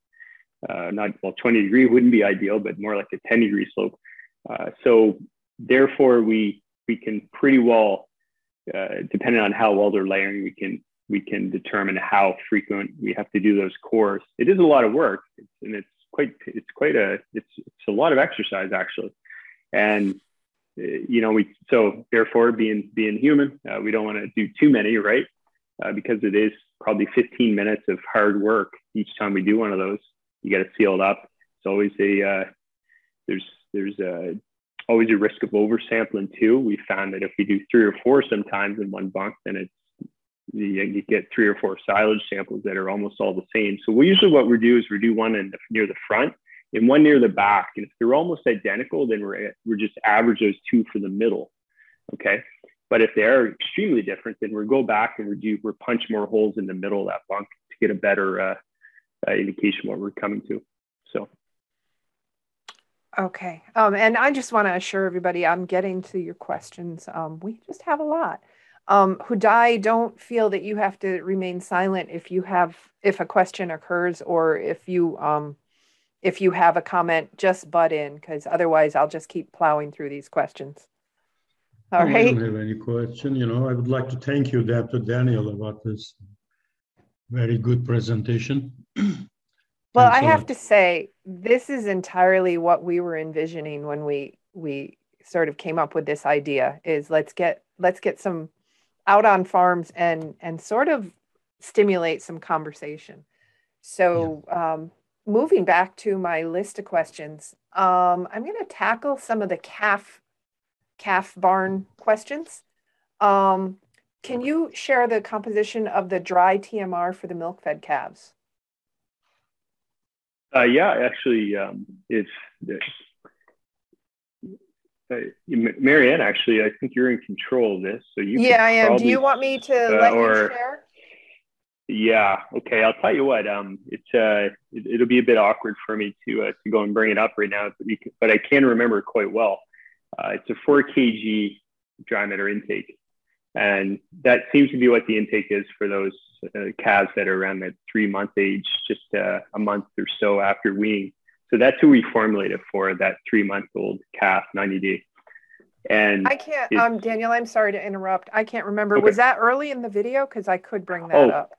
Uh, not well, 20 degree wouldn't be ideal, but more like a 10 degree slope. Uh, so therefore, we we can pretty well, depending on how well they're layering, we can we can determine how frequent we have to do those cores. It is a lot of work, and it's quite it's quite a it's it's a lot of exercise actually, and uh, you know we so therefore being being human uh, we don't want to do too many right? Uh, because it is probably 15 minutes of hard work each time we do one of those. You got to seal it up. It's always a uh, there's there's a always a risk of oversampling too. We found that if we do three or four sometimes in one bunk then it's you, get three or four silage samples that are almost all the same. So we usually what we do is we do one in the, near the front and one near the back. And if they're almost identical, then we're we're just average those two for the middle. Okay. But if they are extremely different, then we go back and we do we punch more holes in the middle of that bunk to get a better uh, uh, indication what we're coming to. So. Okay. Um, and I just want to assure everybody I'm getting to your questions. Um, we just have a lot. Um, die don't feel that you have to remain silent if you have if a question occurs or if you um, if you have a comment, just butt in because otherwise I'll just keep plowing through these questions. All right. I don't have any question. You know, I would like to thank you, Dr. Daniel, about this very good presentation. [clears throat] well, I have to say, this is entirely what we were envisioning when we we sort of came up with this idea. Is let's get let's get some out on farms and and sort of stimulate some conversation. So yeah. um, moving back to my list of questions, um, I'm going to tackle some of the calf calf barn questions. Um, can you share the composition of the dry TMR for the milk fed calves? Uh, yeah, actually, um, it's, it's uh, Marianne. Actually, I think you're in control of this, so you. Yeah, I am. Do you want me to uh, let or, you share? Yeah. Okay. I'll tell you what. Um, it's uh, it, will be a bit awkward for me to uh, to go and bring it up right now, but, can, but I can remember quite well. Uh, it's a four kg dry matter intake, and that seems to be what the intake is for those uh, calves that are around that three month age, just uh, a month or so after weaning. So that's who we formulated for that three month old calf, 90 day. And I can't, um, Daniel, I'm sorry to interrupt. I can't remember. Okay. Was that early in the video? Because I could bring that oh, up.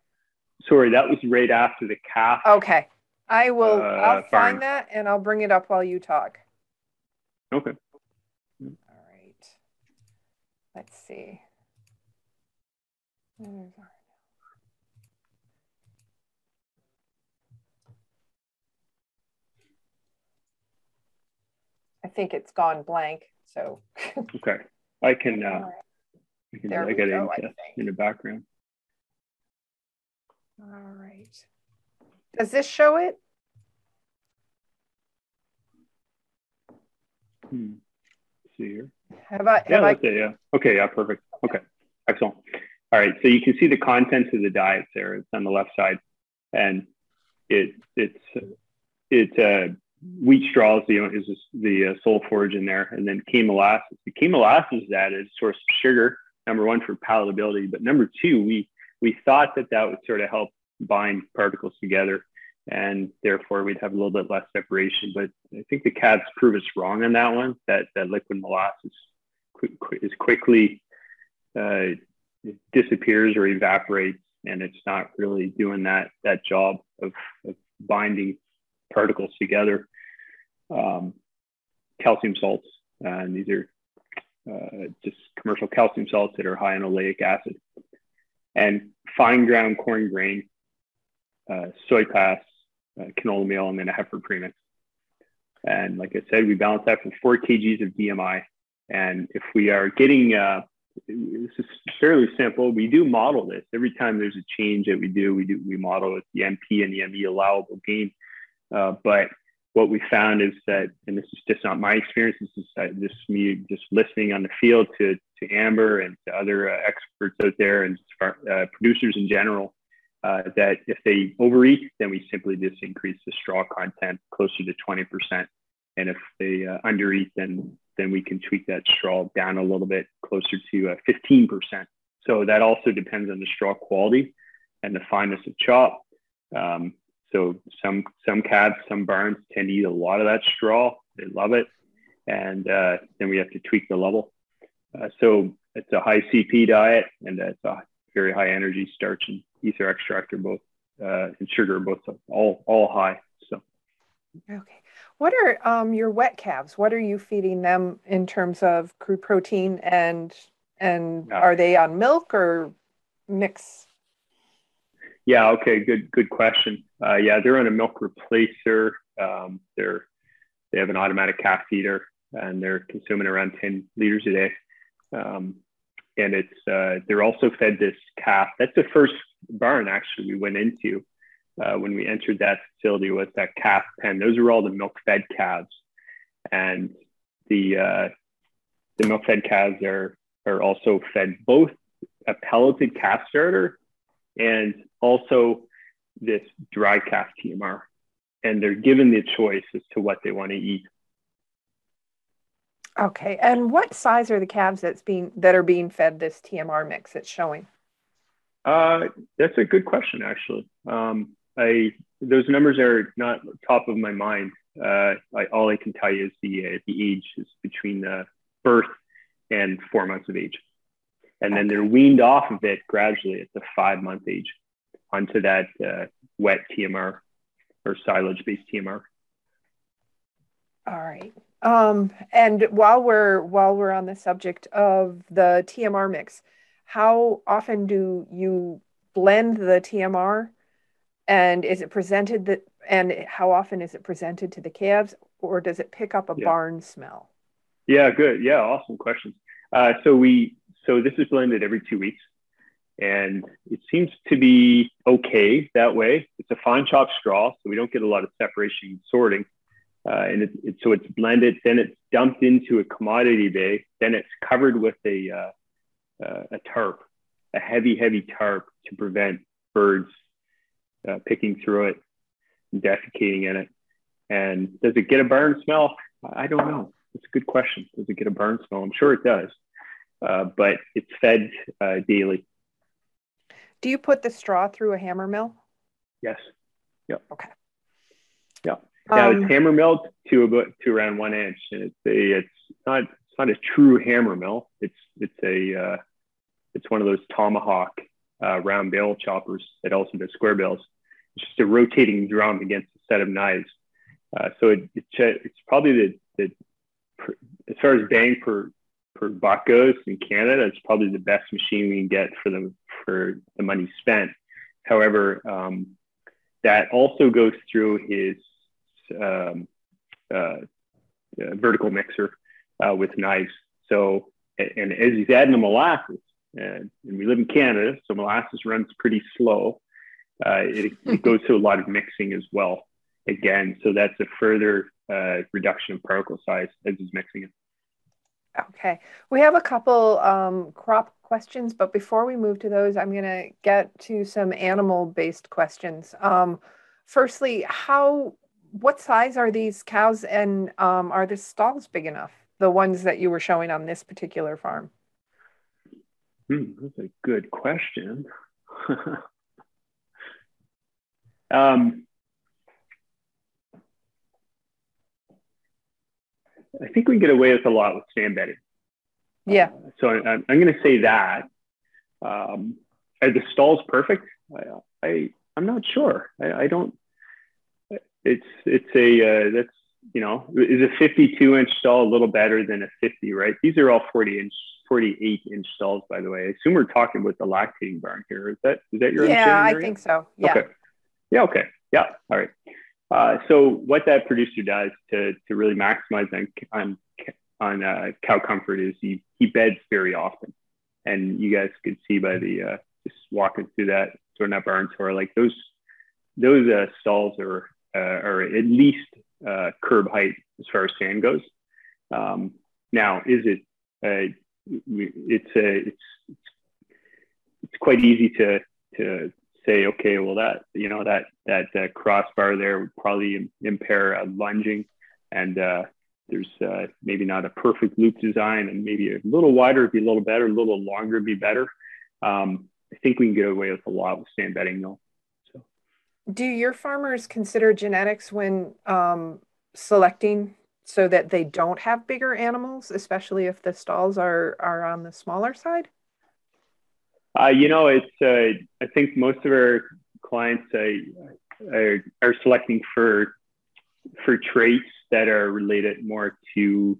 Sorry, that was right after the calf. Okay. I will, uh, I'll find that and I'll bring it up while you talk. Okay. All right. Let's see. I think it's gone blank. So okay, I can. Uh. I can there I get go, in, in the background. All right. Does this show it? Hmm. See here. Have I? Have yeah, I... it, yeah. Okay. Yeah. Perfect. Okay. Excellent. All right. So you can see the contents of the diet there. It's on the left side, and it it's it uh, wheat straws, you know, is the uh, sole forage in there, and then cane molasses. The cane molasses is added source of sugar. Number one for palatability, but number two, we we thought that that would sort of help bind particles together, and therefore we'd have a little bit less separation. But I think the calves prove us wrong on that one. That that liquid molasses is quickly uh, disappears or evaporates, and it's not really doing that that job of, of binding particles together. Um, calcium salts, and these are uh, just commercial calcium salts that are high in oleic acid. And fine ground corn grain, uh, soy pass, uh, canola meal, and then a heifer premix. And like I said, we balance that for four kgs of DMI. And if we are getting, uh, this is fairly simple. We do model this every time there's a change that we do. We do we model it the MP and the ME allowable gain uh, but what we found is that, and this is just not my experience, this is uh, just me just listening on the field to, to Amber and to other uh, experts out there and uh, producers in general, uh, that if they overeat, then we simply just increase the straw content closer to 20%. And if they uh, undereat, then, then we can tweak that straw down a little bit closer to 15%. So that also depends on the straw quality and the fineness of chop. Um, so some some calves, some barns tend to eat a lot of that straw. They love it, and uh, then we have to tweak the level. Uh, so it's a high CP diet, and it's a very high energy starch and ether extract are both uh, and sugar are both all all high. So okay, what are um, your wet calves? What are you feeding them in terms of crude protein and and are they on milk or mix? Yeah. Okay. Good. Good question. Uh, yeah, they're on a milk replacer. Um, they're they have an automatic calf feeder, and they're consuming around 10 liters a day. Um, and it's uh, they're also fed this calf. That's the first barn actually we went into, uh, when we entered that facility was that calf pen. Those are all the milk fed calves, and the uh, the milk fed calves are are also fed both a pelleted calf starter and also this dry calf TMR, and they're given the choice as to what they want to eat. Okay, and what size are the calves that's being that are being fed this TMR mix it's showing? Uh, that's a good question, actually. Um, I those numbers are not top of my mind. Uh, I, all I can tell you is the uh, the age is between the birth and four months of age, and then they're weaned off of it gradually at the five month age onto that uh, wet TMR or silage based TMR. All right. Um, and while we're while we're on the subject of the TMR mix, how often do you blend the TMR? And is it presented that and how often is it presented to the calves or does it pick up a yeah. barn smell? Yeah, good. Yeah, awesome questions. Uh, so we so this is blended every two weeks, and it seems to be okay that way. It's a fine chop straw, so we don't get a lot of separation and sorting. Uh, and it, it, so it's blended, then it's dumped into a commodity bay, then it's covered with a, uh, uh, a tarp, a heavy, heavy tarp to prevent birds uh, picking through it, and defecating in it. And does it get a barn smell? I don't know. It's a good question. Does it get a barn smell? I'm sure it does, uh, but it's fed uh, daily. Do you put the straw through a hammer mill? Yes. Yep. Okay. Yeah. Now um, it's hammer milled to about to around one inch, and it's a it's not it's not a true hammer mill. It's it's a uh, it's one of those tomahawk uh, round bale choppers that also does square bales. It's just a rotating drum against a set of knives. Uh, so it, it, it's probably the, the as far as bang per per buck goes in Canada, it's probably the best machine we can get for the for the money spent. However, um, that also goes through his um, uh, uh, vertical mixer uh, with knives. So, and as he's adding the molasses, and, and we live in Canada, so molasses runs pretty slow. Uh, it, it, [laughs] goes through a lot of mixing as well. Again, so that's a further uh, reduction of particle size as he's mixing it. Okay, we have a couple um, crop questions, but before we move to those, I'm going to get to some animal-based questions. Um, firstly, how what size are these cows and um, are the stalls big enough? The ones that you were showing on this particular farm? Hmm, that's a good question. [laughs] um, I think we get away with a lot with sand bedding. Yeah. Uh, so I, am going to say that. Um, are the stalls perfect? I, I am not sure. I, I, don't it's it's a uh, that's you know is a 52 inch stall a little better than a 50 right these are all 40 inch 48 inch stalls by the way i assume we're talking about the lactating barn here is that is that your yeah i think so yeah okay yeah okay yeah all right uh, so what that producer does to to really maximize on on, on uh, cow comfort is he he beds very often and you guys could see by the uh, just walking through that sort of barn tour like those those uh, stalls are uh, or at least uh, curb height as far as sand goes. Um, now, is it? It's a it's it's quite easy to to say, okay, well that you know that that uh, crossbar there would probably impair lunging, and uh, there's uh, maybe not a perfect loop design, and maybe a little wider would be a little better, a little longer would be better. Um, I think we can get away with a lot with sand bedding though do your farmers consider genetics when um, selecting so that they don't have bigger animals, especially if the stalls are are on the smaller side? Uh, you know, it's uh, I think most of our clients uh, are, are selecting for for traits that are related more to.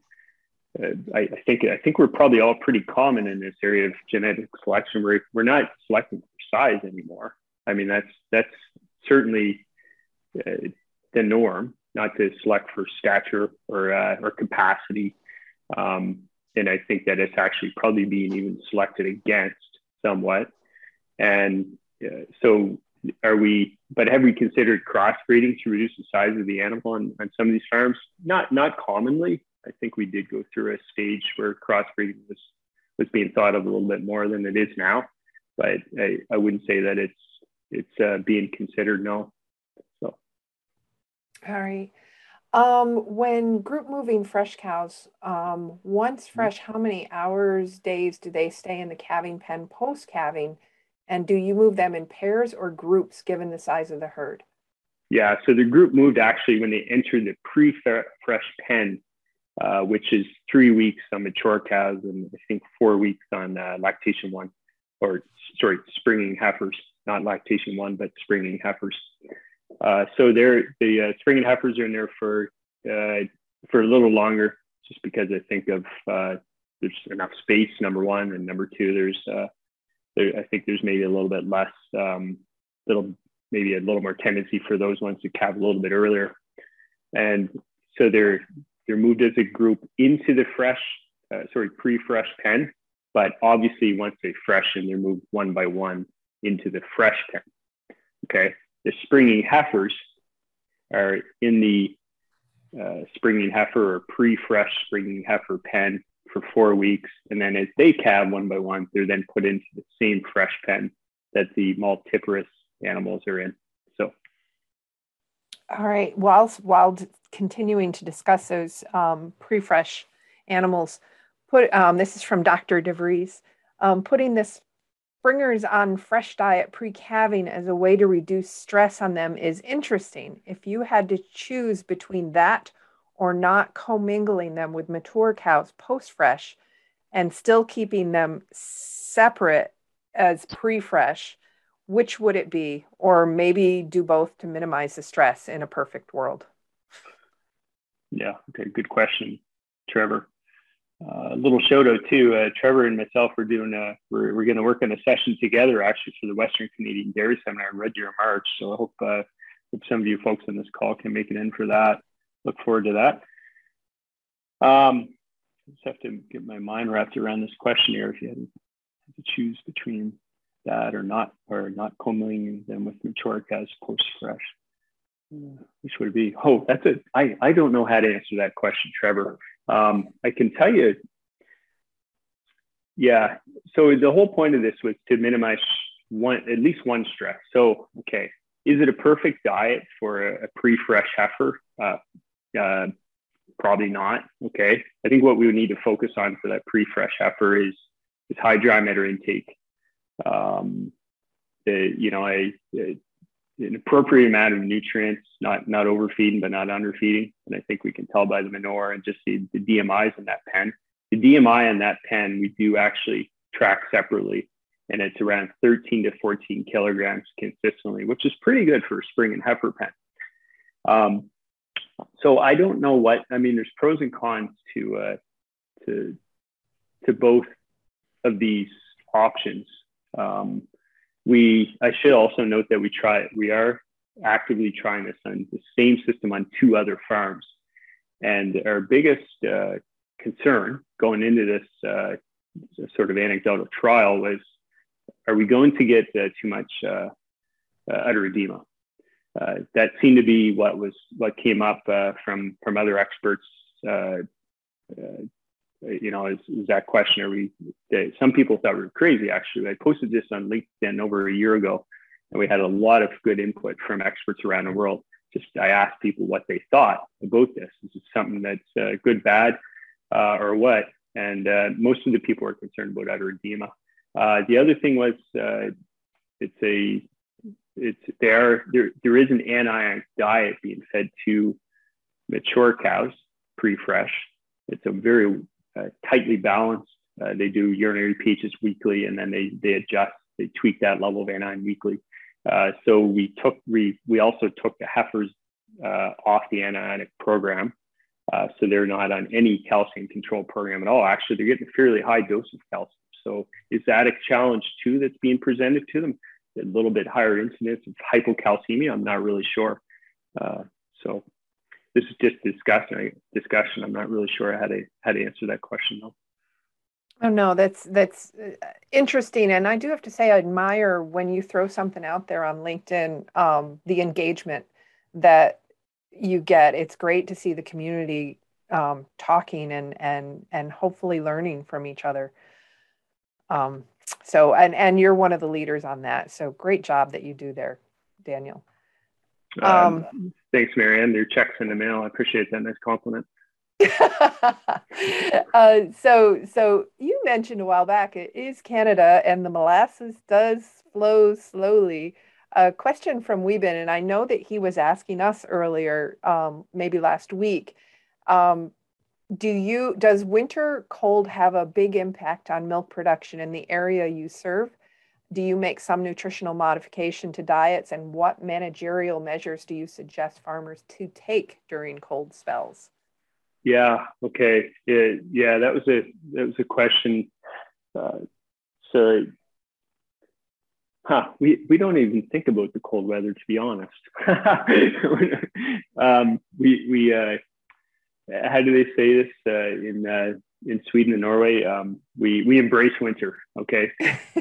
Uh, I, I, think I think we're probably all pretty common in this area of genetic selection. We're we're not selecting for size anymore. I mean, that's that's certainly uh, the norm, not to select for stature or, uh, or capacity. Um, and I think that it's actually probably being even selected against somewhat. And uh, so are we? But have we considered crossbreeding to reduce the size of the animal on, on some of these farms? Not not commonly. I think we did go through a stage where crossbreeding was was being thought of a little bit more than it is now, but I, I wouldn't say that it's it's uh, being considered. No. So. All right. Um, when group moving fresh cows, um, once mm-hmm. fresh, how many hours, days do they stay in the calving pen post calving? And do you move them in pairs or groups given the size of the herd? Yeah, so the group moved actually when they entered the pre fresh pen, uh, which is three weeks on mature cows and I think four weeks on uh, lactation one, or sorry, springing heifers, not lactation one, but springing heifers. Uh, so they're the uh, spring and heifers are in there for uh, for a little longer, just because I think of uh, there's enough space. Number one, and number two, there's uh, there, I think there's maybe a little bit less, um, little maybe a little more tendency for those ones to calve a little bit earlier, and so they're they're moved as a group into the fresh, uh, sorry, pre-fresh pen. But obviously, once they freshen, they're moved one by one into the fresh pen. Okay, the springing heifers are in the uh, springing heifer or pre-fresh springing heifer pen for four weeks, and then as they calve one by one, they're then put into the same fresh pen that the multiparous animals are in. So, all right. While while continuing to discuss those um, pre-fresh animals, put um, this is from Dr. DeVries. Um, putting this springers on fresh diet pre-calving as a way to reduce stress on them is interesting. If you had to choose between that or not commingling them with mature cows post-fresh and still keeping them separate as pre-fresh, which would it be? Or maybe do both to minimize the stress in a perfect world? Yeah, okay, good question, Trevor a uh, little shout out too. Uh, Trevor and myself are doing a, we're, we're going to work on a session together actually for the Western Canadian Dairy Seminar in Red Deer March. So I hope, uh, hope some of you folks on this call can make it in for that. Look forward to that. Um, I just have to get my mind wrapped around this question here. If you had to choose between that or not, or not commingling them with mature as post fresh, uh, which would it be? Oh, that's it. I don't know how to answer that question, Trevor. Um, I can tell you, yeah. So the whole point of this was to minimize one, at least one stress. So, okay, is it a perfect diet for a, a pre-fresh heifer? Uh, uh, probably not. Okay. I think what we would need to focus on for that pre-fresh heifer is is high dry matter intake. Um, the, you know, a an appropriate amount of nutrients, not not overfeeding, but not underfeeding. And I think we can tell by the manure and just see the DMIs in that pen. The DMI in that pen we do actually track separately, and it's around 13 to 14 kilograms consistently, which is pretty good for a spring and heifer pen. Um, so I don't know what I mean. There's pros and cons to uh, to to both of these options. Um, we I should also note that we try we are actively trying this on the same system on two other farms, and our biggest uh, concern going into this uh, sort of anecdotal trial was, are we going to get uh, too much uh, uh? Uh, that seemed to be what was what came up from from other experts you know, is, is that question. Are we, some people thought we were crazy, actually. I posted this on LinkedIn over a year ago, and we had a lot of good input from experts around the world. Just I asked people what they thought about this. Is it something that's uh, good, bad, uh, or what? And uh, most of the people were concerned about udder edema. Uh, the other thing was uh, it's a it's there there there is an anionic diet being fed to mature cows pre-fresh. It's a very tightly balanced. Uh, they do urinary pHs weekly, and then they they adjust, they tweak that level of anion weekly. Uh, so we took we we also took the heifers off the anionic program, so they're not on any calcium control program at all. Actually, they're getting a fairly high dose of calcium. So is that a challenge too that's being presented to them? A little bit higher incidence of hypocalcemia. I'm not really sure. Uh, so this is just discussion. Discussion. I'm not really sure how to how to answer that question though. Oh no, that's that's uh, interesting, and I do have to say I admire when you throw something out there on LinkedIn, um, the engagement that you get. It's great to see the community um, talking and and and hopefully learning from each other. Um, so and and you're one of the leaders on that. So great job that you do there, Daniel. Um, um thanks, Marianne. Your checks in the mail. I appreciate that. Nice compliment. [laughs] uh, so, so you mentioned a while back it is Canada, and the molasses does flow slowly. A question from Weeben, and I know that he was asking us earlier, um, maybe last week. Um, do you does winter cold have a big impact on milk production in the area you serve? Do you make some nutritional modification to diets, and what managerial measures do you suggest farmers to take during cold spells? Yeah. Okay. Yeah. Yeah. That was a that was a question. Uh, so, huh? We we don't even think about the cold weather, to be honest. [laughs] um, we we uh, how do they say this uh, in uh, in Sweden and Norway? Um, we we embrace winter. Okay,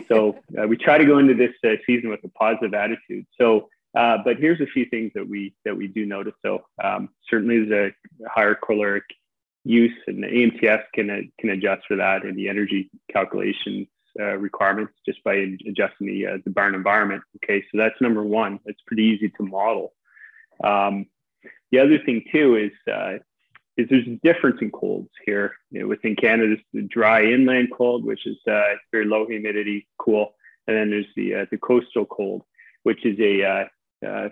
so uh, we try to go into this uh, season with a positive attitude. So. Uh, but here's a few things that we that we do notice. So um, certainly there's a higher caloric use, and the AMTS can uh, can adjust for that in the energy calculations uh, requirements just by adjusting the uh, the barn environment. Okay, so that's number one. It's pretty easy to model. Um, the other thing too is is there's a difference in colds here. You know, within Canada, there's the dry inland cold, which is uh, very low humidity, cool, and then there's the uh, the coastal cold, which is a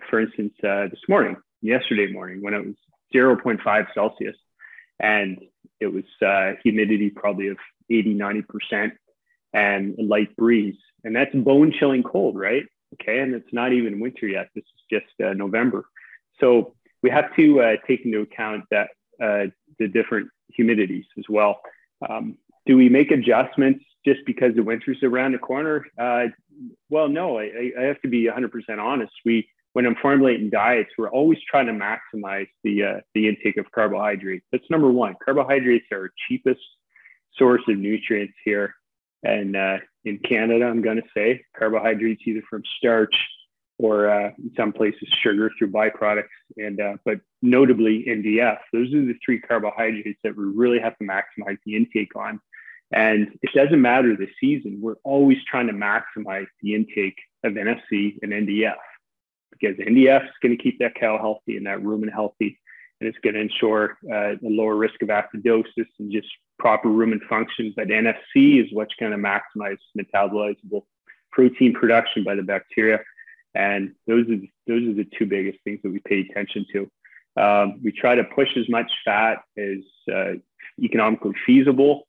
for instance this morning, yesterday morning when it was 0.5 Celsius and it was uh, humidity probably of 80, 90% and a light breeze. And that's bone chilling cold, right? Okay. And it's not even winter yet. This is just uh, November. So we have to uh, take into account that uh, the different humidities as well. Um, do we make adjustments just because the winter's around the corner? Uh, well, no, I, I, have to be 100% honest. We when I'm formulating diets, we're always trying to maximize the uh, the intake of carbohydrates. That's number one. Carbohydrates are our cheapest source of nutrients here, and uh, in Canada, I'm going to say carbohydrates either from starch or uh, in some places sugar through byproducts, and uh, but notably NDF. Those are the three carbohydrates that we really have to maximize the intake on. And it doesn't matter the season; we're always trying to maximize the intake of NFC and NDF because NDF is going to keep that cow healthy and that rumen healthy, and it's going to ensure uh, a lower risk of acidosis and just proper rumen function. But NFC is what's going to maximize metabolizable protein production by the bacteria, and those are those are the two biggest things that we pay attention to. Um, we try to push as much fat as uh, economically feasible,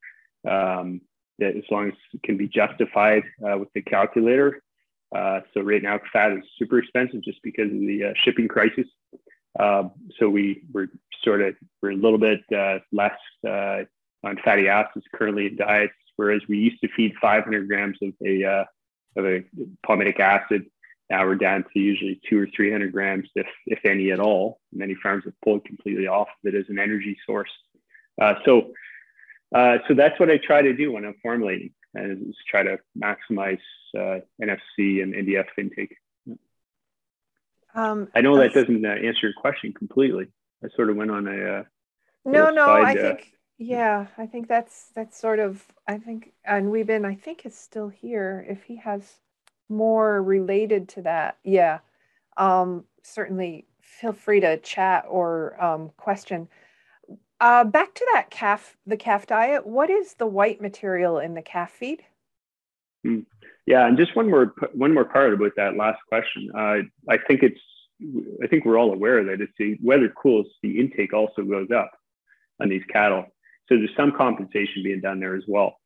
um, as long as it can be justified uh, with the calculator. Uh, so right now, fat is super expensive just because of the uh, shipping crisis. Uh, so we we're sort of we're a little bit uh, less uh, on fatty acids currently in diets, whereas we used to feed 500 grams of a of a palmitic acid. Now we're down to usually two or 300 grams, if if any at all. Many farms have pulled completely off of it as an energy source. so so that's what I try to do when I'm formulating and is try to maximize uh, NFC and NDF intake. Um, I know that doesn't uh, answer your question completely. I sort of went on a uh, no, no. Side, I uh, think yeah, I think that's that's sort of I think and Weeben I think is still here. If he has more related to that, yeah, um, certainly feel free to chat or um, question. Uh, back to that calf, the calf diet. What is the white material in the calf feed? Hmm. Yeah, and just one more one more part about that last question. Uh, I think it's I think we're all aware that if the weather cools, the intake also goes up on these cattle. So there's some compensation being done there as well.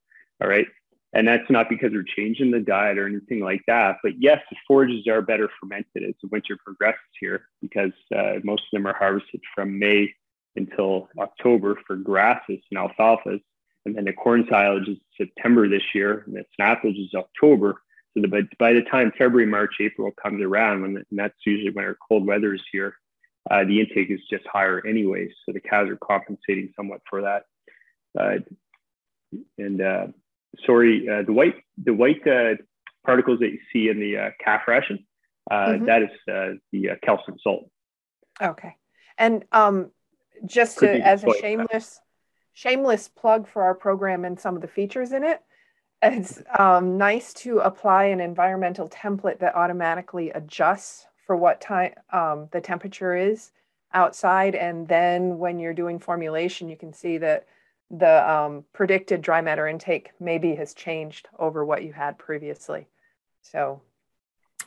All right. And that's not because we're changing the diet or anything like that. But yes, the forages are better fermented as the winter progresses here because uh, most of them are harvested from May until October for grasses and alfalfas. And then the corn silage is September this year, and the snaplage is October. So the, but by the time February, March, April comes around, when and that's usually when our cold weather is here, uh, the intake is just higher anyways. So the cows are compensating somewhat for that. Uh, and uh, sorry, uh, the white the white uh, particles that you see in the uh, calf ration, uh, mm-hmm. that is uh, the uh, calcium salt. Okay, and um, just to, as a shameless shameless plug for our program and some of the features in it. It's um, nice to apply an environmental template that automatically adjusts for what time um, the temperature is outside. And then when you're doing formulation, you can see that the um, predicted dry matter intake maybe has changed over what you had previously. So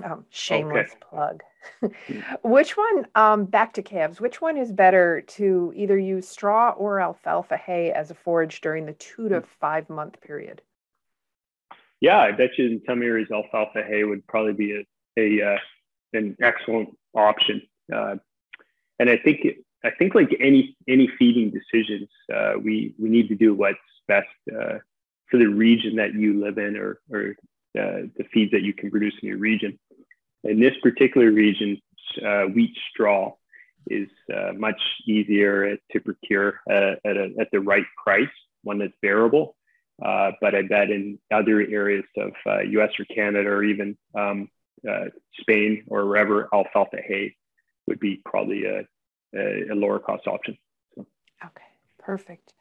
um, shameless okay. plug. [laughs] which one, um, back to calves, which one is better to either use straw or alfalfa hay as a forage during the two to five month period? Yeah, I bet you in some areas alfalfa hay would probably be a, a uh, an excellent option. Uh, and I think I think like any any feeding decisions, uh, we we need to do what's best uh, for the region that you live in, or or uh, the feeds that you can produce in your region. In this particular region, uh, wheat straw is uh, much easier to procure at, a, at the right price, one that's bearable. but I bet in other areas of U.S. or Canada, or even um, Spain or wherever, alfalfa hay would be probably a, a, a lower cost option. So. Okay, perfect.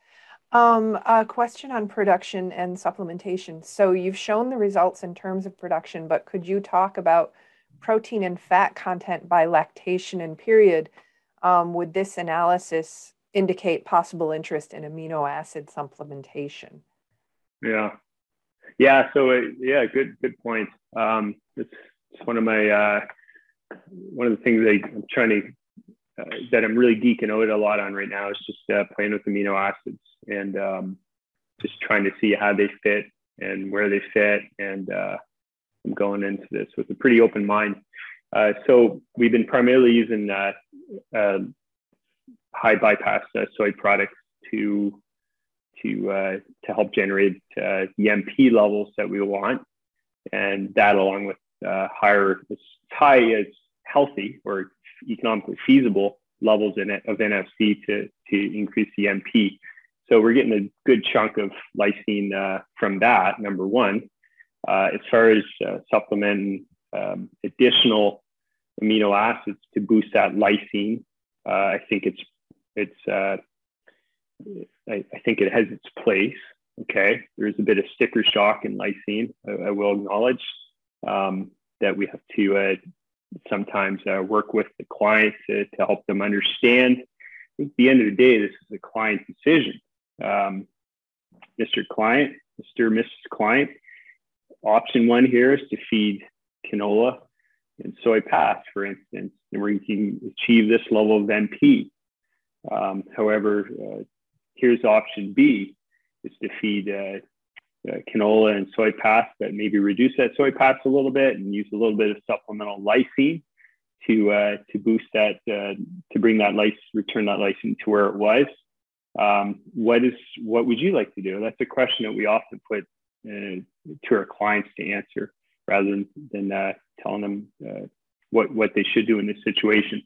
Um, a question on production and supplementation. So you've shown the results in terms of production, but could you talk about protein and fat content by lactation and period? Um, would this analysis indicate possible interest in amino acid supplementation? Yeah, yeah. So uh, yeah, good good point. Um, it's, it's one of my uh, one of the things I, I'm trying to uh, that I'm really geeking out a lot on right now is just uh, playing with amino acids and um, just trying to see how they fit and where they fit. And uh, I'm going into this with a pretty open mind. Uh, so we've been primarily using uh, uh, high bypass soy products to to to help generate the MP levels that we want, and that along with higher as high as healthy or economically feasible levels in it of NFC to, to increase the MP. So we're getting a good chunk of lysine uh, from that, number one. Uh, as far as uh, supplementing um, additional amino acids to boost that lysine, uh, I think it's it's uh, I, I, think it has its place. Okay, there's a bit of sticker shock in lysine. I, I will acknowledge um, that we have to uh, sometimes uh, work with the client to, to help them understand. At the end of the day, this is a client decision. Um, Mr. Client, Mr. Mrs. Client, option one here is to feed canola and soy pass, for instance, and where you can achieve this level of MP. Um, however, uh, here's option B is to feed uh, uh, canola and soy pass, but maybe reduce that soy pass a little bit and use a little bit of supplemental lysine to uh, to boost that uh, to bring that lysine return that lysine to where it was. Um, what is what would you like to do? That's a question that we often put uh, to our clients to answer rather than than uh, telling them what what they should do in this situation.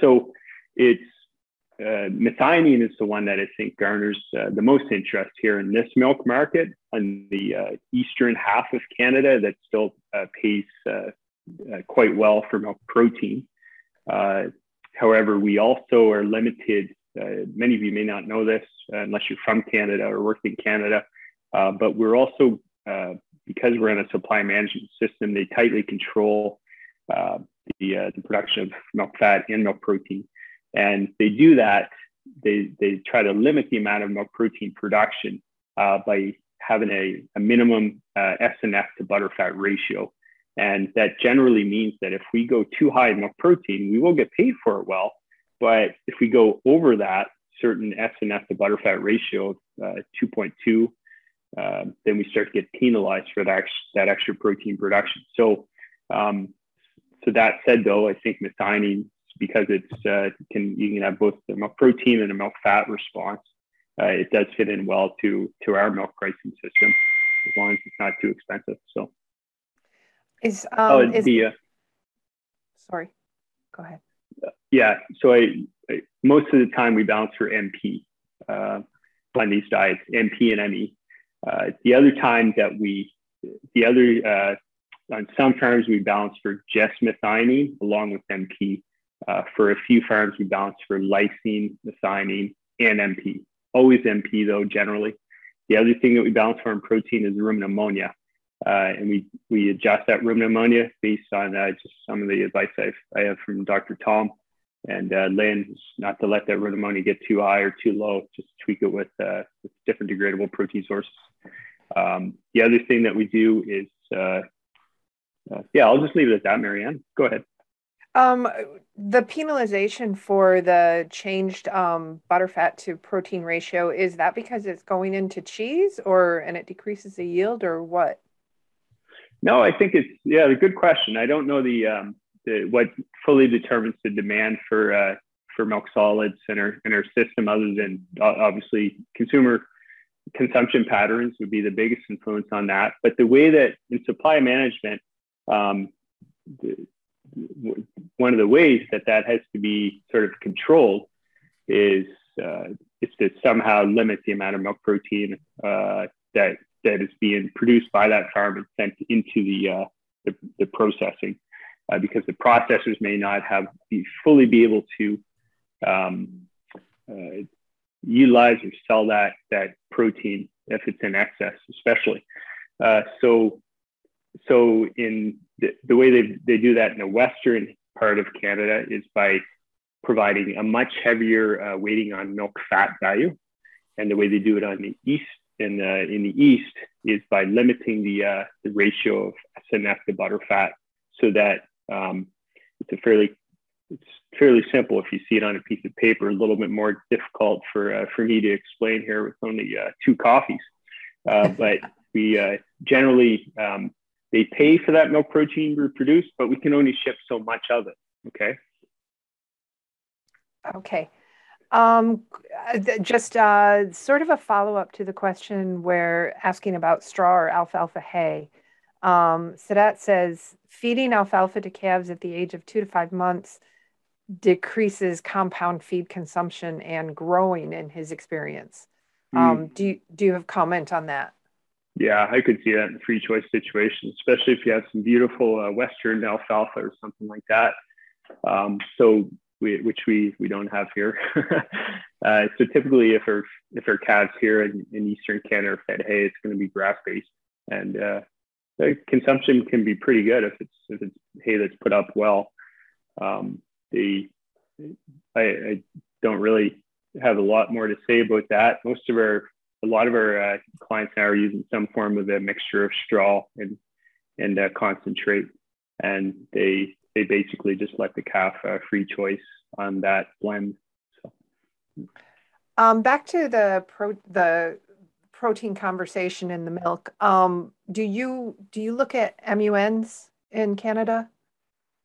so it's uh, methionine is the one that I think garners uh, the most interest here in this milk market on the uh, eastern half of Canada that still uh, pays uh, uh, quite well for milk protein. however, we also are limited. many of you may not know this unless you're from Canada or work in Canada, but we're also because we're in a supply management system, they tightly control the, the production of milk fat and milk protein. And they do that, they, they try to limit the amount of milk protein production uh, by having a, a minimum uh, SNF to butterfat ratio. And that generally means that if we go too high in milk protein, we will get paid for it well. But if we go over that certain SNF to butterfat ratio of uh, 2.2, uh, then we start to get penalized for that, that extra protein production. So, um, so that said, though, I think methionine because it's uh, can you can have both the milk protein and a milk fat response. Uh, it does fit in well to to our milk pricing system as long as it's not too expensive. So is um, oh, is, the, uh, sorry, go ahead. Yeah, so I, I, most of the time we balance for MP uh, on these diets, MP and ME. Uh, the other time that we, the other, uh, on some farms, we balance for just methionine along with MP. Uh, for a few farms, we balance for lysine, methionine, and MP. Always MP though, generally. The other thing that we balance for in protein is rumen ammonia. Uh, and we, we adjust that rumen ammonia based on uh, just some of the advice I've, I have from Dr. Tom and uh, Lynn, not to let that rumen ammonia get too high or too low, just tweak it with, uh, with different degradable protein sources. Um, the other thing that we do is, uh, uh, yeah, I'll just leave it at that, Marianne. Go ahead. Um, the penalization for the changed um, butterfat to protein ratio is that because it's going into cheese, or and it decreases the yield, or what? No, I think it's yeah, a good question. I don't know the, um, the what fully determines the demand for uh, for milk solids in our in our system, other than obviously consumer consumption patterns would be the biggest influence on that. But the way that in supply management, um, the, one of the ways that that has to be sort of controlled is uh, is to somehow limit the amount of milk protein uh, that that is being produced by that farm and sent into the uh, the, the, processing, uh, because the processors may not have be fully be able to um, uh, utilize or sell that that protein if it's in excess, especially. Uh, so so in the, the way they, they do that in the western part of Canada is by providing a much heavier uh, weighting on milk fat value. And the way they do it on the east in the, in the east is by limiting the, uh, the ratio of SNF to butter fat so that um, it's a fairly it's fairly simple if you see it on a piece of paper. A little bit more difficult for uh, for me to explain here with only uh, two coffees. Uh, but we generally um, they pay for that milk protein we produce, but we can only ship so much of it. Okay. Okay. Um, just uh, sort of a follow up to the question where asking about straw or alfalfa hay. Um, Sadat says feeding alfalfa to calves at the age of two to five months decreases compound feed consumption and growing in his experience. Mm. Um, do you, do you have comment on that? Yeah, I could see that in free choice situations, especially if you have some beautiful uh, Western alfalfa or something like that. Um, so we, which we we don't have here. [laughs] uh, so typically, if our if our calves here in, in Eastern Canada are fed hay, it's going to be grass based, and uh, the consumption can be pretty good if it's if it's hay that's put up well. Um, the I, I don't really have a lot more to say about that. Most of our a lot of our uh, clients now are using some form of a mixture of straw and and uh, concentrate, and they they basically just let the calf uh, free choice on that blend. So. Um, back to the pro the protein conversation in the milk. Um, do you do you look at MUNs in Canada?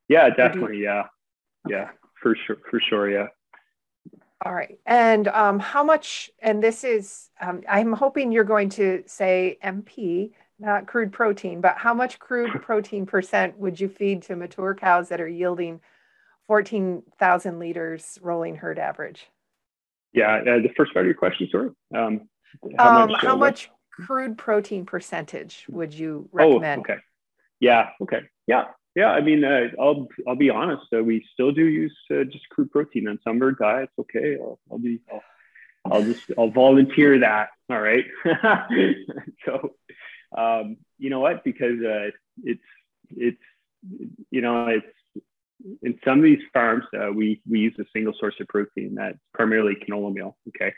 Yeah, definitely. You... Yeah, okay. yeah, for sure, for sure. Yeah. All right. And um, how much, and this is, um, I'm hoping you're going to say MP, not crude protein, but how much crude [laughs] protein percent would you feed to mature cows that are yielding 14,000 liters rolling herd average? Yeah, uh, the first part of your question, sorry. Um, how, um, much, how uh, much crude protein percentage would you recommend? Oh, okay. Yeah, okay. Yeah, yeah, I mean, uh, I'll I'll be honest. Uh, we still do use uh, just crude protein on some bird diets. Okay, I'll, I'll be I'll, I'll, just I'll volunteer that. All right. [laughs] so, um, you know what? Because uh, it's it's you know it's in some of these farms uh, we we use a single source of protein that's primarily canola meal. Okay,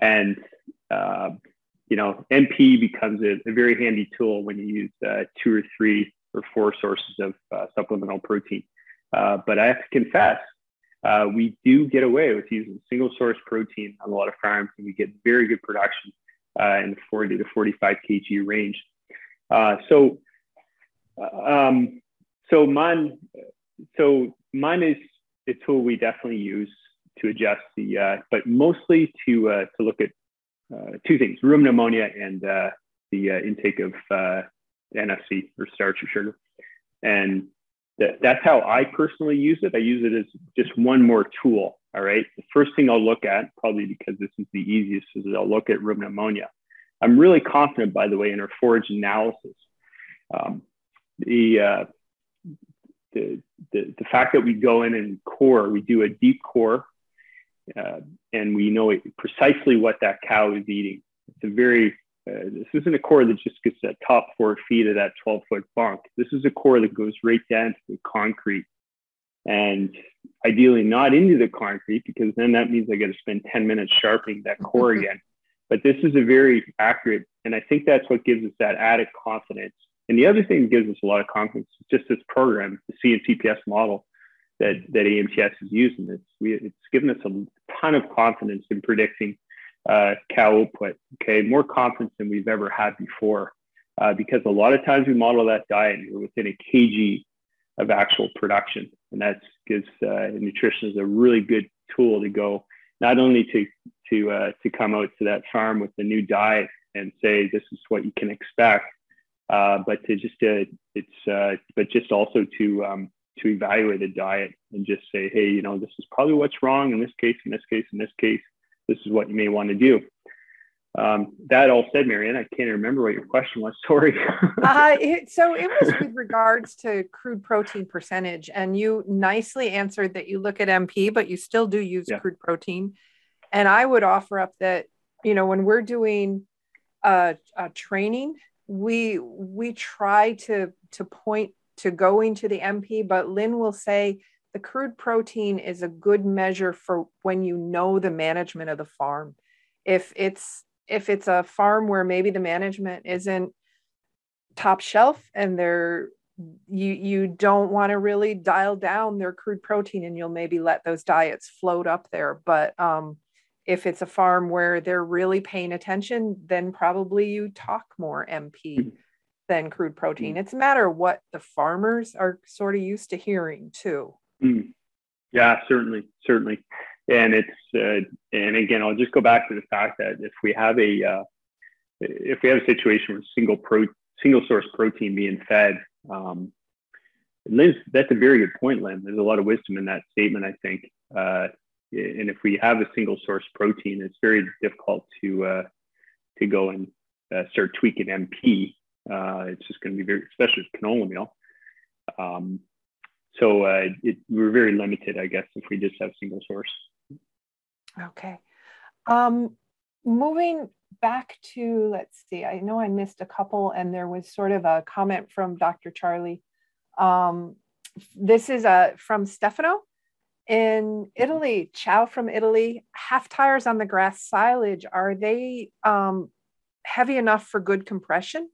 and uh, you know MP becomes a, a, very handy tool when you use two or three or four sources of uh, supplemental protein. Uh, but I have to confess, uh, we do get away with using single source protein on a lot of farms, and we get very good production uh, in the 40 to 45 kg range. Uh, so, um, so mine, so MUN is a tool we definitely use to adjust the, uh, but mostly to to look at two things: rumen ammonia and the intake of NFC or starch or sugar. And that, that's how I personally use it. I use it as just one more tool. All right. The first thing I'll look at, probably because this is the easiest, is I'll look at rumen ammonia. I'm really confident, by the way, in our forage analysis. Um, the, uh, the, the, the fact that we go in and core, we do a deep core, uh, and we know precisely what that cow is eating. It's a very uh, this isn't a core that just gets that top four feet of that 12 foot bunk. This is a core that goes right down to the concrete and ideally not into the concrete because then that means I got to spend 10 minutes sharpening that core [laughs] again. But this is a very accurate, and I think that's what gives us that added confidence. And the other thing that gives us a lot of confidence is just this program, the CNCPS model that, that AMTS is using. It's, we, it's given us a ton of confidence in predicting uh, cow output. Okay, more confidence than we've ever had before, uh, because a lot of times we model that diet and we're within a kg of actual production, and that gives uh, nutrition is a really good tool to go not only to to uh, to come out to that farm with the new diet and say this is what you can expect, uh, but to just uh, it's uh, but just also to um, to evaluate a diet and just say, hey, you know, this is probably what's wrong in this case, in this case, in this case. This is what you may want to do. Um, that all said, Marianne, I can't remember what your question was. [laughs] Sorry. uh, it, so it was with regards to crude protein percentage, and you nicely answered that you look at MP, but you still do use yeah. crude protein. And I would offer up that you know when we're doing uh, uh, training, we we try to to point to going to the MP, but Lynn will say the crude protein is a good measure for when you know the management of the farm. If it's if it's a farm where maybe the management isn't top shelf and they're you you don't want to really dial down their crude protein and you'll maybe let those diets float up there. But um, if it's a farm where they're really paying attention then probably you talk more mp than crude protein. It's a matter of what the farmers are sort of used to hearing too mm. yeah certainly certainly and it's uh, and again i'll just go back to the fact that if we have a uh, if we have a situation where single pro single source protein being fed um, Lynn, that's a very good point, Lynn. There's a lot of wisdom in that statement, I think. Uh, and if we have a single source protein, it's very difficult to uh, to go and uh, start tweaking MP. Uh, it's just going to be very, especially with canola meal. Um, so uh, it, we're very limited, I guess, if we just have single source. Okay. Um, moving back to, let's see, I know I missed a couple and there was sort of a comment from Dr. Charley. Um, this is uh, from Stefano in Italy, Chow from Italy, half tires on the grass silage, are they um, heavy enough for good compression?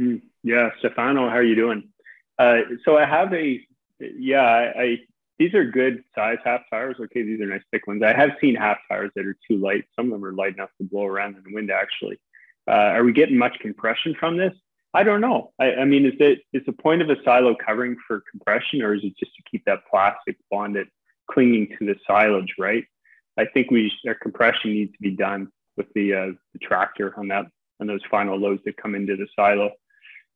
Mm, yeah, Stefano, how are you doing? Uh, so I have a, yeah, I, I these are good size half tires. Okay, these are nice thick ones. I have seen half tires that are too light. Some of them are light enough to blow around in the wind. Actually, uh, are we getting much compression from this? I don't know. I, I, mean, is it is the point of a silo covering for compression, or is it just to keep that plastic bonded, clinging to the silage? Right. I think we our compression needs to be done with the, uh, the tractor on that on those final loads that come into the silo.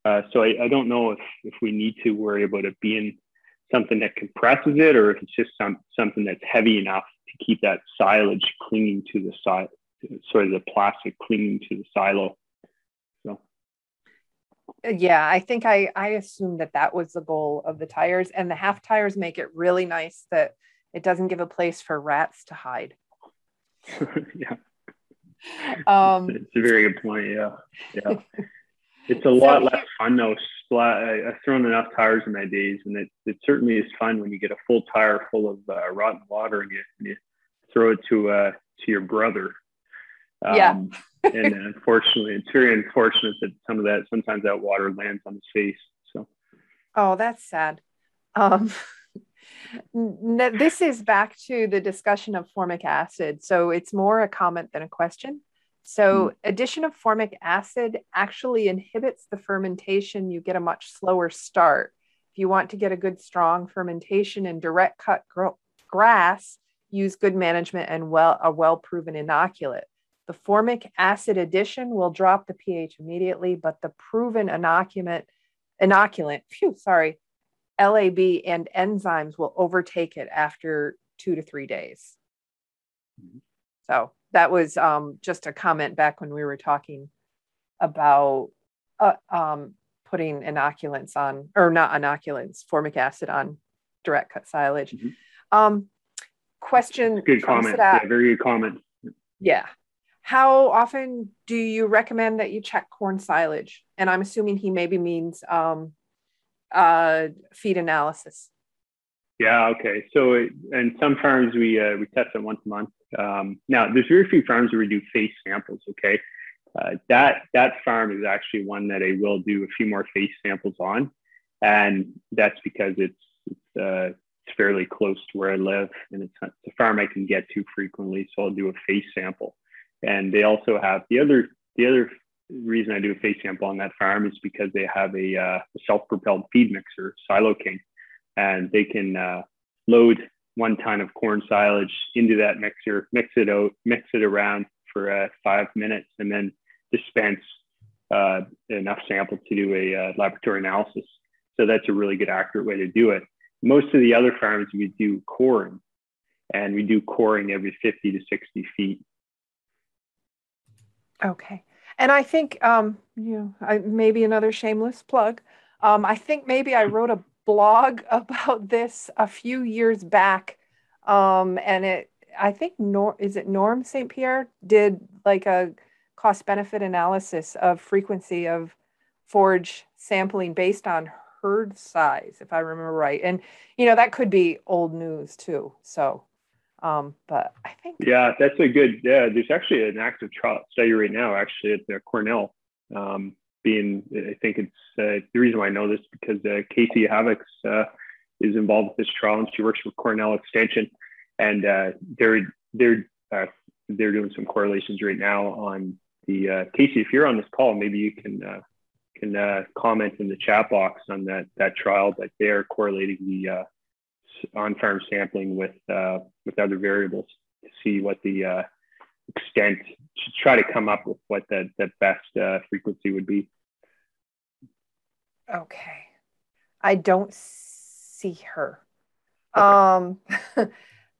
Uh, so I, I, don't know if if we need to worry about it being something that compresses it or if it's just some, something that's heavy enough to keep that silage clinging to the side, sort of the plastic clinging to the silo. So. Yeah, I think I, I assumed that that was the goal of the tires and the half tires make it really nice that it doesn't give a place for rats to hide. [laughs] yeah. Um, it's a very good point. Yeah. Yeah. [laughs] It's a lot less fun though. Splat, I, have thrown enough tires in my days, and it, it certainly is fun when you get a full tire full of uh, rotten water and you, and you throw it to uh, to your brother. Um, yeah. and unfortunately, it's very unfortunate that some of that sometimes that water lands on his face. So. Oh, that's sad. Um, this is back to the discussion of formic acid. So it's more a comment than a question. So mm. addition of formic acid actually inhibits the fermentation. You get a much slower start. If you want to get a good strong fermentation in direct cut gro- grass, use good management and well a well proven inoculant. The formic acid addition will drop the pH immediately, but the proven inoculant, inoculant, phew, sorry, LAB and enzymes will overtake it after two to three days. Mm-hmm. So that was um, just a comment back when we were talking about uh, um, putting inoculants on, or not inoculants, formic acid on direct cut silage. Mm-hmm. Um, question. Good comment. Yeah, very good comment. Yeah. How often do you recommend that you check corn silage? And I'm assuming he maybe means um, uh, feed analysis. Yeah. Okay. So, and some farms we uh, we test it once a month. Um, now, there's very few farms where we do face samples. Okay. Uh, that that farm is actually one that I will do a few more face samples on, and that's because it's it's, uh, it's fairly close to where I live, and it's, it's a farm I can get to frequently. So I'll do a face sample, and they also have the other the other reason I do a face sample on that farm is because they have a, uh, a self-propelled feed mixer, Silo King, and they can uh, load one ton of corn silage into that mixer, mix it out, mix it around for uh, five minutes, and then dispense uh, enough sample to do a uh, laboratory analysis. So that's a really good, accurate way to do it. Most of the other farms we do coring, and we do coring every 50 to 60 feet. Okay. And I think, um, you know, I, maybe another shameless plug. Um, I think maybe I [laughs] wrote a blog [laughs] about this a few years back. Um, and it, I think, Nor, is it Norm St. Pierre did like a cost benefit analysis of frequency of forage sampling based on herd size, if I remember right. And, you know, that could be old news too. So, um, but I think. Yeah, that's a good, yeah, there's actually an active trial study right now, actually at the Cornell. Um, being, I think it's uh, the reason why I know this because uh, Casey Havekes uh, is involved with this trial and she works for Cornell Extension, and uh, they're they're uh, they're doing some correlations right now on the uh, Casey. If you're on this call, maybe you can can comment in the chat box on that that trial. But they are correlating the on-farm sampling with with other variables to see what the extent to try to come up with what the, that best uh, frequency would be. Okay, I don't see her. Okay. Um, [laughs]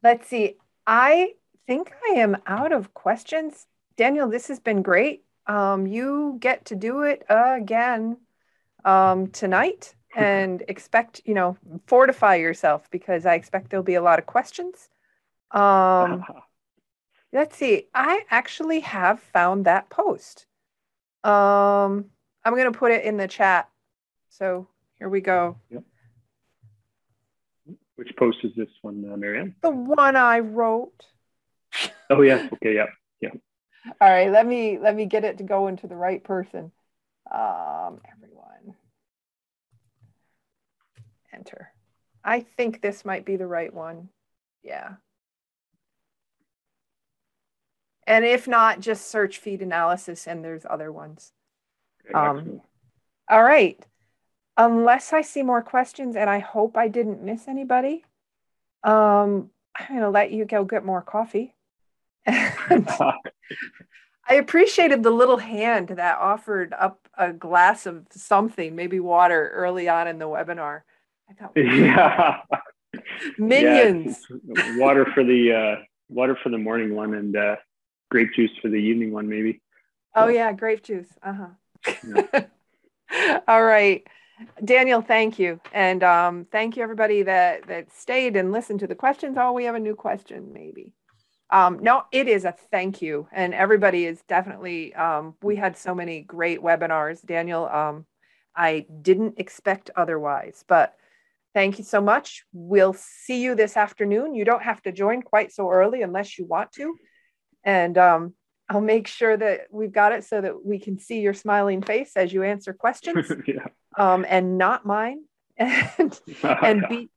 let's see. I think I am out of questions. Daniel, this has been great. Um, you get to do it again um, tonight [laughs] and expect, you know, fortify yourself because I expect there'll be a lot of questions. Um, [laughs] let's see. I actually have found that post. Um, I'm going to put it in the chat. So here we go. Yep. Which post is this one, uh, Marianne? The one I wrote. Oh yeah. Okay. Yeah. Yeah. All right. Let me let me get it to go into the right person. Um, everyone. Enter. I think this might be the right one. Yeah. And if not, just search feed analysis and there's other ones. Um, all right. Unless I see more questions, and I hope I didn't miss anybody, um, I'm going to let you go get more coffee. [laughs] I appreciated the little hand that offered up a glass of something, maybe water, early on in the webinar. I thought, [laughs] yeah, minions. Yeah, water for the uh, water for the morning one, and uh, grape juice for the evening one, maybe. Oh yeah, grape juice. Uh huh. Yeah. [laughs] All right. Daniel, thank you, and um, thank you everybody that that stayed and listened to the questions. Oh, we have a new question, maybe. Um, no, it is a thank you, and everybody is definitely. Um, we had so many great webinars, Daniel. Um, I didn't expect otherwise, but thank you so much. We'll see you this afternoon. You don't have to join quite so early unless you want to and um, I'll make sure that we've got it so that we can see your smiling face as you answer questions, [laughs] yeah. um, and not mine. [laughs] And [laughs] and be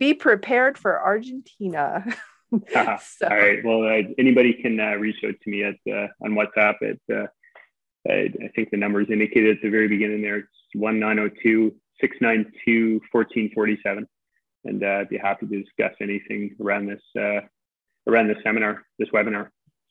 be prepared for Argentina. uh, so. All right. Well, uh, anybody can uh, reach out to me at uh, on WhatsApp at uh, I, I, think the number is indicated at the very beginning there. It's one nine zero oh two six nine two fourteen forty seven, and uh, I'd be happy to discuss anything around this around this seminar, this webinar.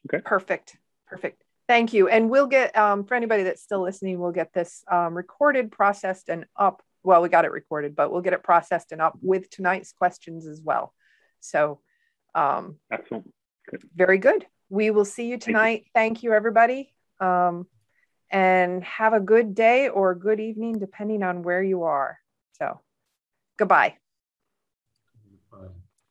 Okay. Perfect. Perfect. Thank you. And we'll get, um, for anybody that's still listening, we'll get this um, recorded, processed, and up. Well, we got it recorded, but we'll get it processed and up with tonight's questions as well. So, um, excellent. Good. Very good. we will see you tonight. Thank you, Thank you everybody. Um, and have a good day or good evening, depending on where you are. So, goodbye.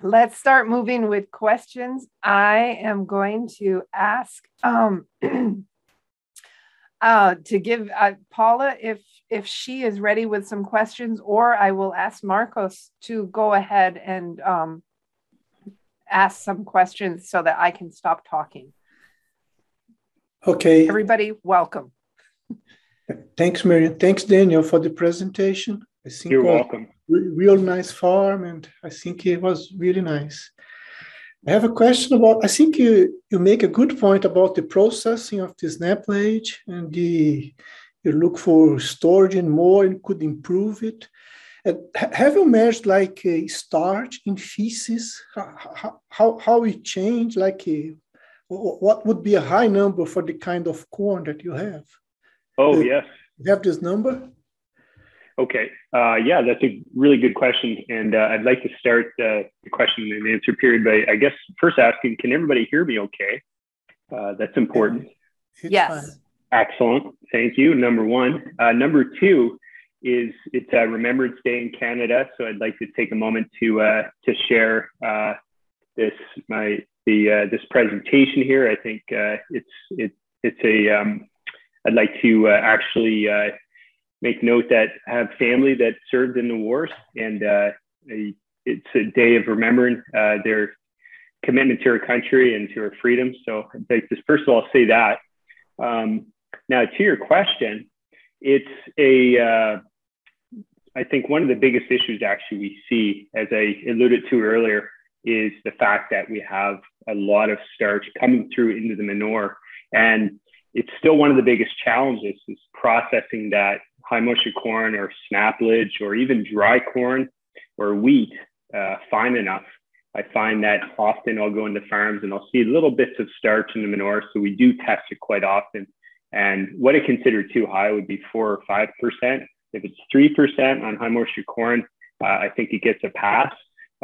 Let's start moving with questions. I am going to ask um, [clears throat] uh, to give uh, Paula if if she is ready with some questions, or I will ask Marcos to go ahead and um, ask some questions so that I can stop talking. Okay. Everybody, welcome. Thanks, Marian. Thanks, Daniel, for the presentation. I think You're welcome. Real nice farm, and I think it was really nice. I have a question about. I think you you make a good point about the processing of the SnapLage and the you look for storage and more and could improve it. And have you measured like a starch in feces? How how, how it changed? Like a, what would be a high number for the kind of corn that you have? Oh uh, yes, you have this number. Okay. Uh, yeah, that's a really good question. And uh, I'd like to start uh, the question and answer period by, I guess, first asking, can everybody hear me okay? Uh, that's important. Yes. Excellent. Thank you. Number one. Uh, number two is it's uh, Remembrance Day in Canada. So I'd like to take a moment to, to share this, my, the, this presentation here. I think it's, it, it's a, um, I'd like to actually make note that I have family that served in the wars, and uh, it's a day of remembering uh, their commitment to our country and to our freedom. So I'd first of all say that. Um, now, to your question, it's a uh, I think one of the biggest issues actually we see, as I alluded to earlier, is the fact that we have a lot of starch coming through into the manure. And it's still one of the biggest challenges is processing that high moisture corn or SnapLage or even dry corn or wheat uh, fine enough. I find that often I'll go into farms and I'll see little bits of starch in the manure. So we do test it quite often. And what I consider too high would be four or 5%. If it's 3% on high moisture corn, uh, I think it gets a pass.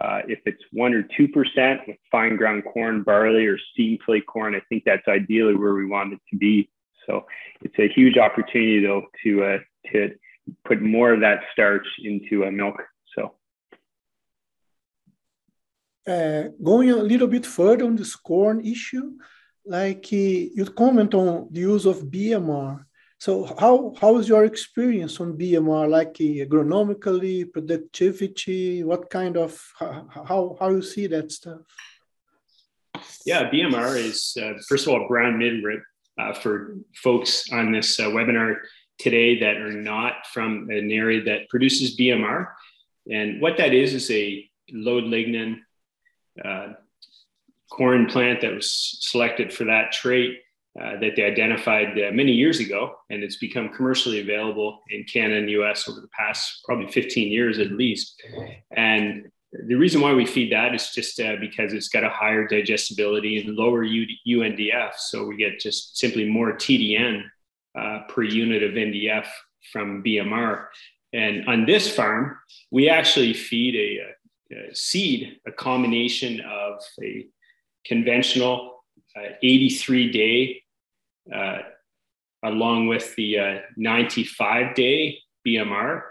Uh, if it's one or 2% with fine ground corn, barley, or steam flake corn, I think that's ideally where we want it to be. So it's a huge opportunity though to uh, to put more of that starch into a milk. So. Uh, going a little bit further on this corn issue, like uh, you comment on the use of BMR. So how how is your experience on BMR, like uh, agronomically, productivity? What kind of how how you see that stuff? Yeah, BMR is uh, first of all brown midrib uh, for folks on this uh, webinar today that are not from an area that produces BMR. And what that is is a low lignin uh, corn plant that was selected for that trait uh, that they identified uh, many years ago. And it's become commercially available in Canada and US over the past probably 15 years at least. And the reason why we feed that is just uh, because it's got a higher digestibility and lower UNDF. So we get just simply more TDN uh, per unit of NDF from BMR. And on this farm, we actually feed a, a seed, a combination of a conventional uh, 83 day uh, along with the uh, 95 day BMR.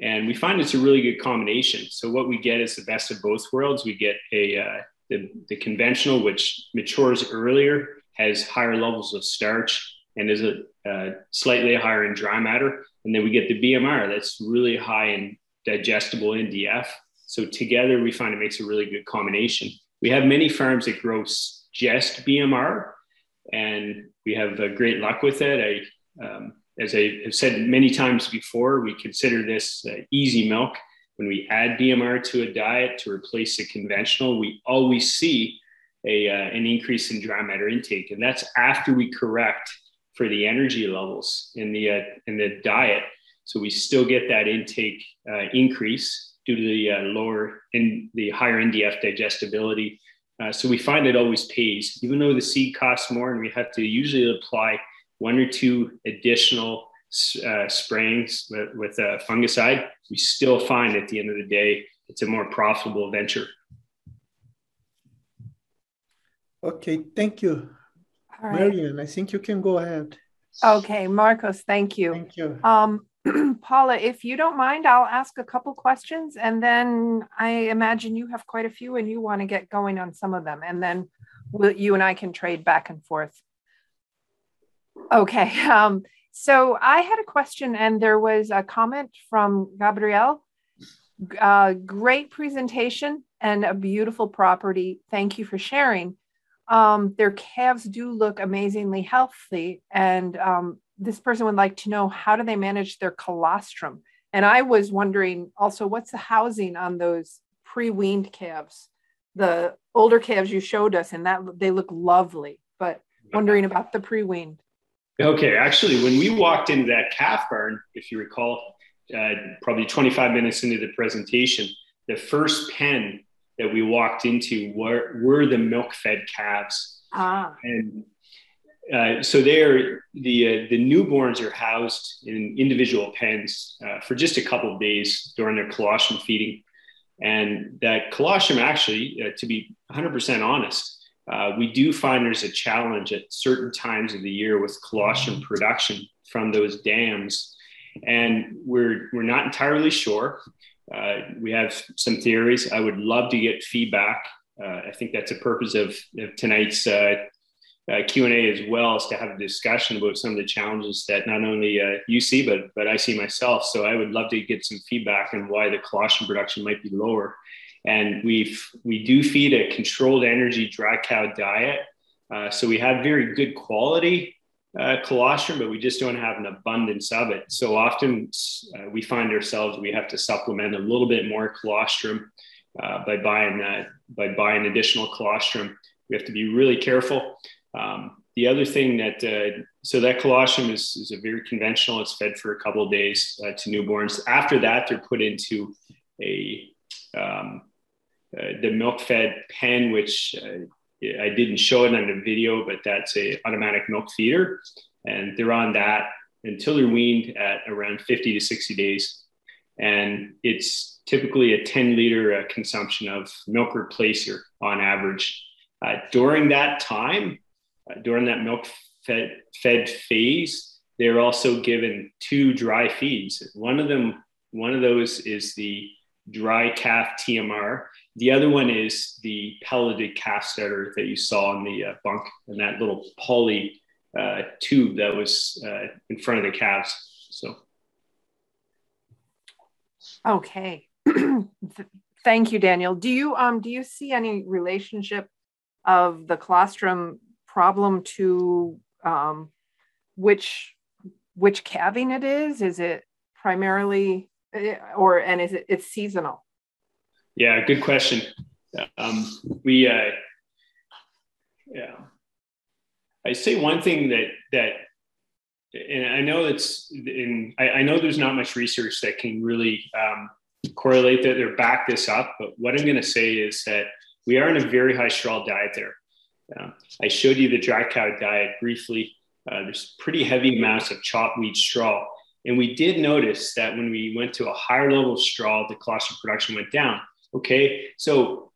And we find it's a really good combination. So what we get is the best of both worlds. We get a uh, the, the conventional, which matures earlier, has higher levels of starch, and is a uh, slightly higher in dry matter. And then we get the BMR that's really high in digestible NDF. So together we find it makes a really good combination. We have many farms that grow just BMR, and we have uh, great luck with it. I, um, as I have said many times before, we consider this uh, easy milk. When we add BMR to a diet to replace a conventional, we always see a, uh, an increase in dry matter intake, and that's after we correct for the energy levels in the uh, in the diet. So we still get that intake uh, increase due to the uh, lower in the higher NDF digestibility. Uh, so we find it always pays, even though the seed costs more, and we have to usually apply one or two additional uh, sprayings with, with a fungicide. We still find at the end of the day it's a more profitable venture. Okay, thank you All right. Marian, I think you can go ahead. Okay, Marcos, thank you. Thank you. Um, [clears throat] Paula, if you don't mind, I'll ask a couple questions and then I imagine you have quite a few and you want to get going on some of them and then we'll, you and I can trade back and forth. Okay, [laughs] um, so I had a question and there was a comment from Gabrielle. Uh, great presentation and a beautiful property. Thank you for sharing. Um, their calves do look amazingly healthy and um, this person would like to know how do they manage their colostrum? And I was wondering also what's the housing on those pre-weaned calves? The older calves you showed us, and that they look lovely, but wondering about the pre-weaned. Okay, actually, when we walked into that calf barn, if you recall, uh, probably 25 minutes into the presentation, the first pen that we walked into were, were the milk-fed calves. Ah. And uh, so there, the uh, the newborns are housed in individual pens uh, for just a couple of days during their colostrum feeding, and that colostrum actually, uh, to be 100% honest, uh, we do find there's a challenge at certain times of the year with colostrum production from those dams, and we're we're not entirely sure. we have some theories. I would love to get feedback. I think that's a purpose of, of tonight's uh, Q&A as well as to have a discussion about some of the challenges that not only uh, you see, but, but I see myself. So I would love to get some feedback on why the colostrum production might be lower. And we we do feed a controlled energy dry cow diet. Uh, so we have very good quality uh, colostrum, but we just don't have an abundance of it. So often uh, we find ourselves, we have to supplement a little bit more colostrum uh, by buying that, by buying additional colostrum. We have to be really careful. Um, the other thing that, uh, so that colostrum is, is a very conventional, it's fed for a couple of days uh, to newborns. After that, they're put into a, um, the milk fed pen, which uh, I didn't show it on the video, but that's a automatic milk feeder. And they're on that until they're weaned at around 50 to 60 days. And it's typically a 10 liter uh, consumption of milk replacer on average. Uh, during that time, uh, during that milk fed, fed phase, they're also given two dry feeds. One of them, one of those is the dry calf TMR. The other one is the pelleted calf starter that you saw in the uh, bunk and that little poly uh, tube that was uh, in front of the calves. So. Okay. [clears throat] Thank you, Daniel. Do you um do you see any relationship of the colostrum problem to um, which which calving it is? Is it primarily eh, or and is it it's seasonal? Yeah, good question. Um, we uh, yeah, I say one thing that that and I know it's in I, I know there's not much research that can really um, correlate that or back this up, but what I'm going to say is that we are in a very high straw diet there. Um, I showed you the dry cow diet briefly. Uh, there's pretty heavy amounts of chopped wheat straw. And we did notice that when we went to a higher level of straw, the colostrum production went down. Okay, so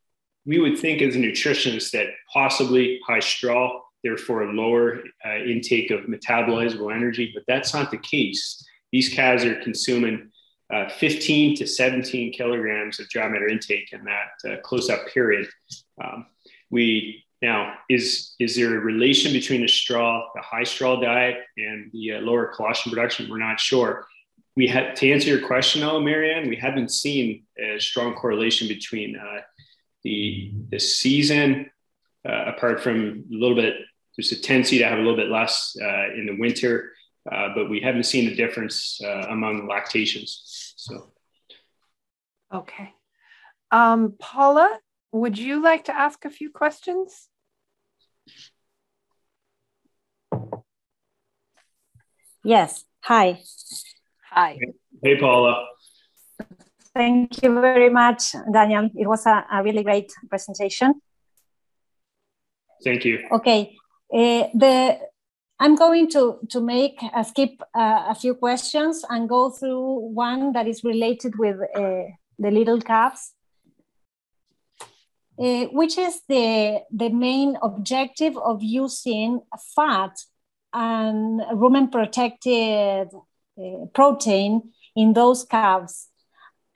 we would think as a nutritionist that possibly high straw, therefore a lower uh, intake of metabolizable energy, but that's not the case. These calves are consuming uh, 15 to 17 kilograms of dry matter intake in that uh, close up period. Um, we now, is, is there a relation between the straw, the high straw diet, and the uh, lower colostrum production? We're not sure. We had to answer your question, though, Marianne. We haven't seen a strong correlation between uh, the the season, uh, apart from a little bit. There's a tendency to have a little bit less uh, in the winter, uh, but we haven't seen a difference uh, among lactations. So, okay, um, Paula, would you like to ask a few questions? Yes. Hi. Hi. Hey, Paula. Thank you very much, Daniel. It was a, a really great presentation. Thank you. Okay. Uh, the I'm going to, to make a skip uh, a few questions and go through one that is related with uh, the little calves. uh, which is the, the main objective of using fat and rumen protected uh, protein in those calves,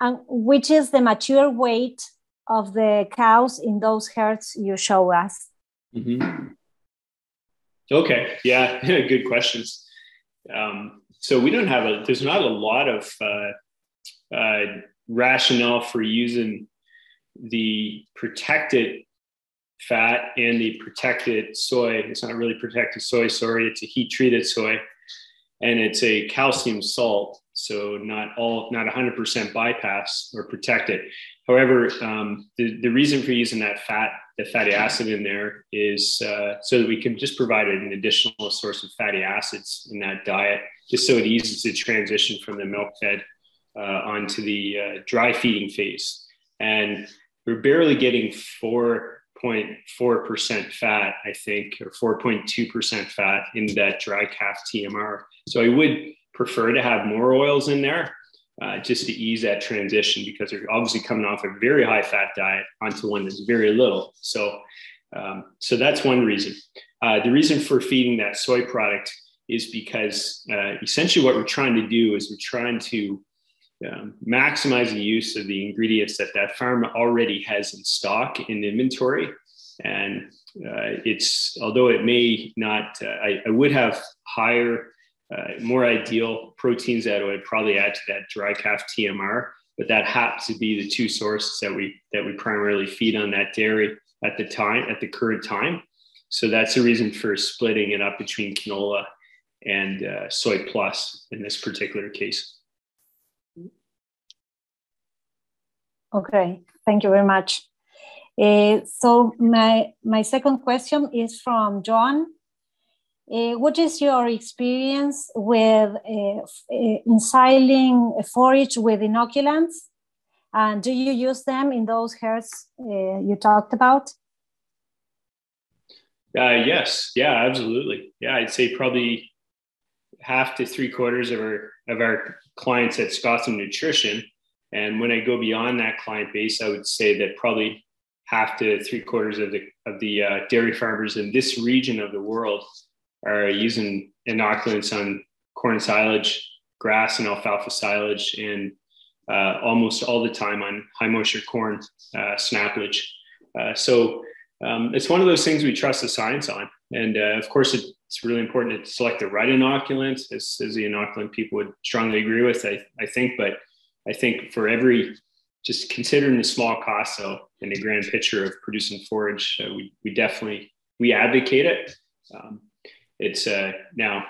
and which is the mature weight of the cows in those herds you show us? Mm-hmm. Okay, [laughs] yeah, good questions. Um, so we don't have a, there's not a lot of uh, uh, rationale for using the protected fat and the protected soy. It's not really protected soy, sorry, it's a heat treated soy. And it's a calcium salt, so not all, not 100% bypass or protected. However, um, the, the reason for using that fat, the fatty acid in there is uh, so that we can just provide an additional source of fatty acids in that diet, just so it eases the transition from the milk fed uh, onto the uh, dry feeding phase. And we're barely getting 4.4% fat, I think, or 4.2% fat in that dry calf TMR. So I would prefer to have more oils in there uh, just to ease that transition because they're obviously coming off a very high fat diet onto one that's very little. So, um, so that's one reason. Uh, the reason for feeding that soy product is because uh, essentially what we're trying to do is we're trying to um, maximize use of the ingredients that that farm already has in stock in inventory. And uh, it's although it may not, uh, I, I, would have higher, uh, more ideal proteins that would probably add to that dry calf TMR, but that happens to be the two sources that we that we primarily feed on that dairy at the time at the current time. So that's the reason for splitting it up between canola and uh, SoyPlus in this particular case. Okay, thank you very much. Uh, so my my second question is from John. Uh, what is your experience with uh, ensiling forage with inoculants? And do you use them in those herds you talked about? Uh, yes, yeah, absolutely. Yeah, I'd say probably half to three quarters of our of our clients at Scothorn Nutrition and when I go beyond that client base, I would say that probably half to three quarters of the of the uh, dairy farmers in this region of the world are using inoculants on corn silage, grass, and alfalfa silage, and uh, almost all the time on high moisture corn uh, snaplage. Uh, so um, it's one of those things we trust the science on, and uh, of course it's really important to select the right inoculant, as, as the inoculant people would strongly agree with. I, I think, but I think for every, just considering the small cost though, in the grand picture of producing forage, uh, we, we definitely, we advocate it. Um, it's uh, now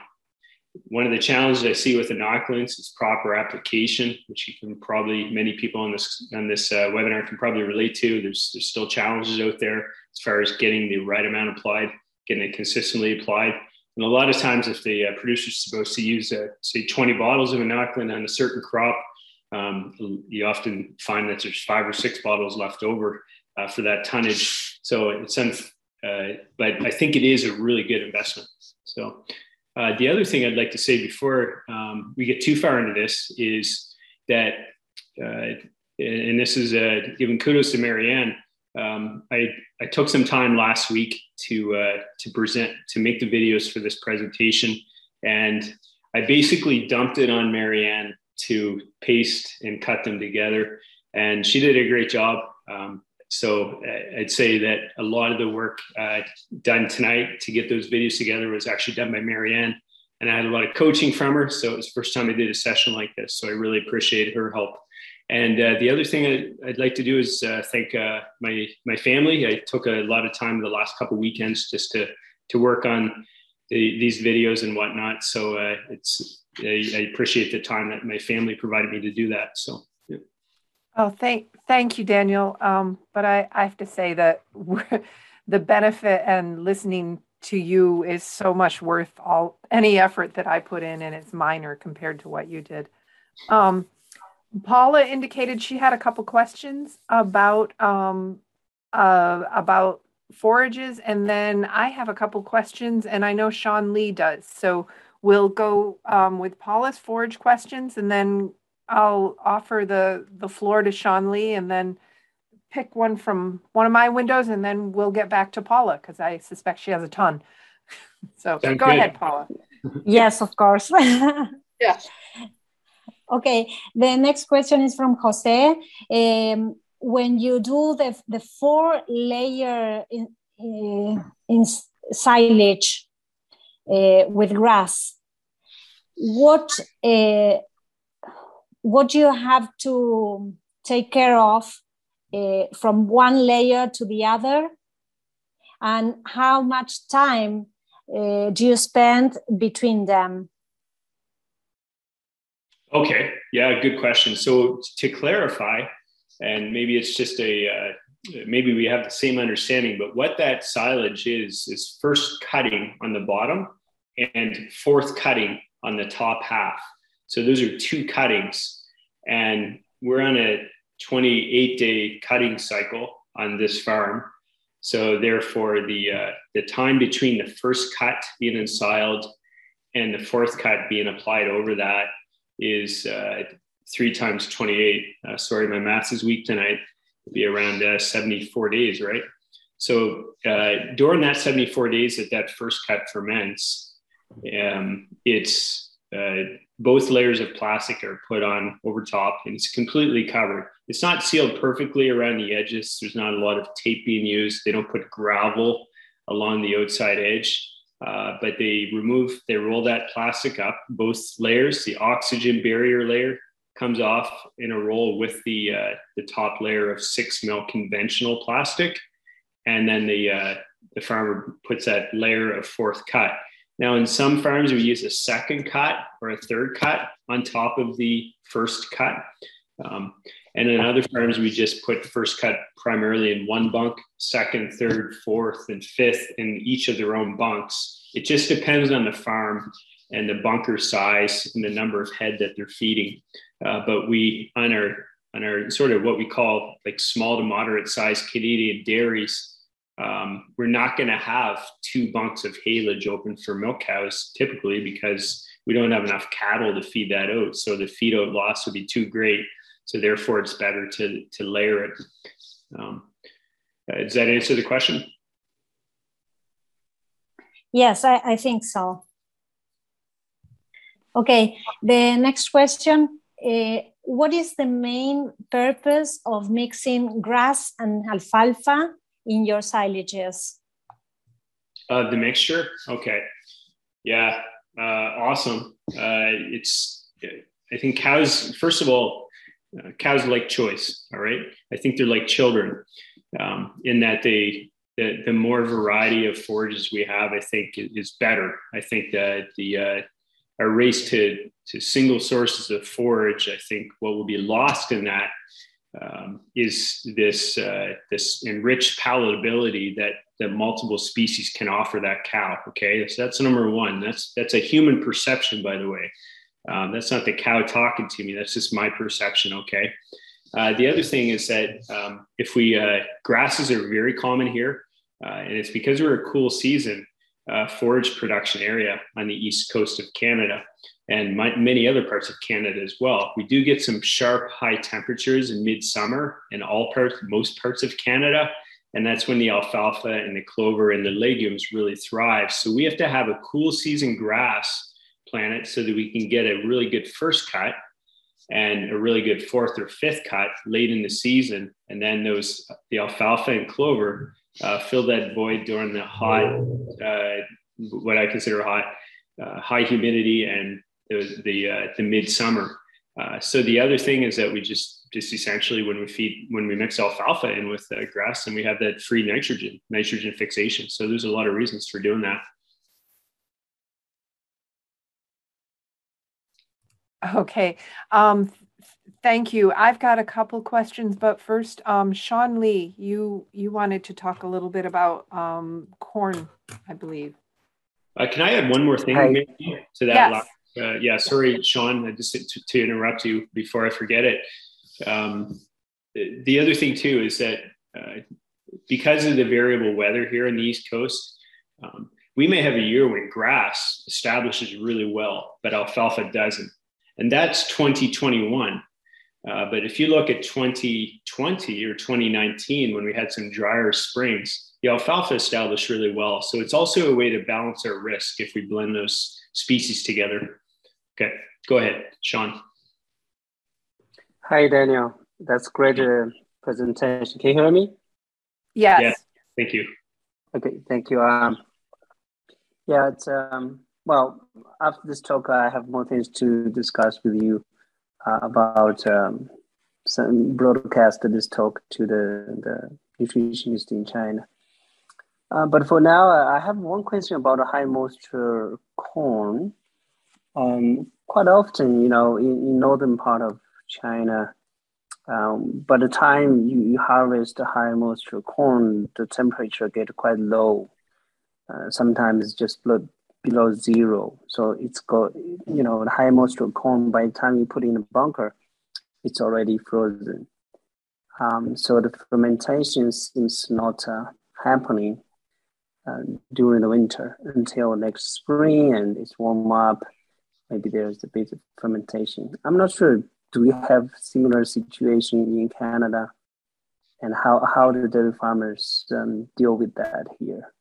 one of the challenges I see with inoculants is proper application, which you can probably many people on this on this uh, webinar can probably relate to. There's there's still challenges out there as far as getting the right amount applied, getting it consistently applied. And a lot of times, if the uh, producer is supposed to use uh, say 20 bottles of inoculant on a certain crop, um, you often find that there's five or six bottles left over uh, for that tonnage. So it's, un- uh, but I think it is a really good investment. So uh, the other thing I'd like to say before um, we get too far into this is that, uh, and this is uh, giving kudos to Marianne. Um, I, I took some time last week to uh, to present to make the videos for this presentation, and I basically dumped it on Marianne to paste and cut them together. And she did a great job. Um, so uh, I'd say that a lot of the work uh, done tonight to get those videos together was actually done by Marianne. And I had a lot of coaching from her. So it was the first time I did a session like this. So I really appreciate her help. And uh, the other thing I, would like to do is uh, thank uh, my my family. I took a lot of time the last couple weekends just to to work on the, these videos and whatnot. So uh, it's I, I, appreciate the time that my family provided me to do that. So. Yeah. Oh, thank thank you, Daniel. Um, but I, I have to say that [laughs] the benefit and listening to you is so much worth all any effort that I put in, and it's minor compared to what you did. Um, Paula indicated she had a couple questions about um, uh, about forages, and then I have a couple questions, and I know Sean Lee does. So we'll go um, with Paula's forage questions, and then I'll offer the the floor to Sean Lee, and then pick one from one of my windows and then we'll get back to Paula because I suspect she has a ton. [laughs] so Sounds go good. ahead, Paula. yes, of course. [laughs] yeah. Okay, the next question is from Jose. Um, when you do the, the four layer in, uh, in silage uh, with grass, what uh, what do you have to take care of uh, from one layer to the other? And how much time do you spend between them? Okay. Yeah good question. So to clarify and maybe it's just a uh, maybe we have the same understanding but what that silage is is first cutting on the bottom and fourth cutting on the top half. So those are two cuttings. And we're on a 28 day cutting cycle on this farm. So therefore the uh, the time between the first cut being ensiled and the fourth cut being applied over that is uh, three times 28. Uh, sorry, my math is weak tonight. It'd be around uh, 74 days, right? So uh, during that 74 days that that first cut ferments, um, it's uh, both layers of plastic are put on over top and it's completely covered. It's not sealed perfectly around the edges. There's not a lot of tape being used. They don't put gravel along the outside edge. Uh, but they remove, they roll that plastic up, both layers, the oxygen barrier layer comes off in a roll with the uh, the top layer of six mil conventional plastic, and then the uh, the farmer puts that layer of fourth cut. Now, in some farms, we use a second cut or a third cut on top of the first cut. Um, and in other farms, we just put first cut primarily in one bunk, second, third, fourth, and fifth in each of their own bunks. It just depends on the farm and the bunker size and the number of head that they're feeding. Uh, but we on our on our sort of what we call like small to moderate size Canadian dairies, um, we're not going to have two bunks of haylage open for milk cows typically because we don't have enough cattle to feed that out. So the feed out loss would be too great. So therefore, it's better to to layer it. Um, uh, does that answer the question? Yes, I, I think so. Okay, the next question. Uh, what is the main purpose of mixing grass and alfalfa in your silages? Uh, the mixture? Okay. Yeah, uh, awesome. Uh, it's, I think cows, first of all, uh, cows like choice. All right. I think they're like children um, in that they, the, the more variety of forages we have, I think is better. I think that the, uh, our race to, to single sources of forage, I think what will be lost in that um, is this, uh, this enriched palatability that, that multiple species can offer that cow. Okay, so that's number one. That's, that's a human perception, by the way. Um, that's not the cow talking to me. That's just my perception. Okay. Uh, the other thing is that um, if we uh, grasses are very common here, uh, and it's because we're a cool season uh, forage production area on the east coast of Canada and my, many other parts of Canada as well. We do get some sharp high temperatures in midsummer in all parts, most parts of Canada. And that's when the alfalfa and the clover and the legumes really thrive. So we have to have a cool season grass planet so that we can get a really good first cut and a really good fourth or fifth cut late in the season. And then those, the alfalfa and clover uh, fill that void during the hot, uh, what I consider hot, uh, high humidity and the the, uh, the midsummer. Uh, so the other thing is that we just just essentially when we feed when we mix alfalfa in with the grass and we have that free nitrogen nitrogen fixation. So there's a lot of reasons for doing that. Okay. Um, thank you. I've got a couple questions, but first, um, Sean Lee, you you wanted to talk a little bit about um, corn, I believe. Uh, can I add one more thing to that? Yes. Uh, yeah, sorry, Sean, just to, to, interrupt you before I forget it. Um, the other thing too is that uh, because of the variable weather here on the East Coast, um, we may have a year when grass establishes really well, but alfalfa doesn't. And that's 2021. Uh, but if you look at 2020 or 2019, when we had some drier springs, the alfalfa established really well. So it's also a way to balance our risk if we blend those species together. Okay, go ahead, Sean. Hi, Daniel. That's great uh, presentation. Can you hear me? Yes. Yeah, thank you. Okay, thank you. Um, yeah, it's um, well. After this talk, I have more things to discuss with you about um, some broadcast this talk to the the nutritionist in China. Uh, but for now, I have one question about high moisture corn. Um, quite often, you know, in, in northern part of China, um, by the time you, you harvest the high moisture corn, the temperature get quite low. Uh, sometimes it's just below, zero. So it's got, you know, the high moisture corn, by the time you put in the bunker, it's already frozen. Um, so the fermentation seems not uh, happening uh, during the winter until next spring and it's warm up. Maybe there's a bit of fermentation. I'm not sure do we have similar situation in Canada? And how, how do dairy farmers um, deal with that here?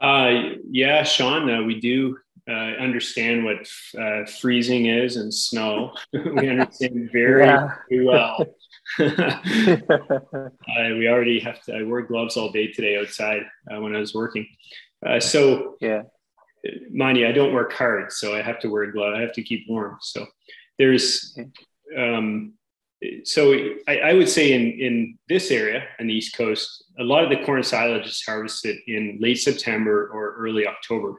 Uh, yeah, Sean, uh, we do uh, understand what uh, freezing is and snow. [laughs] we understand [laughs] very, very well. [laughs] we already have to. I wore gloves all day today outside uh, when I was working. Uh, so yeah, mind you, I don't work hard, so I have to wear gloves. I have to keep warm. So there's um, so I, I, would say in in this area on the east coast a lot of the corn silage is harvested in late september or early october.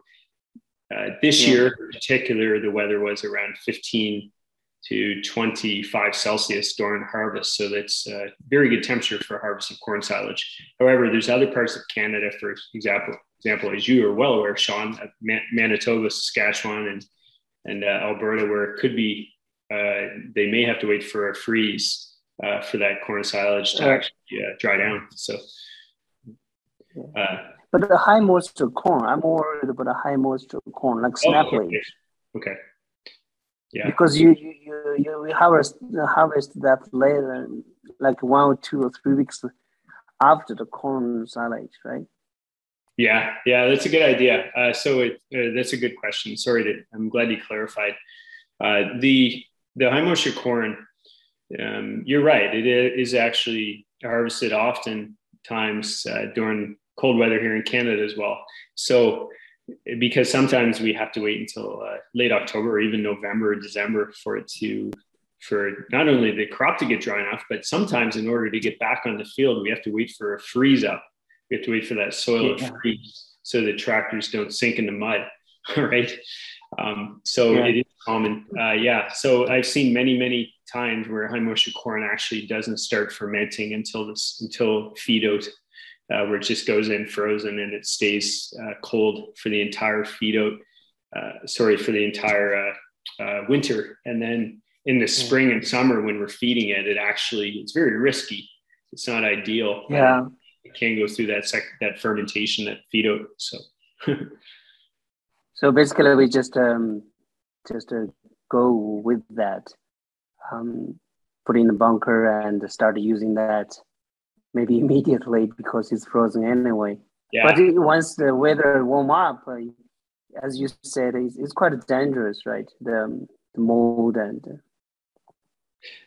Uh, this yeah. year in particular the weather was around 15 to 25 celsius during harvest. So that's a very good temperature for harvest of corn silage. However there's other parts of canada for example example as you are well aware sean manitoba saskatchewan and and uh, alberta where it could be uh, they may have to wait for a freeze uh, for that corn silage to actually uh, dry down. So, uh, but the high moisture corn, I'm worried about the high moisture corn, like snap oh, okay. okay. Yeah. Because you you you, you harvest harvest that later, like one or two or three weeks after the corn silage, right? Yeah, yeah, that's a good idea. Uh, so it, uh, that's a good question. Sorry, to, I'm glad you clarified. Uh, the the high moisture corn, um, you're right. It is actually harvested oftentimes uh, during cold weather here in Canada as well. So, because sometimes we have to wait until uh, late October or even November or December for it to, for not only the crop to get dry enough, but sometimes in order to get back on the field, we have to wait for a freeze up. We have to wait for that soil yeah. to freeze so the tractors don't sink in the mud. [laughs] right? Um, so yeah. it is common. Uh, yeah. So I've seen many, many times where high moisture corn actually doesn't start fermenting until this until feed out, uh, where it just goes in frozen and it stays uh, cold for the entire feed out. Uh, sorry, for the entire uh, uh, winter, and then in the spring and summer when we're feeding it, it actually it's very risky. It's not ideal. Yeah. It can go through that sec- that fermentation, that feed out. So. [laughs] So basically, we just um, just uh, go with that, um, put in the bunker and start using that maybe [laughs] immediately because it's frozen anyway. Yeah. But it, once the weather warm up, uh, as you said, it's, it's quite dangerous, right? The, the mold and. Uh,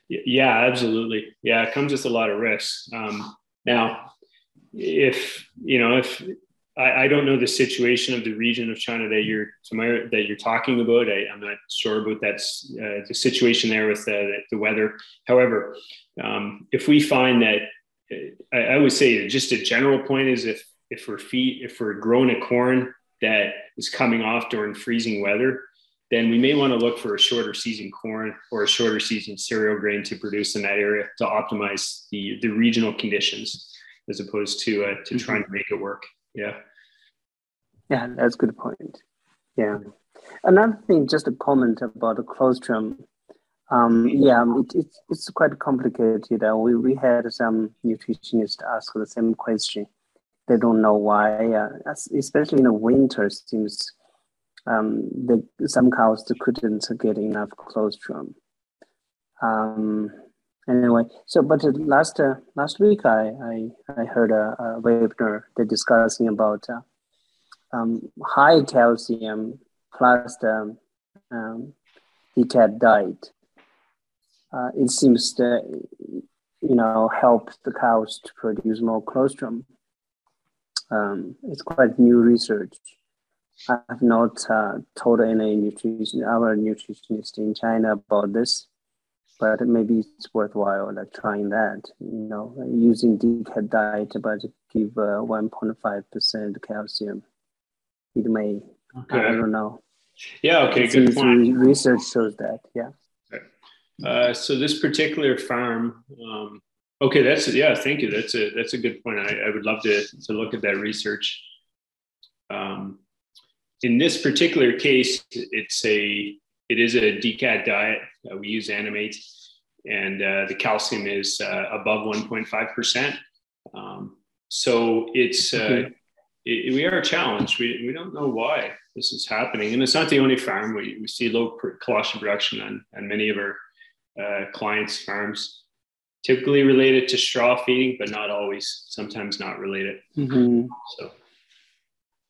yeah, absolutely. Yeah, it comes with a lot of risks. Um, now, if you know if I, I, don't know the situation of the region of China that you're that you're talking about. I, am not sure about that uh, the situation there with the, the weather. However, um, if we find that, I, I, would say just a general point is if if we're feed, if we're growing a corn that is coming off during freezing weather, then we may want to look for a shorter season corn or a shorter season cereal grain to produce in that area to optimize the the regional conditions as opposed to uh, to trying to make it work. Yeah. Yeah, that's a good point. Yeah. Another thing, just a comment about the colostrum. Um, yeah, it, it, it's quite complicated. Uh, we, we had some nutritionists ask the same question. They don't know why, uh, especially in the winter, seems um, the, some cows couldn't get enough colostrum. Um, anyway, so but last uh, last week I I, I heard a, a webinar they discussing about uh, um, high calcium plus the um, DCAD diet. Uh, it seems to you know help the cows to produce more colostrum. Um, it's quite new research. I have not uh, told any nutrition our nutritionist in China about this but maybe it's worthwhile like trying that you know using DCAD diet but give uh, 1.5% calcium. It may okay. i don't know. Yeah okay it's good point. research shows that yeah. Uh, so this particular farm um, okay that's yeah thank you. That's a that's a good point. I, I would love to to look at that research. Um, in this particular case it's a it is a DCAD diet. Uh, we use Animate, and uh, the calcium is uh, above 1.5%. Um, so it's uh, it, we are challenged. We, we don't know why this is happening, and it's not the only farm. We, we see low colostrum production on, on many of our uh, clients' farms, typically related to straw feeding, but not always. Sometimes not related. Mm-hmm. So.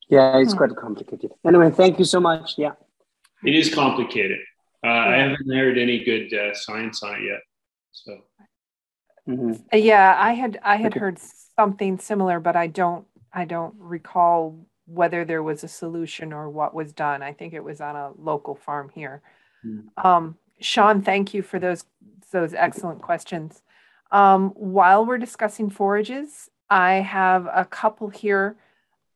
Yeah, it's quite complicated. Anyway, thank you so much. Yeah. It is complicated. Uh, I haven't heard any good uh, science on it yet. So. Mm-hmm. Yeah, I had I had heard something similar, but I don't I don't recall whether there was a solution or what was done. I think it was on a local farm here. Mm. Um, Sean, thank you for those those excellent questions. Um, while we're discussing forages, I have a couple here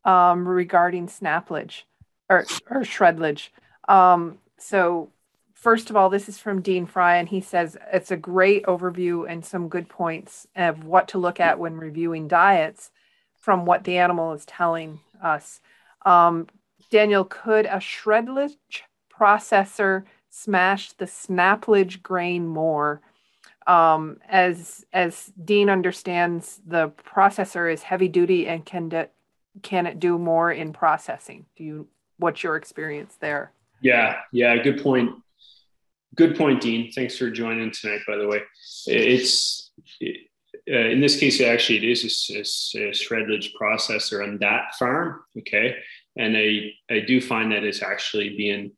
um, regarding snaplage or, or shredlage. Um, so first of all, this is from Dean Fry, and he says it's a great overview and some good points of what to look at when reviewing diets from what the animal is telling us. Um, Daniel, could a shredlage processor smash the snaplage grain more? Um, as as Dean understands, the processor is heavy duty and can de- can it do more in processing? Do you what's your experience there? Yeah, yeah, good point. Good point, Dean. Thanks for joining tonight. By the way, it's it, uh, in this case actually it is a, a, a, processor on that farm. Okay, and I I do find that it's actually being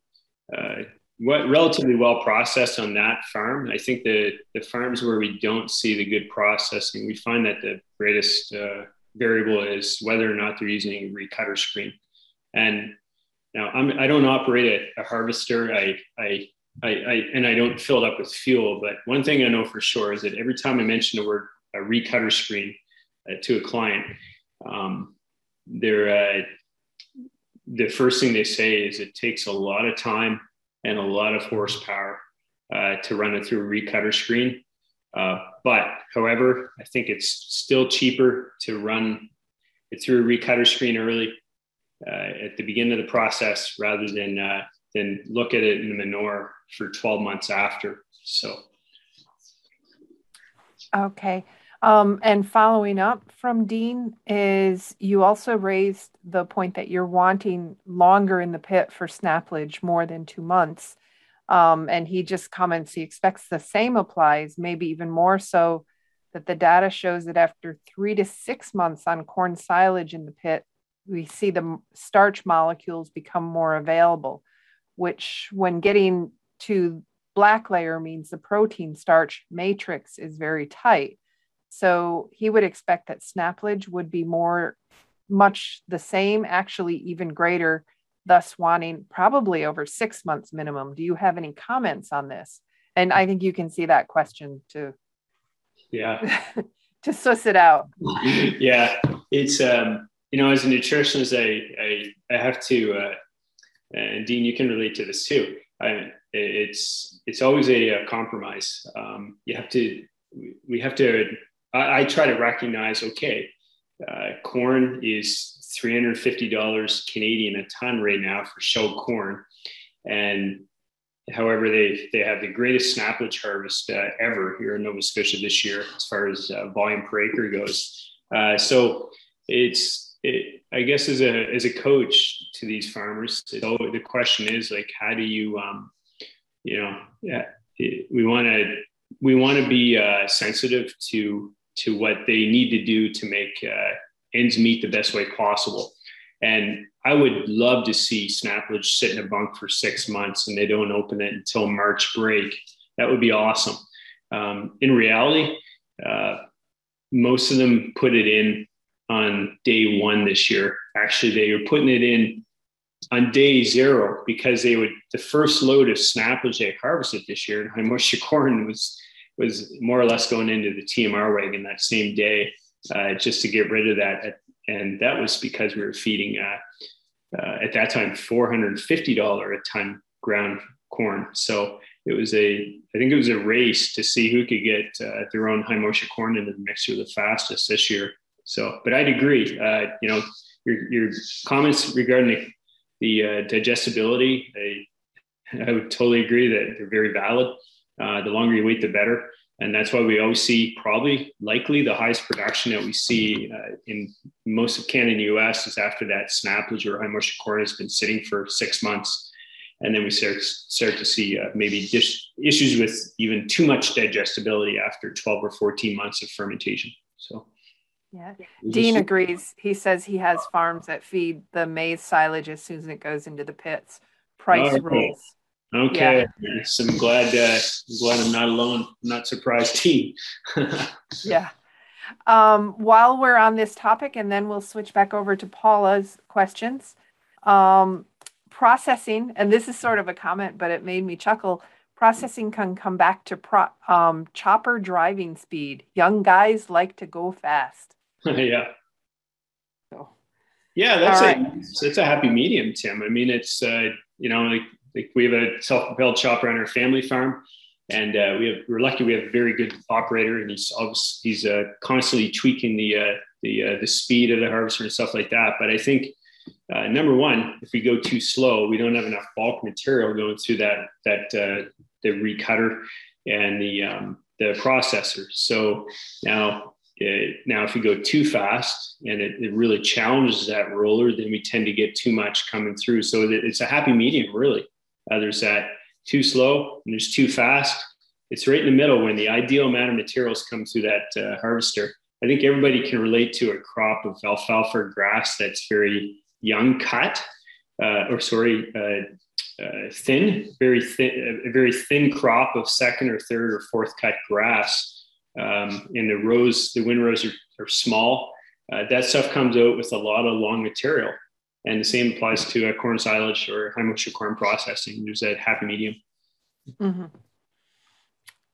uh, what relatively well processed on that farm. I think the the farms where we don't see the good processing, we find that the greatest uh, variable is whether or not they're using a recutter screen, and now, I'm, I don't operate a, a harvester. I, I, I, I, and I don't fill it up with fuel. But one thing I know for sure is that every time I mention the word a recutter screen uh, to a client, um, they're, uh, the first thing they say is it takes a lot of time and a lot of horsepower uh, to run it through a recutter screen. Uh, but however, I think it's still cheaper to run it through a recutter screen early uh, at the beginning of the process rather than uh, than look at it in the manure for 12 months after. So. Okay. Um, and following up from Dean is you also raised the point that you're wanting longer in the pit for snaplage, more than two months. Um, and he just comments he expects the same applies, maybe even more so, that the data shows that after three to six months on corn silage in the pit, we see the starch molecules become more available, which when getting to black layer means the protein starch matrix is very tight. So he would expect that snaplage would be more, much the same, actually even greater, thus wanting probably over six months minimum. Do you have any comments on this? And I think you can see that question to, yeah, [laughs] to suss it out. [laughs] Yeah, it's um, you know, as a nutritionist, I I, I have to, uh, and Dean, you can relate to this too. I, it's it's always a, a compromise. Um, you have to we have to. I, I try to recognize. Okay, uh, corn is three hundred fifty dollars Canadian a ton right now for shelled corn, and however they they have the greatest snaplage harvest uh, ever here in Nova Scotia this year as far as uh, volume per acre goes. Uh, so it's it, I guess as a as a coach to these farmers, so the question is like, how do you, um, you know, yeah, we want to we want to be uh, sensitive to to what they need to do to make uh, ends meet the best way possible. And I would love to see Snaplage sit in a bunk for six months and they don't open it until March break. That would be awesome. Um, in reality, uh, most of them put it in on day one this year. Actually, they were putting it in on day zero because they would the first load of they harvested this year and [laughs] high moisture corn was was more or less going into the TMR wagon that same day uh, just to get rid of that. And that was because we were feeding uh, uh, at that time $450 a ton ground corn. So it was a, I think it was a race to see who could get uh, their own high moisture corn into the mixer the fastest this year. So, but I'd agree. Uh, you know, your, your comments regarding the, the uh, digestibility, I, [laughs] I would totally agree that they're very valid. Uh, the longer you wait, the better. And that's why we always see probably likely the highest production that we see uh, in most of Canada and the US is after that snaplage or high moisture corn has been sitting for six months. And then we start, start to see uh, maybe dish, issues with even too much digestibility after 12 or 14 months of fermentation. So, yeah. Dean agrees. He says he has farms that feed the maize silage as soon as it goes into the pits. Price oh, rules. Okay, yeah. so I'm glad. Uh, I'm glad I'm not alone. I'm not surprised, team. [laughs] yeah. Um, while we're on this topic, and then we'll switch back over to Paula's questions. Um, processing, and this is sort of a comment, but it made me chuckle. Processing can come back to pro, um, chopper driving speed. Young guys like to go fast. [laughs] yeah. So, yeah, that's right. a it's a happy medium, Tim. I mean, it's uh, you know like like we have a self-propelled chopper on our family farm, and uh, we have we're lucky we have a very good operator, and he's obviously he's uh, constantly tweaking the uh, the uh, the speed of the harvester and stuff like that. But I think uh, number one, if we go too slow, we don't have enough bulk material going through that that uh, the recutter and the um, the processor. So now it, now, if you go too fast and it, it, really challenges that roller, then we tend to get too much coming through. So it's a happy medium, really. Uh, there's that too slow and there's too fast. It's right in the middle when the ideal amount of materials come through that uh, harvester. I think everybody can relate to a crop of alfalfa or grass that's very young cut, uh, or sorry, uh, uh, thin, very thin, a very thin crop of second or third or fourth cut grass. Um, and the rows, the windrows are, are small. Uh, that stuff comes out with a lot of long material. And the same applies to a corn silage or high moisture corn processing. There's that happy medium. Mm-hmm.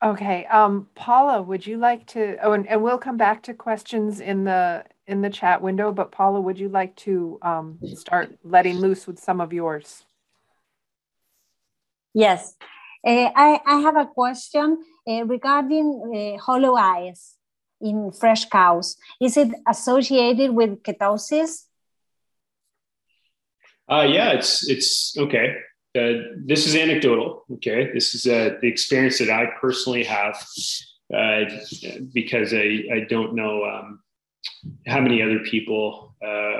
Okay, um, Paula, would you like to? Oh, and, and, we'll come back to questions in the in the chat window. But Paula, would you like to um, start letting loose with some of yours? Yes, uh, I I have a question uh, regarding uh, hollow eyes in fresh cows. Is it associated with ketosis? Uh, yeah, it's it's okay. Uh, this is anecdotal. Okay, this is uh, the experience that I personally have because I I don't know um, how many other people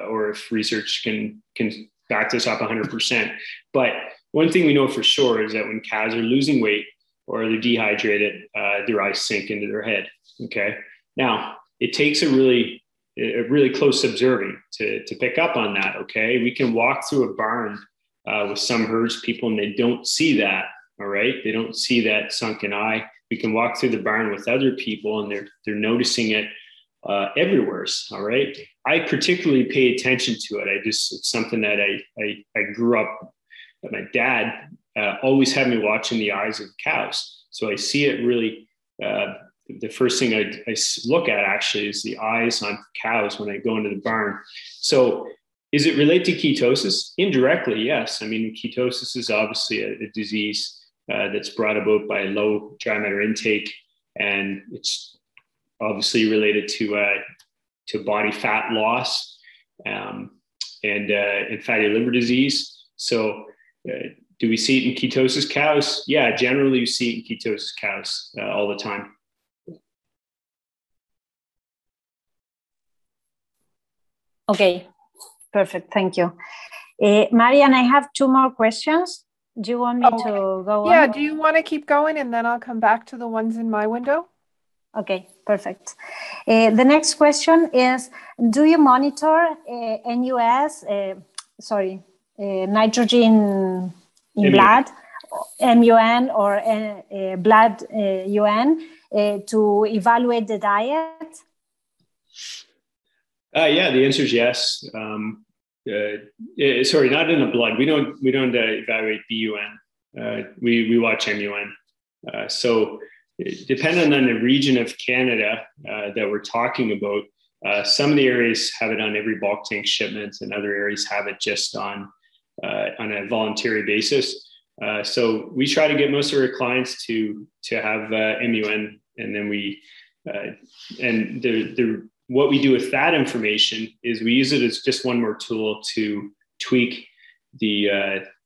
or if research can can back this up 100. percent But one thing we know for sure is that when cows are losing weight or they're dehydrated, uh, their eyes sink into their head. Okay, now it takes a really a really close observing to, to pick up on that. Okay. We can walk through a barn uh, with some herds people and they don't see that. All right. They don't see that sunken eye. We can walk through the barn with other people and they're, they're noticing it uh, everywhere. All right. I particularly pay attention to it. I just, it's something that I, I, I grew up, my dad uh, always had me watching the eyes of cows. So I see it really uh, the first thing I, I, look at actually is the eyes on cows when I go into the barn. So, is it related to ketosis? Indirectly, yes. I mean, ketosis is obviously a, a disease uh, that's brought about by low dry matter intake, and it's obviously related to uh, to body fat loss um, and uh, and fatty liver disease. So. Uh, do we see it in ketosis cows? Yeah, generally you see it in ketosis cows uh, all the time. Okay, perfect. Thank you. Uh, Marian, I have two more questions. Do you want me oh, to go yeah, on? do you want to keep going and then I'll come back to the ones in my window? Okay, perfect. Uh, the next question is Do you monitor uh, NUS, uh, sorry, uh, nitrogen in blood, MUN or uh, uh, blood UN to evaluate the diet? yeah, the answer is yes. Um, sorry, not in the blood. We don't we don't evaluate BUN. we we watch MUN. so depending on the region of Canada uh, that we're talking about, uh, some of the areas have it on every bulk tank shipment, and other areas have it just on uh, on a voluntary basis. Uh, so we try to get most of our clients to to have uh, MUN, and then we uh, and the the what we do with that information is we use it as just one more tool to tweak the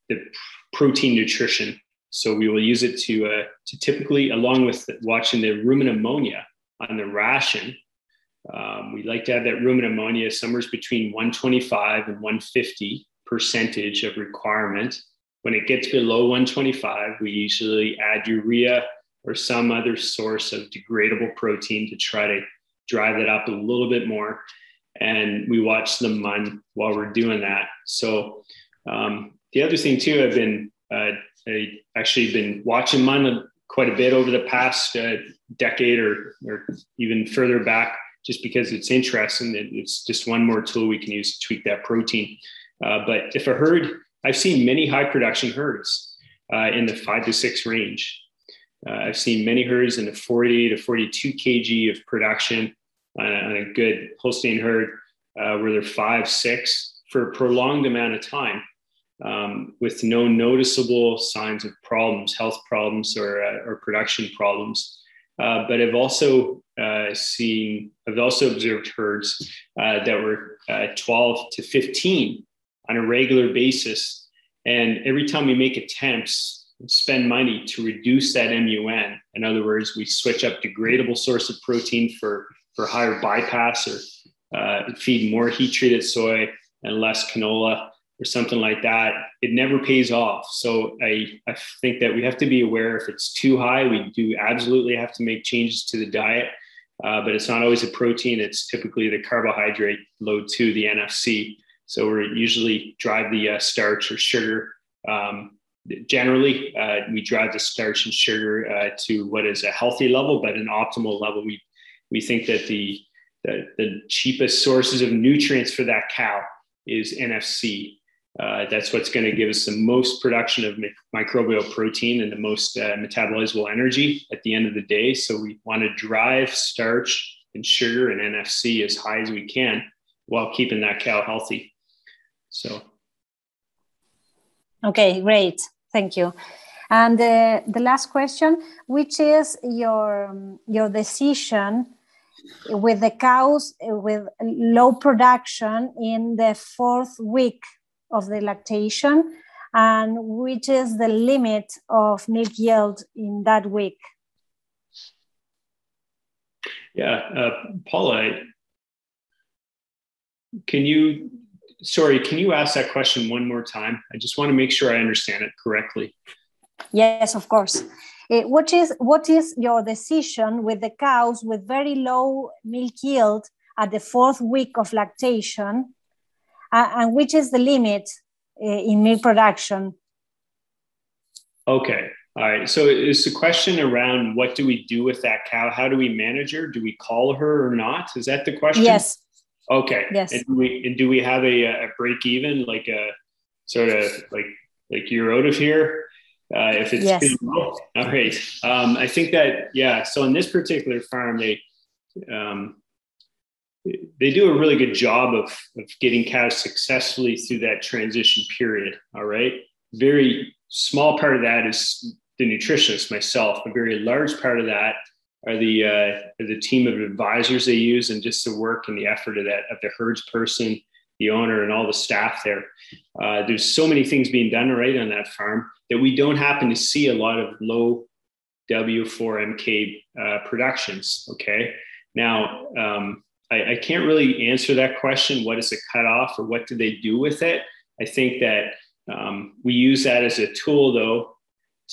the protein nutrition so we will use it to, uh, to typically, along with watching the rumen ammonia on the ration, um, we like to have that rumen ammonia somewhere between 125 and 150 percentage of requirement. When it gets below 125, we usually add urea or some other source of degradable protein to try to drive that up a little bit more. And we watch the MUN while we're doing that. So um, the other thing too, I've been uh, actually been watching MUN quite a bit over the past uh, decade or, or even further back, just because it's interesting. It's just one more tool we can use to tweak that protein. Uh, but if a herd, I've seen many high production herds uh, in the five to six range. Uh, I've seen many herds in the 40 to 42 kg of production on a, on a good Holstein herd uh, where they're five, six for a prolonged amount of time um, with no noticeable signs of problems, health problems, or, uh, or production problems. Uh, but I've also uh, seen, I've also observed herds uh, that were uh, 12 to 15 on a regular basis. And every time we make attempts, spend money to reduce that MUN. In other words, we switch up degradable source of protein for, for higher bypass or uh, feed more heat treated soy and less canola or something like that, it never pays off. So I, I think that we have to be aware if it's too high, we do absolutely have to make changes to the diet. Uh, but it's not always a protein, it's typically the carbohydrate load to the NFC. So we usually drive the uh, starch or sugar. Um, generally, uh, we drive the starch and sugar uh, to what is a healthy level, but an optimal level. We, we think that the, the, the cheapest sources of nutrients for that cow is NFC. Uh, that's what's going to give us the most production of microbial protein and the most uh, metabolizable energy at the end of the day. So we want to drive starch and sugar and NFC as high as we can while keeping that cow healthy. So. Okay, great. Thank you. And uh, the last question, which is your your decision with the cows with low production in the fourth week of the lactation and which is the limit of milk yield in that week? Yeah, uh, Paula, can you, sorry, can you ask that question one more time? I just want to make sure I understand it correctly. Yes, of course. Uh, what is what is your decision with the cows with very low milk yield at the fourth week of lactation uh, and which is the limit uh, in milk production? Okay. All right. So is the question around what do we do with that cow? How do we manage her? Do we call her or not? Is that the question? Yes. Okay. Yes. And do we, and do we have a, a break even, like a sort of like, like you're out of here? Uh, if it's yes. All right. Um, I think that, yeah. So in this particular farm, they, um, they do a really good job of, of getting cows successfully through that transition period. All right. Very small part of that is the nutritionist myself. A very large part of that are the uh, the team of advisors they use and just the work and the effort of that of the herds person, the owner, and all the staff there. Uh, there's so many things being done right on that farm that we don't happen to see a lot of low W4MK uh, productions. Okay. Now, um, I, I can't really answer that question. What is the cutoff or what do they do with it? I think that Um, we use that as a tool, though,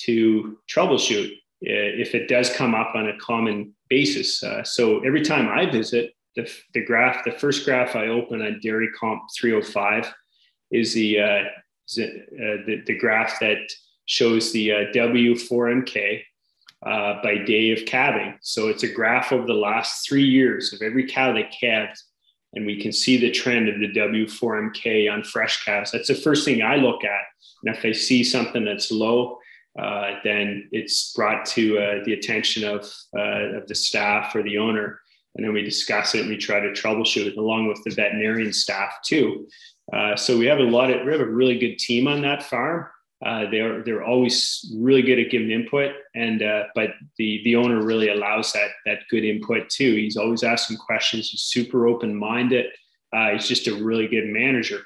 to troubleshoot if it does come up on a common basis. Uh, so every time I visit, the, the graph, the first graph I open on Dairy Comp 305 is the, uh, uh, the, the, graph that shows the uh, W4MK uh, by day of calving. So it's a graph over the last three years of every cow that calved and we can see the trend of the W4MK on fresh calves. That's the first thing I look at. And if I see something that's low, uh, then it's brought to uh, the attention of, uh, of the staff or the owner. And then we discuss it and we try to troubleshoot it along with the veterinarian staff too. Uh, so we have a lot of, we have a really good team on that farm. They're they're always really good at giving input, and but the the owner really allows that that good input too. He's always asking questions. He's super open minded. Uh, he's just a really good manager.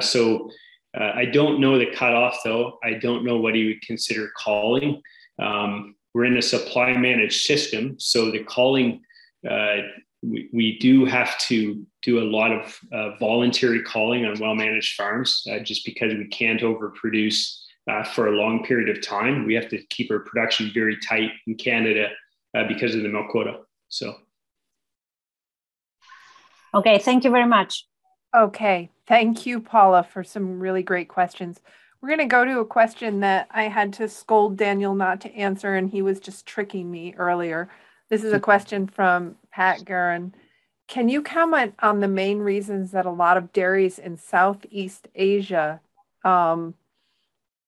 So uh, I don't know the cutoff though. I don't know what he would consider calling. Um, we're in a supply managed system, so the calling uh, we, we do have to do a lot of uh, voluntary calling on well managed farms uh, just because we can't overproduce uh, for a long period of time. We have to keep our production very tight in Canada uh, because of the milk quota. So. Okay, thank you very much. Okay, thank you, Paula, for some really great questions. We're going to go to a question that I had to scold Daniel not to answer, and he was just tricking me earlier. This is a question from Pat Gurin. Can you comment on the main reasons that a lot of dairies in Southeast Asia um,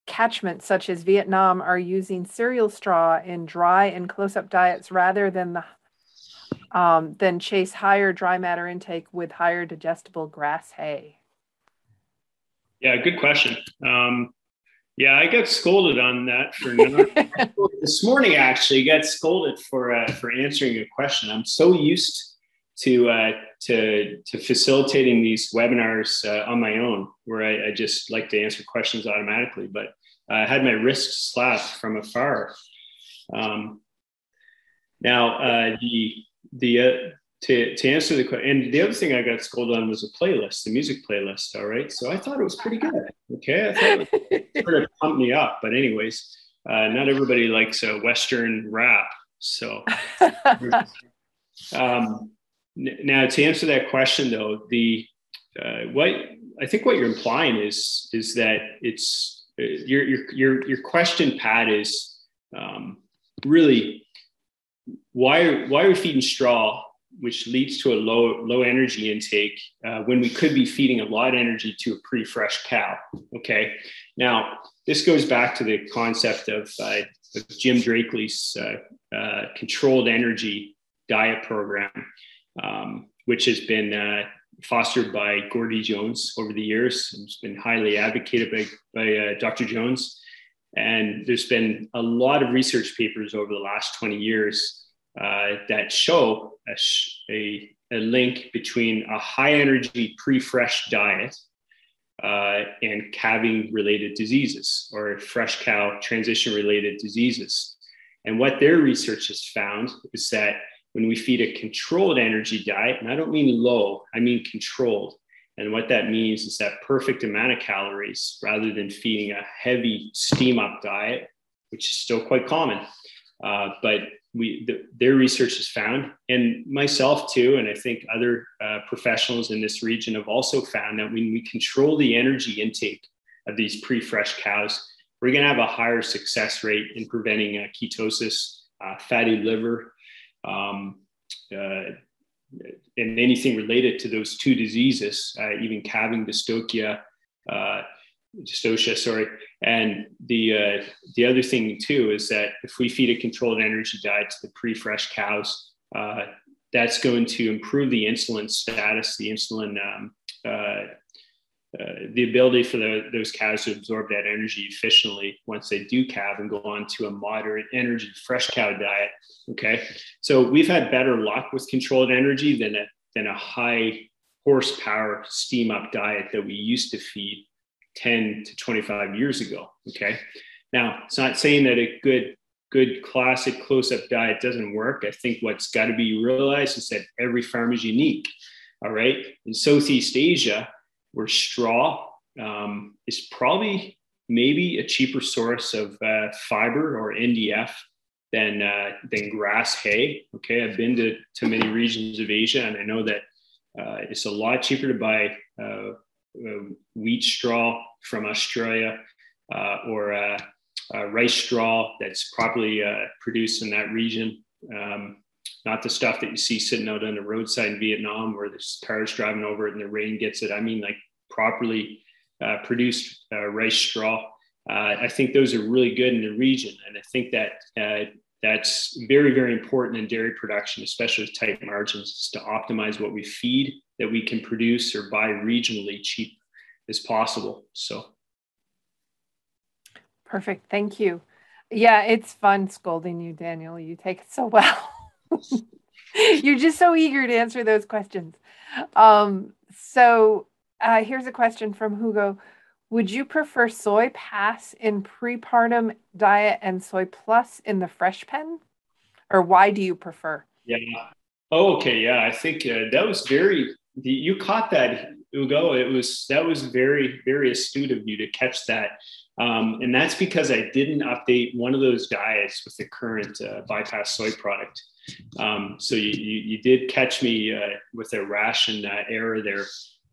catchments, such as Vietnam, are using cereal straw in dry and close-up diets rather than the um, than chase higher dry matter intake with higher digestible grass hay? Yeah, good question. Um, yeah, I got scolded on that for not, [laughs] this morning. Actually, got scolded for uh, for answering a question. I'm so used to uh, to to facilitating these webinars uh, on my own, where I, I, just like to answer questions automatically. But I had my wrist slapped from afar. Um, now uh, the the uh, to, to answer the question, and the other thing I got scolded on was a playlist, the music playlist. All right. So I thought it was pretty good. Okay. I thought it [laughs] sort of pumped me up. But, anyways, uh, not everybody likes a Western rap. So, [laughs] um, now to answer that question, though, the uh, what I think what you're implying is is that it's uh, your your your your question, Pat, is um, really why why are we feeding straw which leads to a low low energy intake uh, when we could be feeding a lot of energy to a pretty fresh cow. Okay, now this goes back to the concept of, uh, of Jim Drackley's uh, uh controlled energy diet program, um, which has been uh, fostered by Gordie Jones over the years. It's been highly advocated by, by uh, Dr. Jones. And there's been a lot of research papers over the last 20 years uh, that show a, a, a, link between a high energy pre fresh diet uh, and calving related diseases or fresh cow transition related diseases. And what their research has found is that when we feed a controlled energy diet, and I don't mean low, I mean controlled. And what that means is that perfect amount of calories rather than feeding a heavy steam up diet, which is still quite common. Uh, but we the, their research has found, and myself too, and I think other uh, professionals in this region have also found that when we control the energy intake of these pre-fresh cows, we're going to have a higher success rate in preventing uh, ketosis, uh, fatty liver, um, uh, and anything related to those two diseases, uh, even calving dystocia dystocia, sorry. And the uh, the other thing too is that if we feed a controlled energy diet to the pre-fresh cows, uh, that's going to improve the insulin status, the insulin, um, uh, uh the ability for the, those cows to absorb that energy efficiently once they do calve and go on to a moderate energy fresh cow diet. Okay, so we've had better luck with controlled energy than a than a high horsepower steam up diet that we used to feed 10 to 25 years ago. Okay. Now, it's not saying that a good, good classic close up diet doesn't work. I think what's got to be realized is that every farm is unique. All right. In Southeast Asia, where straw um, is probably maybe a cheaper source of uh, fiber or NDF than uh, than grass hay. Okay, I've been to to many regions of Asia, and I know that uh, it's a lot cheaper to buy uh, wheat straw from Australia uh, or rice straw that's properly produced in that region. Um, not the stuff that you see sitting out on the roadside in Vietnam where there's cars driving over it and the rain gets it. I mean, like properly uh, produced uh, rice straw. Uh, I think those are really good in the region, and I think that uh, that's very, very important in dairy production, especially with tight margins, to optimize what we feed that we can produce or buy regionally cheap as possible. So, perfect. Thank you. Yeah, it's fun scolding you, Daniel. You take it so well. [laughs] You're just so eager to answer those questions. Um, so uh, here's a question from Hugo. Would you prefer SoyPass in prepartum diet and SoyPlus in the fresh pen? Or why do you prefer? Yeah. Oh, okay. Yeah. I think uh, that was very, you caught that, Hugo. It was, that was very, very astute of you to catch that. Um, and that's because I didn't update one of those diets with the current uh, bypass soy product. Um, so you, you, you, did catch me uh, with a ration uh, error there.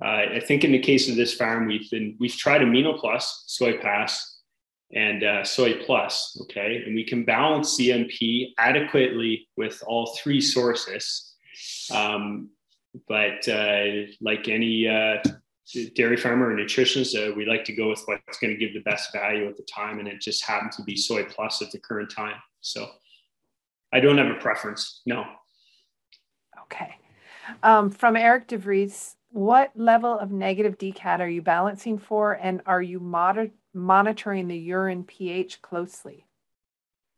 Uh, I think in the case of this farm, we've been we've tried AminoPlus, Soy Pass, and uh, SoyPlus. Okay, and we can balance CMP adequately with all three sources. Um, but uh, like any uh, dairy farmer or nutritionist, uh, we like to go with what's going to give the best value at the time, and it just happened to be SoyPlus at the current time. So I don't have a preference. No. Okay. Um, from Eric DeVries, what level of negative DCAD are you balancing for, and are you moder- monitoring the urine pH closely?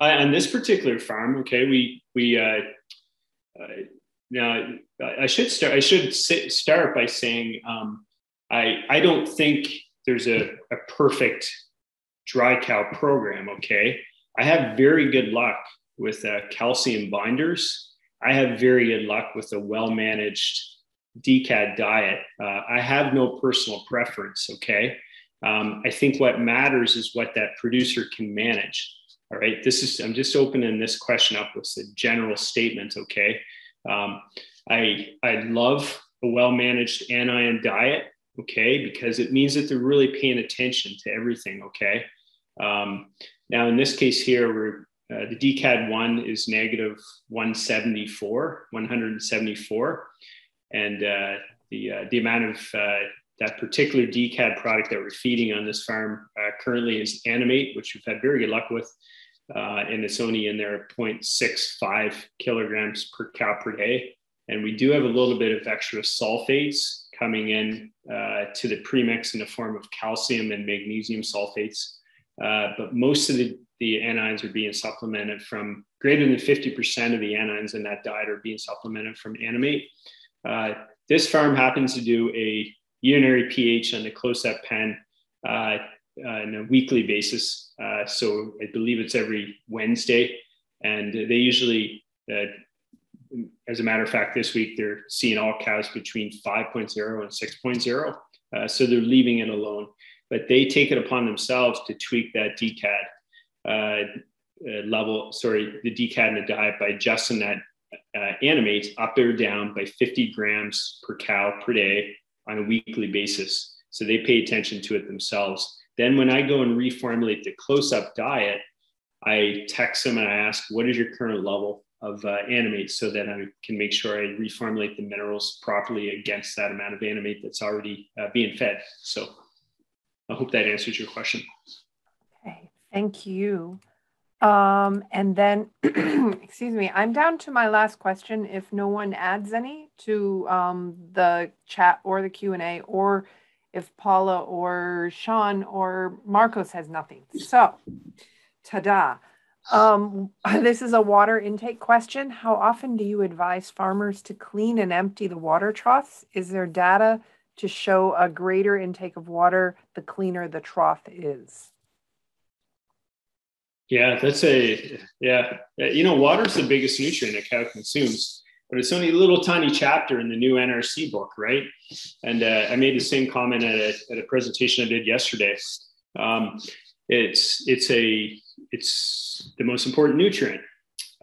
Uh, on this particular farm, okay, we we uh, uh, now I should start. I should sit, start by saying um, I I don't think there's a, a perfect dry cow program. Okay, I have very good luck with uh, calcium binders. I have very good luck with a well managed DCAD diet. Uh, I have no personal preference. Okay. Um, I think what matters is what that producer can manage. All right. This is, I'm just opening this question up with a general statement. Okay. Um, I, I love a well managed anion diet. Okay. Because it means that they're really paying attention to everything. Okay. Um, now, in this case here, we're uh, the DCAD one is negative 174, 174 and uh, the uh, the amount of uh, that particular DCAD product that we're feeding on this farm uh, currently is Animate, which we've had very good luck with, uh, and it's only in there 0.65 kilograms per cow per day. And we do have a little bit of extra sulfates coming in uh, to the premix in the form of calcium and magnesium sulfates. but most of the, the anions are being supplemented from greater than 50% of the anions in that diet are being supplemented from Animate. Uh, this farm happens to do a urinary pH on the close-up pen uh, uh, on a weekly basis. Uh, so I believe it's every Wednesday, and they usually, uh, as a matter of fact, this week they're seeing all cows between 5.0 and 6.0. Uh, so they're leaving it alone, but they take it upon themselves to tweak that DCAD level, sorry, the DCAD in the diet by adjusting that uh, animate up or down by 50 grams per cow per day on a weekly basis. So they pay attention to it themselves. Then when I go and reformulate the close up diet, I text them and I ask, what is your current level of uh, animate so that I can make sure I reformulate the minerals properly against that amount of animate that's already uh, being fed. So I hope that answers your question. Okay, thank you. Um, and then, [clears throat] excuse me, I'm down to my last question. If no one adds any to um, the chat or the Q and A, or if Paula or Sean or Marcos has nothing. So, ta-da. Um, [laughs] this is a water intake question. How often do you advise farmers to clean and empty the water troughs? Is there data to show a greater intake of water the cleaner the trough is? Yeah, that's a yeah. You know, water is the biggest nutrient a cow consumes. but it's only a little tiny chapter in the new NRC book, right? And uh, I made the same comment at a, at a presentation I did yesterday. Um, it's it's a it's the most important nutrient,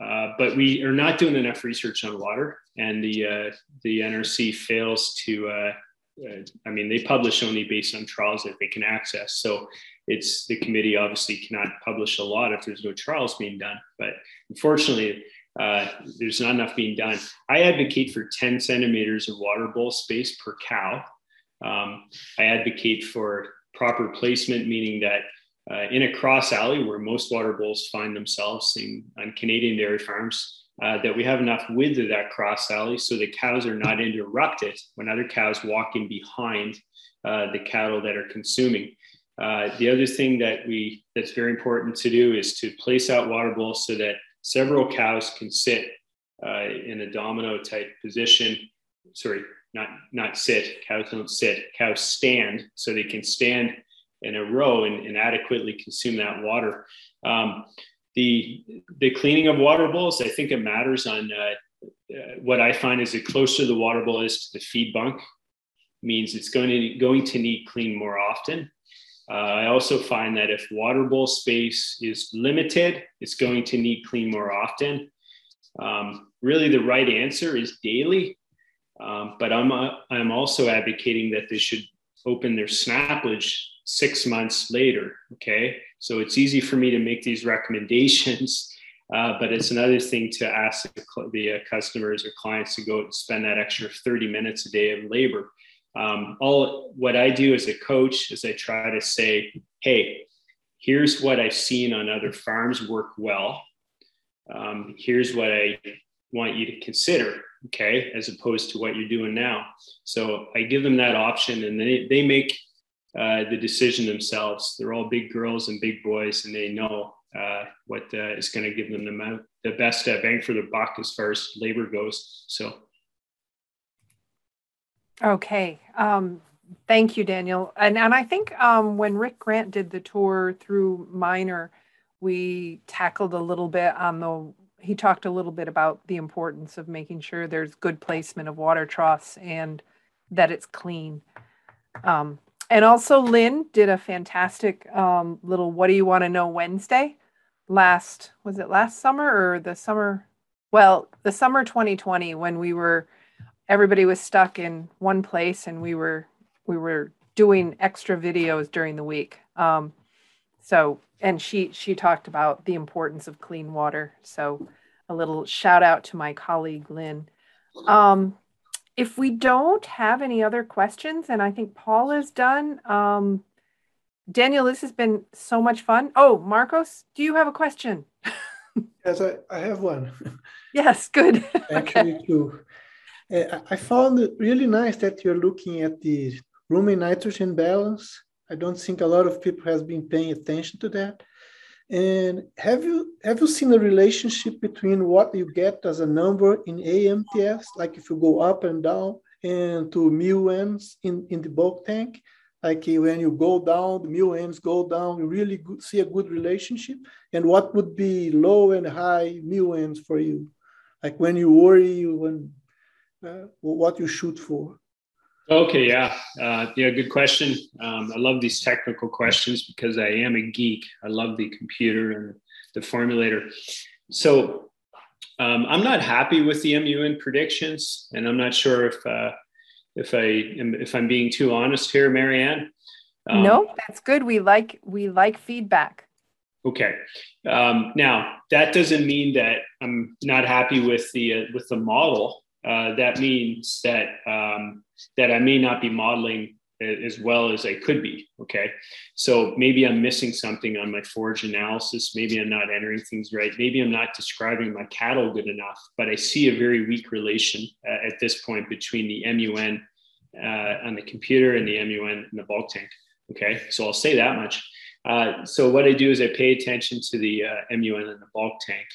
uh, but we are not doing enough research on water, and the uh, the NRC fails to. Uh, uh, I mean, they publish only based on trials that they can access. So it's the committee obviously cannot publish a lot if there's no trials being done. But unfortunately, uh, there's not enough being done. I advocate for 10 centimeters of water bowl space per cow. Um, I advocate for proper placement, meaning that uh, in a cross alley where most water bowls find themselves in, on Canadian dairy farms, uh, that we have enough width of that cross alley so the cows are not interrupted when other cows walk in behind uh, the cattle that are consuming. Uh, the other thing that we that's very important to do is to place out water bowls so that several cows can sit uh, in a domino type position. Sorry, not not sit. Cows don't sit. Cows stand, so they can stand in a row and, and adequately consume that water. Um, the the cleaning of water bowls, I think it matters on uh, uh, what I find is the closer the water bowl is to the feed bunk, means it's going to going to need clean more often. Uh, I also find that if water bowl space is limited, it's going to need clean more often. Um, really, the right answer is daily, um, but I'm, uh, I'm also advocating that they should open their snaplage six months later. Okay, so it's easy for me to make these recommendations, [laughs] uh, but it's another thing to ask the, the uh, customers or clients to go and spend that extra 30 minutes a day of labor um, all what I do as a coach is I try to say, hey, here's what I've seen on other farms work well. Um, here's what I want you to consider, okay, as opposed to what you're doing now. So I give them that option and they, they make uh, the decision themselves. They're all big girls and big boys, and they know uh, what uh, is going to give them the, the best uh, bang for the buck as far as labor goes. So Okay. Um, thank you, Daniel. And and I think um, when Rick Grant did the tour through Miner, we tackled a little bit on the. He talked a little bit about the importance of making sure there's good placement of water troughs and that it's clean. Um, and also, Lynn did a fantastic um, little "What do you want to know?" Wednesday last was it last summer or the summer? Well, the summer 2020 when we were everybody was stuck in one place and we were we were doing extra videos during the week um, so and she she talked about the importance of clean water so a little shout out to my colleague lynn um, if we don't have any other questions and i think paul is done um, daniel this has been so much fun oh marcos do you have a question [laughs] yes i, I have one yes good [laughs] actually okay. two uh, I found it really nice that you're looking at the rumen nitrogen balance. I don't think a lot of people has been paying attention to that. And have you have you seen a relationship between what you get as a number in AMTS, like if you go up and down, and to MUNs in, in the bulk tank? Like when you go down, the MUNs go down, you really see a good relationship. And what would be low and high MUNs for you? Like when you worry, when uh, what you shoot for? Okay, yeah, uh, yeah, good question. Um, I love these technical questions because I am a geek. I love the computer and the formulator. So um, I'm not happy with the MUN predictions, and I'm not sure if uh, if I am, if I'm being too honest here, Marianne. Um, no, that's good. We like we like feedback. Okay. Um, now that doesn't mean that I'm not happy with the uh, with the model uh, that means that um, that I may not be modeling as well as I could be. Okay, so maybe I'm missing something on my forage analysis. Maybe I'm not entering things right. Maybe I'm not describing my cattle good enough. But I see a very weak relation uh, at this point between the MUN uh, on the computer and the MUN in the bulk tank. Okay, so I'll say that much. Uh, so what I do is I pay attention to the uh, MUN in the bulk tank.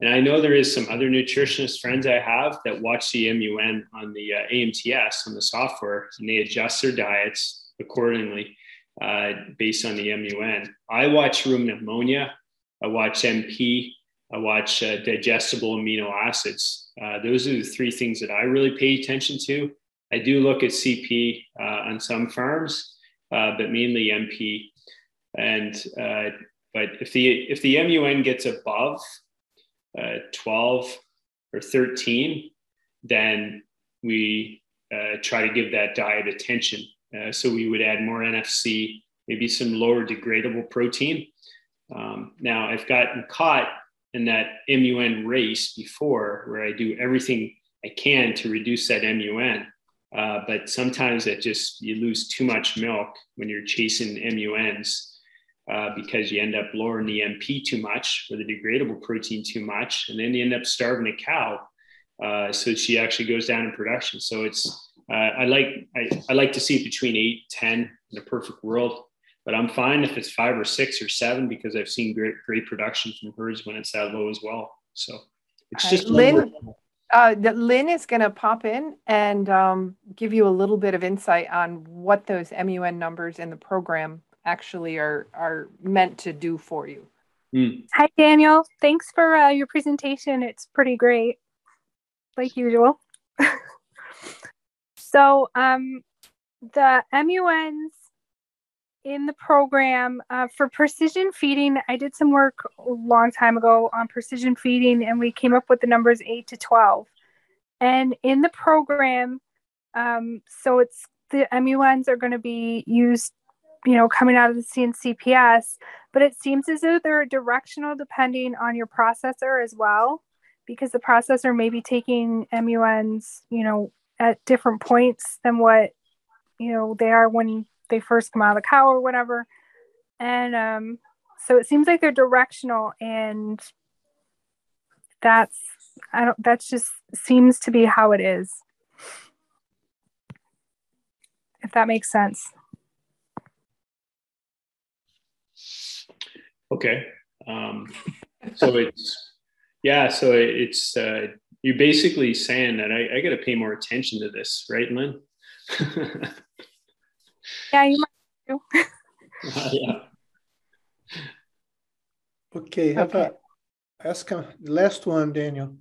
And I know there is some other nutritionist friends I have that watch the MUN on the uh, AMTS on the software, and they adjust their diets accordingly uh, based on the MUN. I watch rumen ammonia, I watch MP, I watch uh, digestible amino acids Uh, those are the three things that I really pay attention to. I do look at CP uh, on some farms, uh, but mainly MP. And but if the if the MUN gets above uh, 12 or 13, then we try to give that diet attention. so we would add more NFC, maybe some lower degradable protein. Um, now I've gotten caught in that MUN race before where I do everything I can to reduce that MUN. Uh, but sometimes it just, you lose too much milk when you're chasing MUNs uh, because you end up lowering the MP too much or the degradable protein too much. And then you end up starving a cow. Uh, so she actually goes down in production. So it's, uh, I like, I, I like to see it between eight, 10 in a perfect world but I'm fine if it's five or six or seven because I've seen great great production from herds when it's that low as well. So it's just uh, Lynn. Uh, Lynn is going to pop in and um, give you a little bit of insight on what those MUN numbers in the program actually are are meant to do for you. Mm. Hi, Daniel. Thanks for uh, your presentation. It's pretty great, like usual. [laughs] so, um, the MUNs in the program uh, for precision feeding. I did some work a long time ago on precision feeding, and we came up with the numbers 8 to 12. And in the program, um, so it's the MUNs are going to be used, you know, coming out of the CNCPS, but it seems as though they're directional depending on your processor as well, because the processor may be taking MUNs, you know, at different points than what, you know, they are when they first come out of the cow or whatever. And um, so it seems like they're directional and that's I don't that's just seems to be how it is. If that makes sense. Okay. Um, so it's yeah, so it's uh, you're basically saying that I, I got to pay more attention to this, right, Lynn? [laughs] Yeah, you might do. uh, [laughs] yeah. Okay, have okay. a ask a last one, Daniel.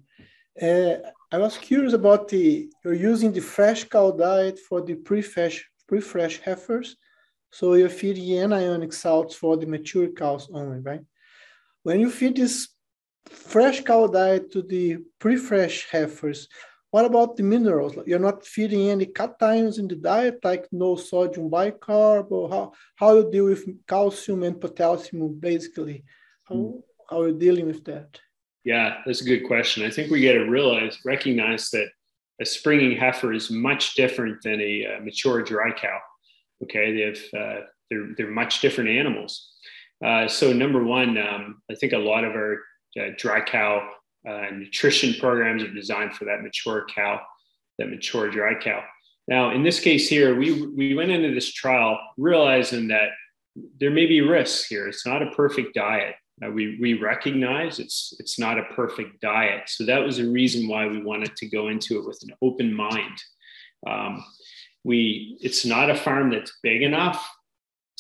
Uh, I was curious about the you're using the fresh cow diet for the pre-fresh pre-fresh heifers, so you're feeding anionic salts for the mature cows only, right? When you feed this fresh cow diet to the pre-fresh heifers, what about the minerals? You're not feeding any cations in the diet, like no sodium bicarb, or how, how you deal with calcium and potassium, basically? How, mm. how are you dealing with that? Yeah, that's a good question. I think we got to realize, recognize that a springing heifer is much different than a uh, mature dry cow. Okay, they have uh, they're they're much different animals. Uh, so number one, um, I think a lot of our uh, dry cow uh, nutrition programs are designed for that mature cow, that mature dry cow. Now, in this case here, we, we went into this trial realizing that there may be risks here. It's not a perfect diet. Uh, we, we recognize it's, it's not a perfect diet. So that was the reason why we wanted to go into it with an open mind. Um, we, it's not a farm that's big enough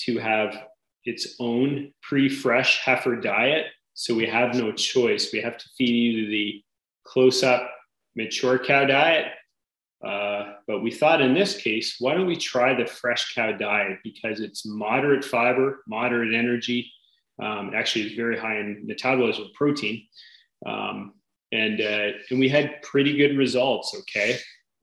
to have its own pre-fresh heifer diet so we have no choice. We have to feed either the close up mature cow diet. Uh, but we thought in this case, why don't we try the fresh cow diet because it's moderate fiber, moderate energy. Um, actually, it's very high in metabolism protein. Um, and, uh, and we had pretty good results. Okay.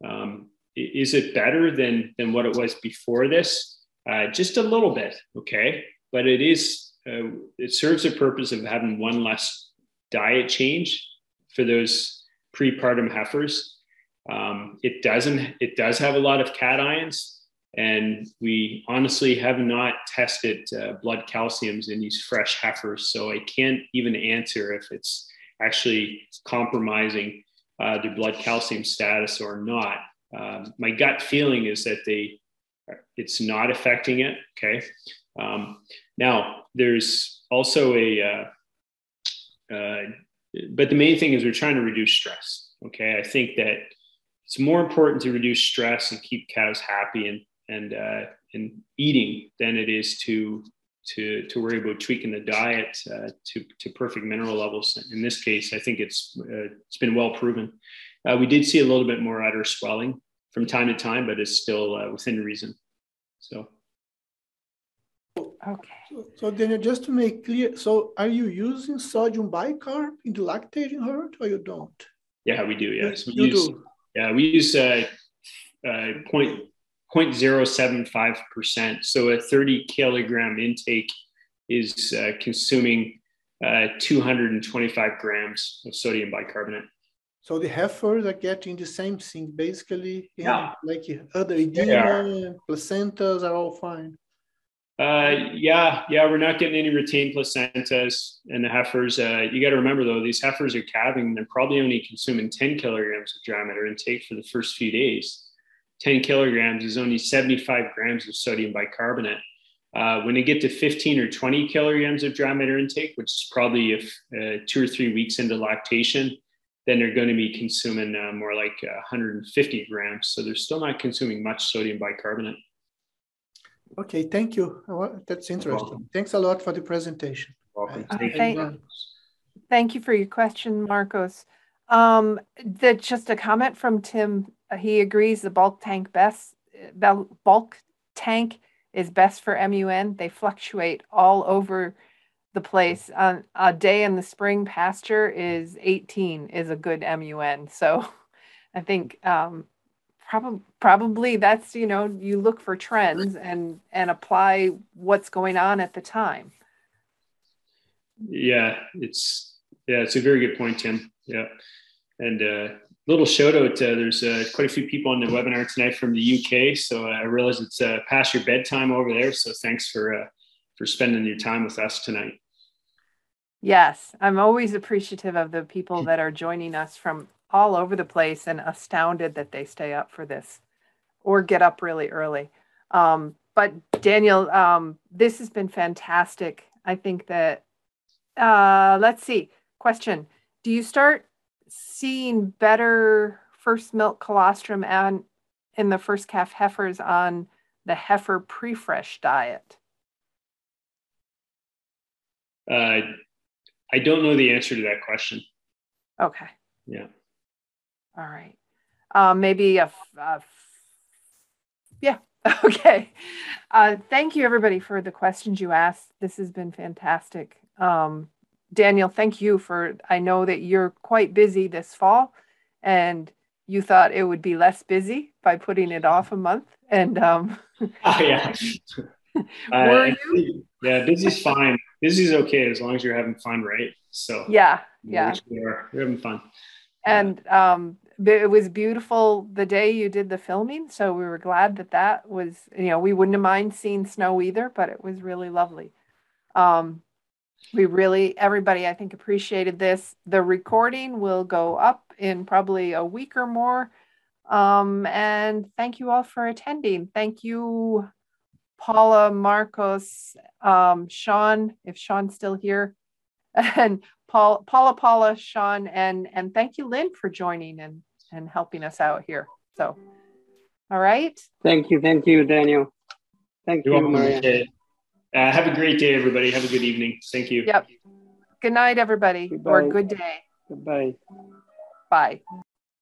Um, is it better than, than what it was before this? Uh, just a little bit. Okay. But it is uh, it serves the purpose of having one less diet change for those prepartum heifers. Um, it doesn't. It does have a lot of cations, and we honestly have not tested uh, blood calciums in these fresh heifers, so I can't even answer if it's actually compromising uh, their blood calcium status or not. Um, my gut feeling is that they, it's not affecting it. Okay, um, now, there's also a, uh, uh, but the main thing is we're trying to reduce stress. Okay, I think that it's more important to reduce stress and keep cows happy and and uh, and eating than it is to to to worry about tweaking the diet uh, to to perfect mineral levels. In this case, I think it's uh, it's been well proven. Uh, we did see a little bit more udder swelling from time to time, but it's still uh, within reason. So. Okay. So, so Daniel, just to make clear, so are you using sodium bicarb in the lactating herd or you don't? Yeah, we do. Yes, we you use. do. Yeah, we use uh, uh, point point zero seven five percent. So a thirty kilogram intake is uh, consuming uh, two hundred and twenty five grams of sodium bicarbonate. So the heifers are getting the same thing, basically. Yeah. Like other edema, placentas are all fine. Uh, yeah, yeah, we're not getting any retained placentas and the heifers. Uh, you got to remember though, these heifers are calving. They're probably only consuming 10 kilograms of dry matter intake for the first few days. 10 kilograms is only 75 grams of sodium bicarbonate. Uh, when they get to 15 or 20 kilograms of dry matter intake, which is probably if uh, two or three weeks into lactation, then they're going to be consuming uh, more like 150 grams. So they're still not consuming much sodium bicarbonate. Okay, thank you. That's interesting. Thanks a lot for the presentation. Welcome. Uh, thank, thank you for your question, Marcos. Um, that just a comment from Tim. Uh, he agrees the bulk tank best bulk tank is best for MUN. They fluctuate all over the place. Uh, a day in the spring pasture is 18 is a good MUN. So [laughs] I think um, probably probably that's you know you look for trends and and apply what's going on at the time. Yeah it's yeah it's a very good point tim. Yeah. And uh little shout out uh, there's uh, quite a few people on the webinar tonight from the uk so i realize it's uh, past your bedtime over there. So thanks for uh, for spending your time with us tonight yes i'm always appreciative of the people that are joining us from all over the place and astounded that they stay up for this or get up really early. Um, but Daniel, um, this has been fantastic. I think that, uh, let's see, question. Do you start seeing better first milk colostrum and in the first calf heifers on the heifer pre-fresh diet? Uh, I don't know the answer to that question. Okay. Yeah. All right. Um, maybe a, a yeah. [laughs] Okay. Uh, thank you, everybody, for the questions you asked. This has been fantastic. Um, Daniel, thank you for. I know that you're quite busy this fall, and you thought it would be less busy by putting it off a month. And um, [laughs] oh, yeah. [laughs] were uh, you? Yeah, busy's fine. Busy's okay as long as you're having fun, right? So yeah, yeah, we are. We're having fun. And um, it was beautiful the day you did the filming so we were glad that that was you know we wouldn't have mind seeing snow either but it was really lovely um, we really everybody i think appreciated this the recording will go up in probably a week or more um, and thank you all for attending thank you paula marcos um, sean if sean's still here [laughs] and Paul, Paula, Paula, Sean, and and thank you, Lynn, for joining and and helping us out here. So, all right. Thank you, thank you, Daniel. Thank You're you. Maria. Uh, have a great day, everybody. Have a good evening. Thank you. Yep. Good night, everybody, Goodbye. or good day. Goodbye. Bye.